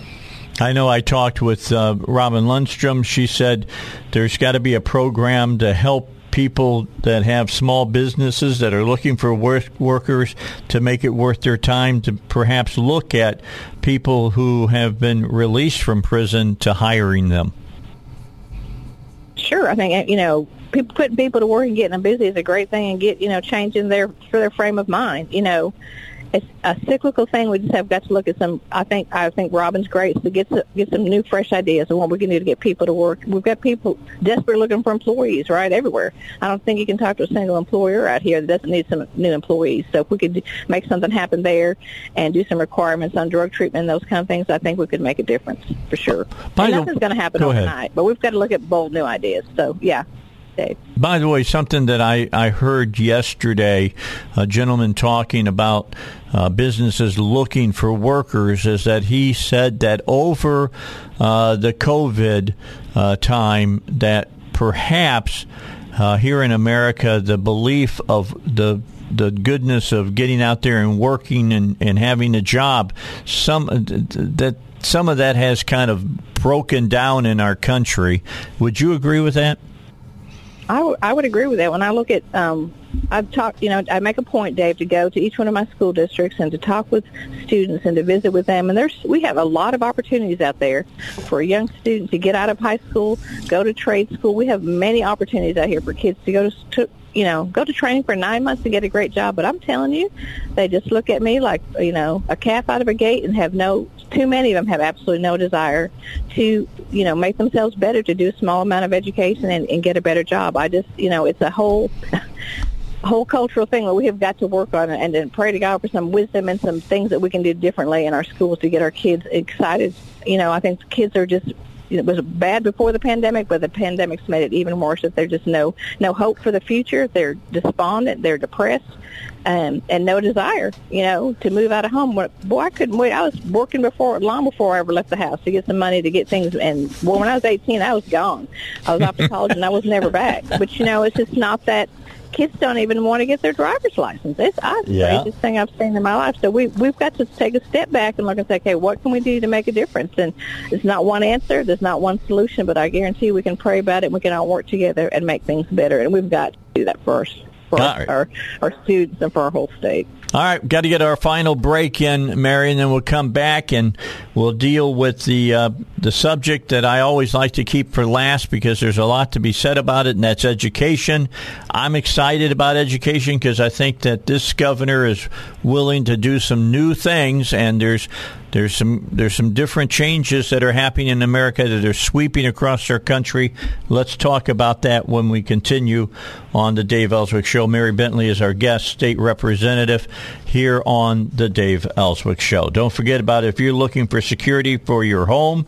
I know I talked with uh, Robin Lundstrum. She said there's got to be a program to help people that have small businesses that are looking for work- workers to make it worth their time to perhaps look at people who have been released from prison to hiring them. Sure, I think you know people putting people to work and getting them busy is a great thing, and get you know changing their for their frame of mind. You know, it's a cyclical thing. We just have got to look at some. I think I think Robin's great to get some, get some new fresh ideas of what we can do to get people to work. We've got people desperate looking for employees right everywhere. I don't think you can talk to a single employer out here that doesn't need some new employees. So if we could make something happen there and do some requirements on drug treatment and those kind of things, I think we could make a difference for sure. And nothing's going to happen Go ahead. overnight, but we've got to look at bold new ideas. So yeah, Dave. By the way, something that I, I heard yesterday, a gentleman talking about uh, businesses looking for workers, is that he said that over uh, the COVID uh, time, that perhaps uh, here in America, the belief of the the goodness of getting out there and working and, and having a job, some that some of that has kind of broken down in our country. Would you agree with that? I, w- I would agree with that. When I look at, um, I've talked, you know, I make a point, Dave, to go to each one of my school districts and to talk with students and to visit with them. And there's, we have a lot of opportunities out there for a young student to get out of high school, go to trade school. We have many opportunities out here for kids to go to, to you know, go to training for nine months to get a great job. But I'm telling you, they just look at me like, you know, a calf out of a gate and have no, too many of them have absolutely no desire to, you know, make themselves better, to do a small amount of education and, and get a better job. I just, you know, it's a whole, [LAUGHS] whole cultural thing that we have got to work on and then pray to God for some wisdom and some things that we can do differently in our schools to get our kids excited. You know, I think kids are just it was bad before the pandemic, but the pandemic's made it even worse. That there's just no no hope for the future. They're despondent. They're depressed, um, and no desire, you know, to move out of home. Boy, I couldn't wait. I was working before long before I ever left the house to get some money to get things. And well, when I was 18, I was gone. I was off to college, and I was never back. But you know, it's just not that kids don't even want to get their driver's license. It's I, the Yeah. craziest thing I've seen in my life. So we we've got to take a step back and look and say, okay, what can we do to make a difference? And it's not one answer, there's not one solution, but I guarantee we can pray about it. and We can all work together and make things better. And we've got to do that first. for right. our, our students and for our whole state. All right, got to get our final break in, Mary, and then we'll come back and we'll deal with the uh, the subject that I always like to keep for last because there's a lot to be said about it, and that's education. I'm excited about education because I think that this governor is willing to do some new things, and there's there's some there's some different changes that are happening in America that are sweeping across our country. Let's talk about that when we continue on the Dave Elswick Show. Mary Bentley is our guest, state representative here on the Dave Elswick Show. Don't forget about if you're looking for security for your home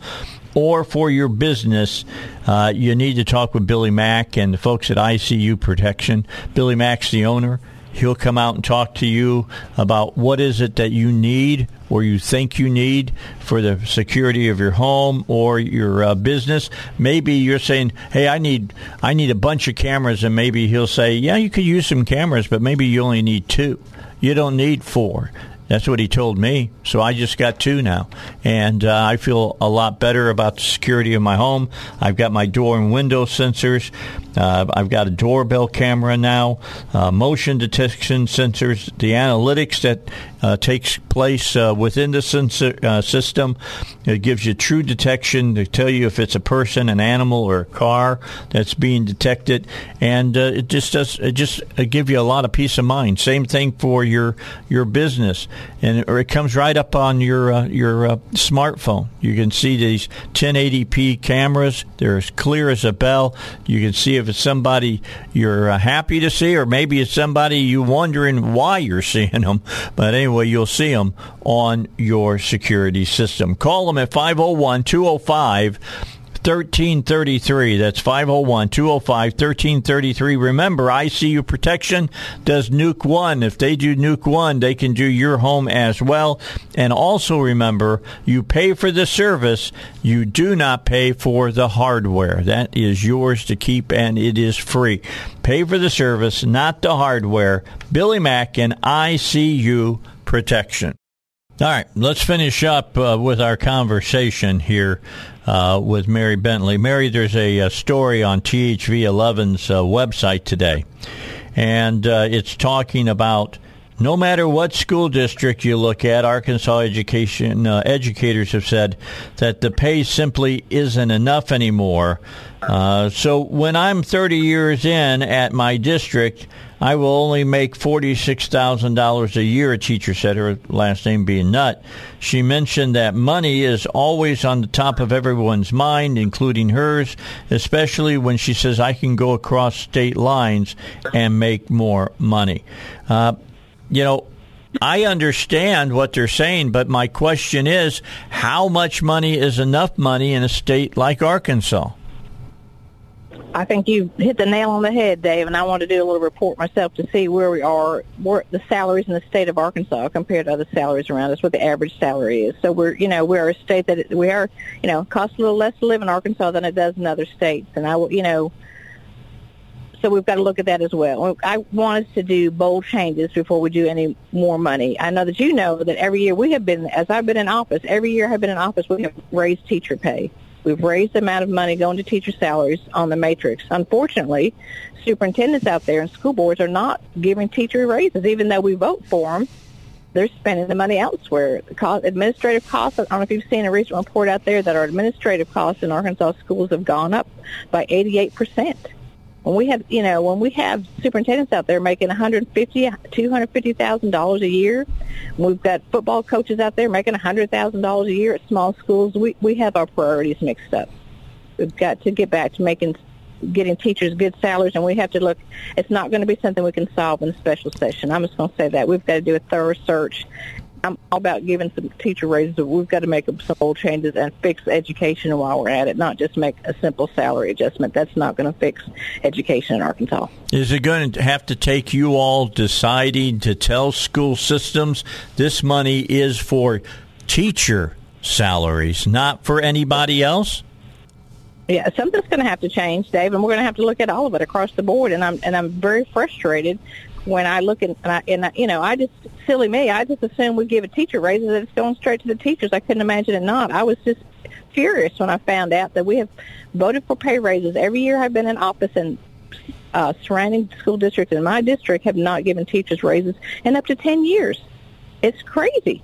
or for your business, uh, you need to talk with Billy Mack and the folks at ICU Protection. Billy Mack's the owner. He'll come out and talk to you about what is it that you need or you think you need for the security of your home or your uh, business. Maybe you're saying, "Hey, I need I need a bunch of cameras," and maybe he'll say, "Yeah, you could use some cameras, but maybe you only need two. You don't need four. That's what he told me. So I just got two now. And uh, I feel a lot better about the security of my home. I've got my door and window sensors. Uh, I've got a doorbell camera now, uh, motion detection sensors, the analytics that uh, takes place uh, within the sensor uh, system. It gives you true detection to tell you if it's a person, an animal, or a car that's being detected, and uh, it just does it just uh, give you a lot of peace of mind. Same thing for your your business, and it, or it comes right up on your your smartphone. You can see these 1080p cameras; they're as clear as a bell. You can see if it's somebody you're happy to see, or maybe it's somebody you're wondering why you're [LAUGHS] seeing them. But anyway, you'll see them on your security system. Call them at 501 205 1333. That's 501 205 1333. Remember, ICU Protection does Nuke One. If they do Nuke One, they can do your home as well. And also remember, you pay for the service, you do not pay for the hardware. That is yours to keep and it is free. Pay for the service, not the hardware. Billy Mack and ICU Protection. All right, let's finish up uh, with our conversation here uh, with Mary Bentley. Mary, there's a, a story on THV11's uh, website today, and uh, it's talking about no matter what school district you look at, Arkansas education uh, educators have said that the pay simply isn't enough anymore. Uh, so when I'm 30 years in at my district, I will only make $46,000 a year, a teacher said, her last name being Nutt. She mentioned that money is always on the top of everyone's mind, including hers, especially when she says, I can go across state lines and make more money. Uh, you know, I understand what they're saying, but my question is how much money is enough money in a state like Arkansas? I think you hit the nail on the head, Dave, and I want to do a little report myself to see where we are, where the salaries in the state of Arkansas compared to other salaries around us, what the average salary is. So we're, you know, we're a state that it, we are, you know, costs a little less to live in Arkansas than it does in other states, and I, will- you know, so we've got to look at that as well. I want us to do bold changes before we do any more money. I know that you know that every year we have been, as I've been in office, every year I've been in office, we have raised teacher pay. We've raised the amount of money going to teacher salaries on the matrix. Unfortunately, superintendents out there and school boards are not giving teacher raises, even though we vote for them. They're spending the money elsewhere. The cost, administrative costs, I don't know if you've seen a recent report out there that our administrative costs in Arkansas schools have gone up by 88 percent when we have you know when we have superintendents out there making 150 250,000 dollars a year we've got football coaches out there making 100,000 dollars a year at small schools we we have our priorities mixed up. We've got to get back to making getting teachers good salaries and we have to look it's not going to be something we can solve in a special session. I'm just going to say that. We've got to do a thorough search I'm all about giving some teacher raises, but we've got to make some bold changes and fix education while we're at it, not just make a simple salary adjustment. That's not going to fix education in Arkansas. Is it going to have to take you all deciding to tell school systems this money is for teacher salaries, not for anybody else? Yeah, something's going to have to change, Dave, and we're going to have to look at all of it across the board. And I'm and I'm very frustrated when I look at and I, and I, you know I just silly me, I just assume we give a teacher raises it's going straight to the teachers. I couldn't imagine it not. I was just furious when I found out that we have voted for pay raises every year I've been in office and uh, surrounding school districts in my district have not given teachers raises in up to 10 years. It's crazy.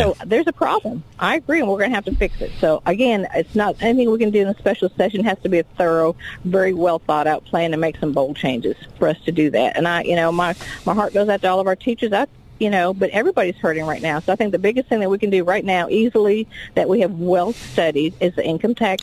So there's a problem. I agree, and we're going to have to fix it. So again, it's not anything we can do in a special session. It has to be a thorough, very well thought out plan to make some bold changes for us to do that. And I, you know, my my heart goes out to all of our teachers. I, you know, but everybody's hurting right now. So I think the biggest thing that we can do right now, easily, that we have well studied, is the income tax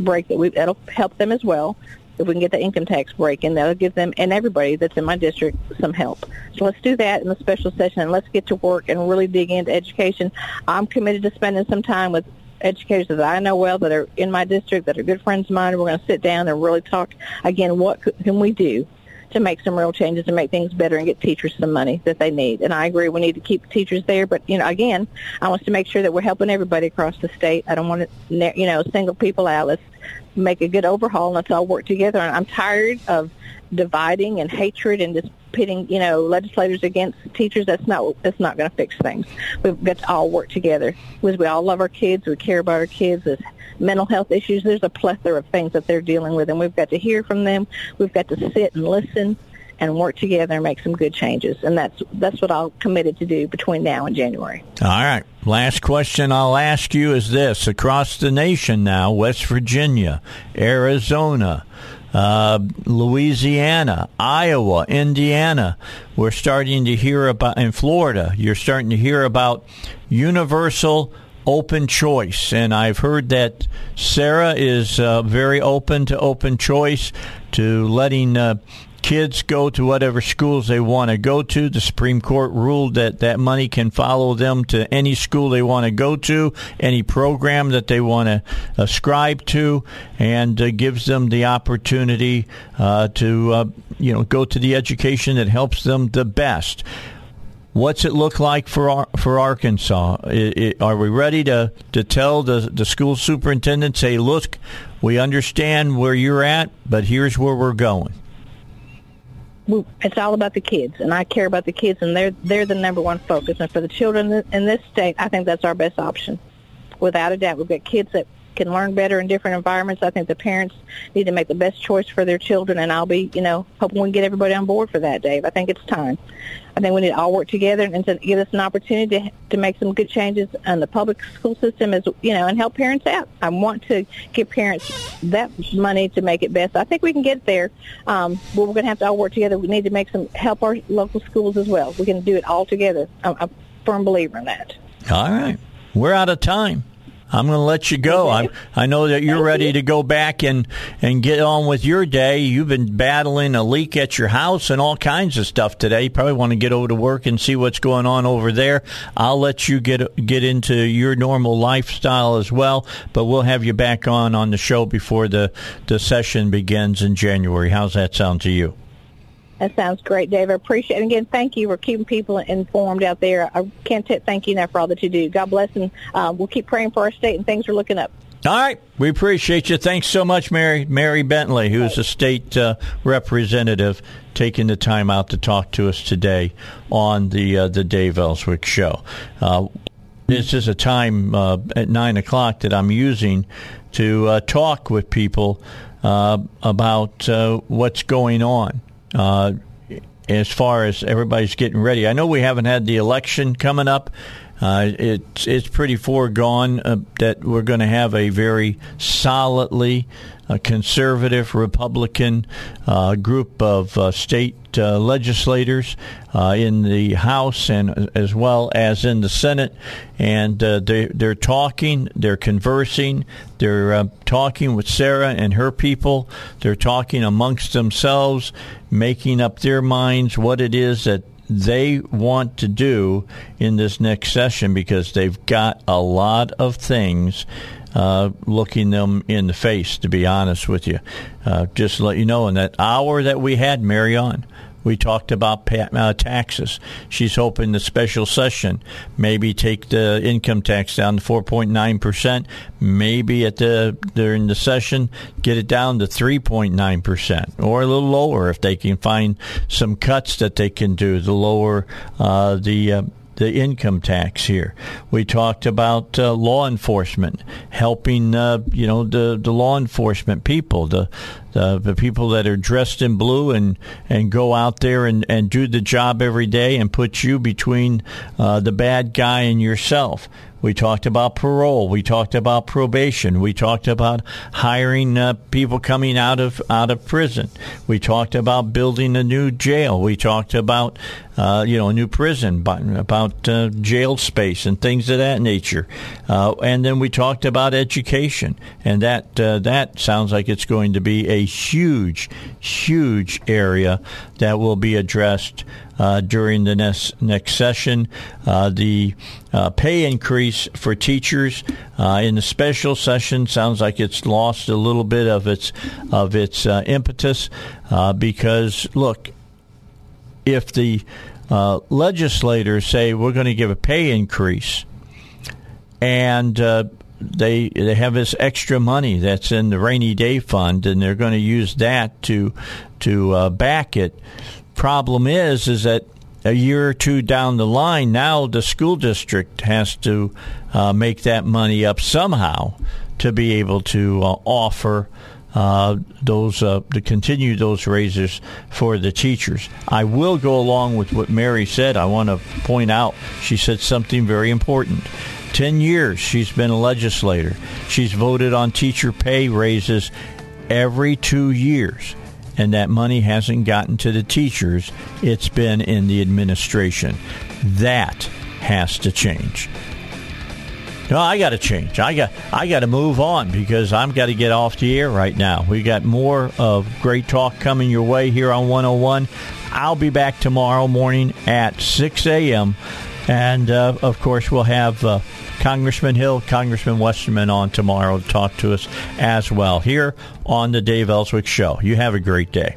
break that we that'll help them as well if we can get the income tax break and that'll give them and everybody that's in my district some help. So let's do that in the special session and let's get to work and really dig into education. I'm committed to spending some time with educators that I know well that are in my district that are good friends of mine. We're going to sit down and really talk again what can we do to make some real changes and make things better and get teachers some money that they need. And I agree we need to keep teachers there, but you know, again, I want to make sure that we're helping everybody across the state. I don't want to, you know, single people out. Let's make a good overhaul and let's all work together. And I'm tired of dividing and hatred and just pitting, you know, legislators against teachers. That's not that's not going to fix things. We've got to all work together because we all love our kids. We care about our kids. There's mental health issues. There's a plethora of things that they're dealing with, and we've got to hear from them. We've got to sit and listen and work together and make some good changes. And that's that's what I'm committed to do between now and January. All right. Last question I'll ask you is this: across the nation now, West Virginia, Arizona. Uh, Louisiana, Iowa, Indiana. We're starting to hear about in Florida. You're starting to hear about universal open choice, and I've heard that Sarah is uh, very open to open choice, to letting uh, kids go to whatever schools they want to go to. The Supreme Court ruled that that money can follow them to any school they want to go to, any program that they want to ascribe to, and uh, gives them the opportunity uh, to uh, you know go to the education that helps them the best. What's it look like for for Arkansas? It, it, are we ready to, to tell the the school superintendent, say, look, we understand where you're at, but here's where we're going? It's all about the kids, and I care about the kids, and they're they're the number one focus. And for the children in this state, I think that's our best option, without a doubt. We've got kids that can learn better in different environments. I think the parents need to make the best choice for their children, and I'll be, you know, hoping we can get everybody on board for that, Dave. I think it's time. I think we need to all work together and to give us an opportunity to, to make some good changes in the public school system, as you know, and help parents out. I want to give parents that money to make it best. I think we can get there, um, but we're going to have to all work together. We need to make some help our local schools as well. We can do it all together. I'm a firm believer in that. All right, we're out of time. I'm going to let you go. I I know that you're ready to go back and and get on with your day. You've been battling a leak at your house and all kinds of stuff today. You probably want to get over to work and see what's going on over there. I'll let you get get into your normal lifestyle as well, but we'll have you back on on the show before the the session begins in January. How's that sound to you? That sounds great, Dave. I appreciate it. And again, thank you for keeping people informed out there. I can't t- thank you enough for all that you do. God bless, and uh, we'll keep praying for our state, and things are looking up. All right, we appreciate you. Thanks so much, Mary Mary Bentley, who's a state uh, representative, taking the time out to talk to us today on the uh, the Dave Elswick Show. Uh, this is a time uh, at nine o'clock that I'm using to uh, talk with people uh, about what's going on uh, as far as everybody's getting ready. I know we haven't had the election coming up. Uh, it's it's pretty foregone uh, that we're going to have a very solidly uh, conservative Republican uh, group of uh, state uh, legislators in the House and as well as in the Senate, and they they're talking, they're conversing, they're talking with Sarah and her people. They're talking amongst themselves, making up their minds what it is that they want to do in this next session because they've got a lot of things uh, looking them in the face, to be honest with you. Uh, just to let you know, in that hour that we had Mary on, we talked about uh, taxes. She's hoping the special session maybe take the income tax down to 4.9 percent. Maybe at the during the session get it down to 3.9 percent, or a little lower if they can find some cuts that they can do to lower uh, the uh, the income tax here. We talked about uh, law enforcement helping, uh, you know, the, the law enforcement people, the the, the people that are dressed in blue and, and go out there and, and do the job every day and put you between uh, the bad guy and yourself. We talked about parole. We talked about probation. We talked about hiring uh, people coming out of out of prison. We talked about building a new jail. We talked about uh, you know a new prison, about uh, jail space and things of that nature. Uh, and then we talked about education, and that uh, that sounds like it's going to be a huge, huge area that will be addressed uh, during the next, next session. Uh, the uh, pay increase for teachers uh, in the special session sounds like it's lost a little bit of its of its uh, impetus because look, if the legislators say we're going to give a pay increase and they they have this extra money that's in the rainy day fund, and they're going to use that to to uh, back it problem is is that a year or two down the line, now the school district has to uh, make that money up somehow to be able to uh, offer uh, those uh, to continue those raises for the teachers. I will go along with what Mary said. I want to point out she said something very important. Ten years she's been a legislator. She's voted on teacher pay raises every two years and that money hasn't gotten to the teachers, it's been in the administration. That has to change. No, I got to change. I got I got to move on because I'm got to get off the air right now. We got more of great talk coming your way here on 101. I'll be back tomorrow morning at 6 a.m. And uh, of course, we'll have uh, Congressman Hill, Congressman Westerman on tomorrow to talk to us as well here on the Dave Elswick Show. You have a great day.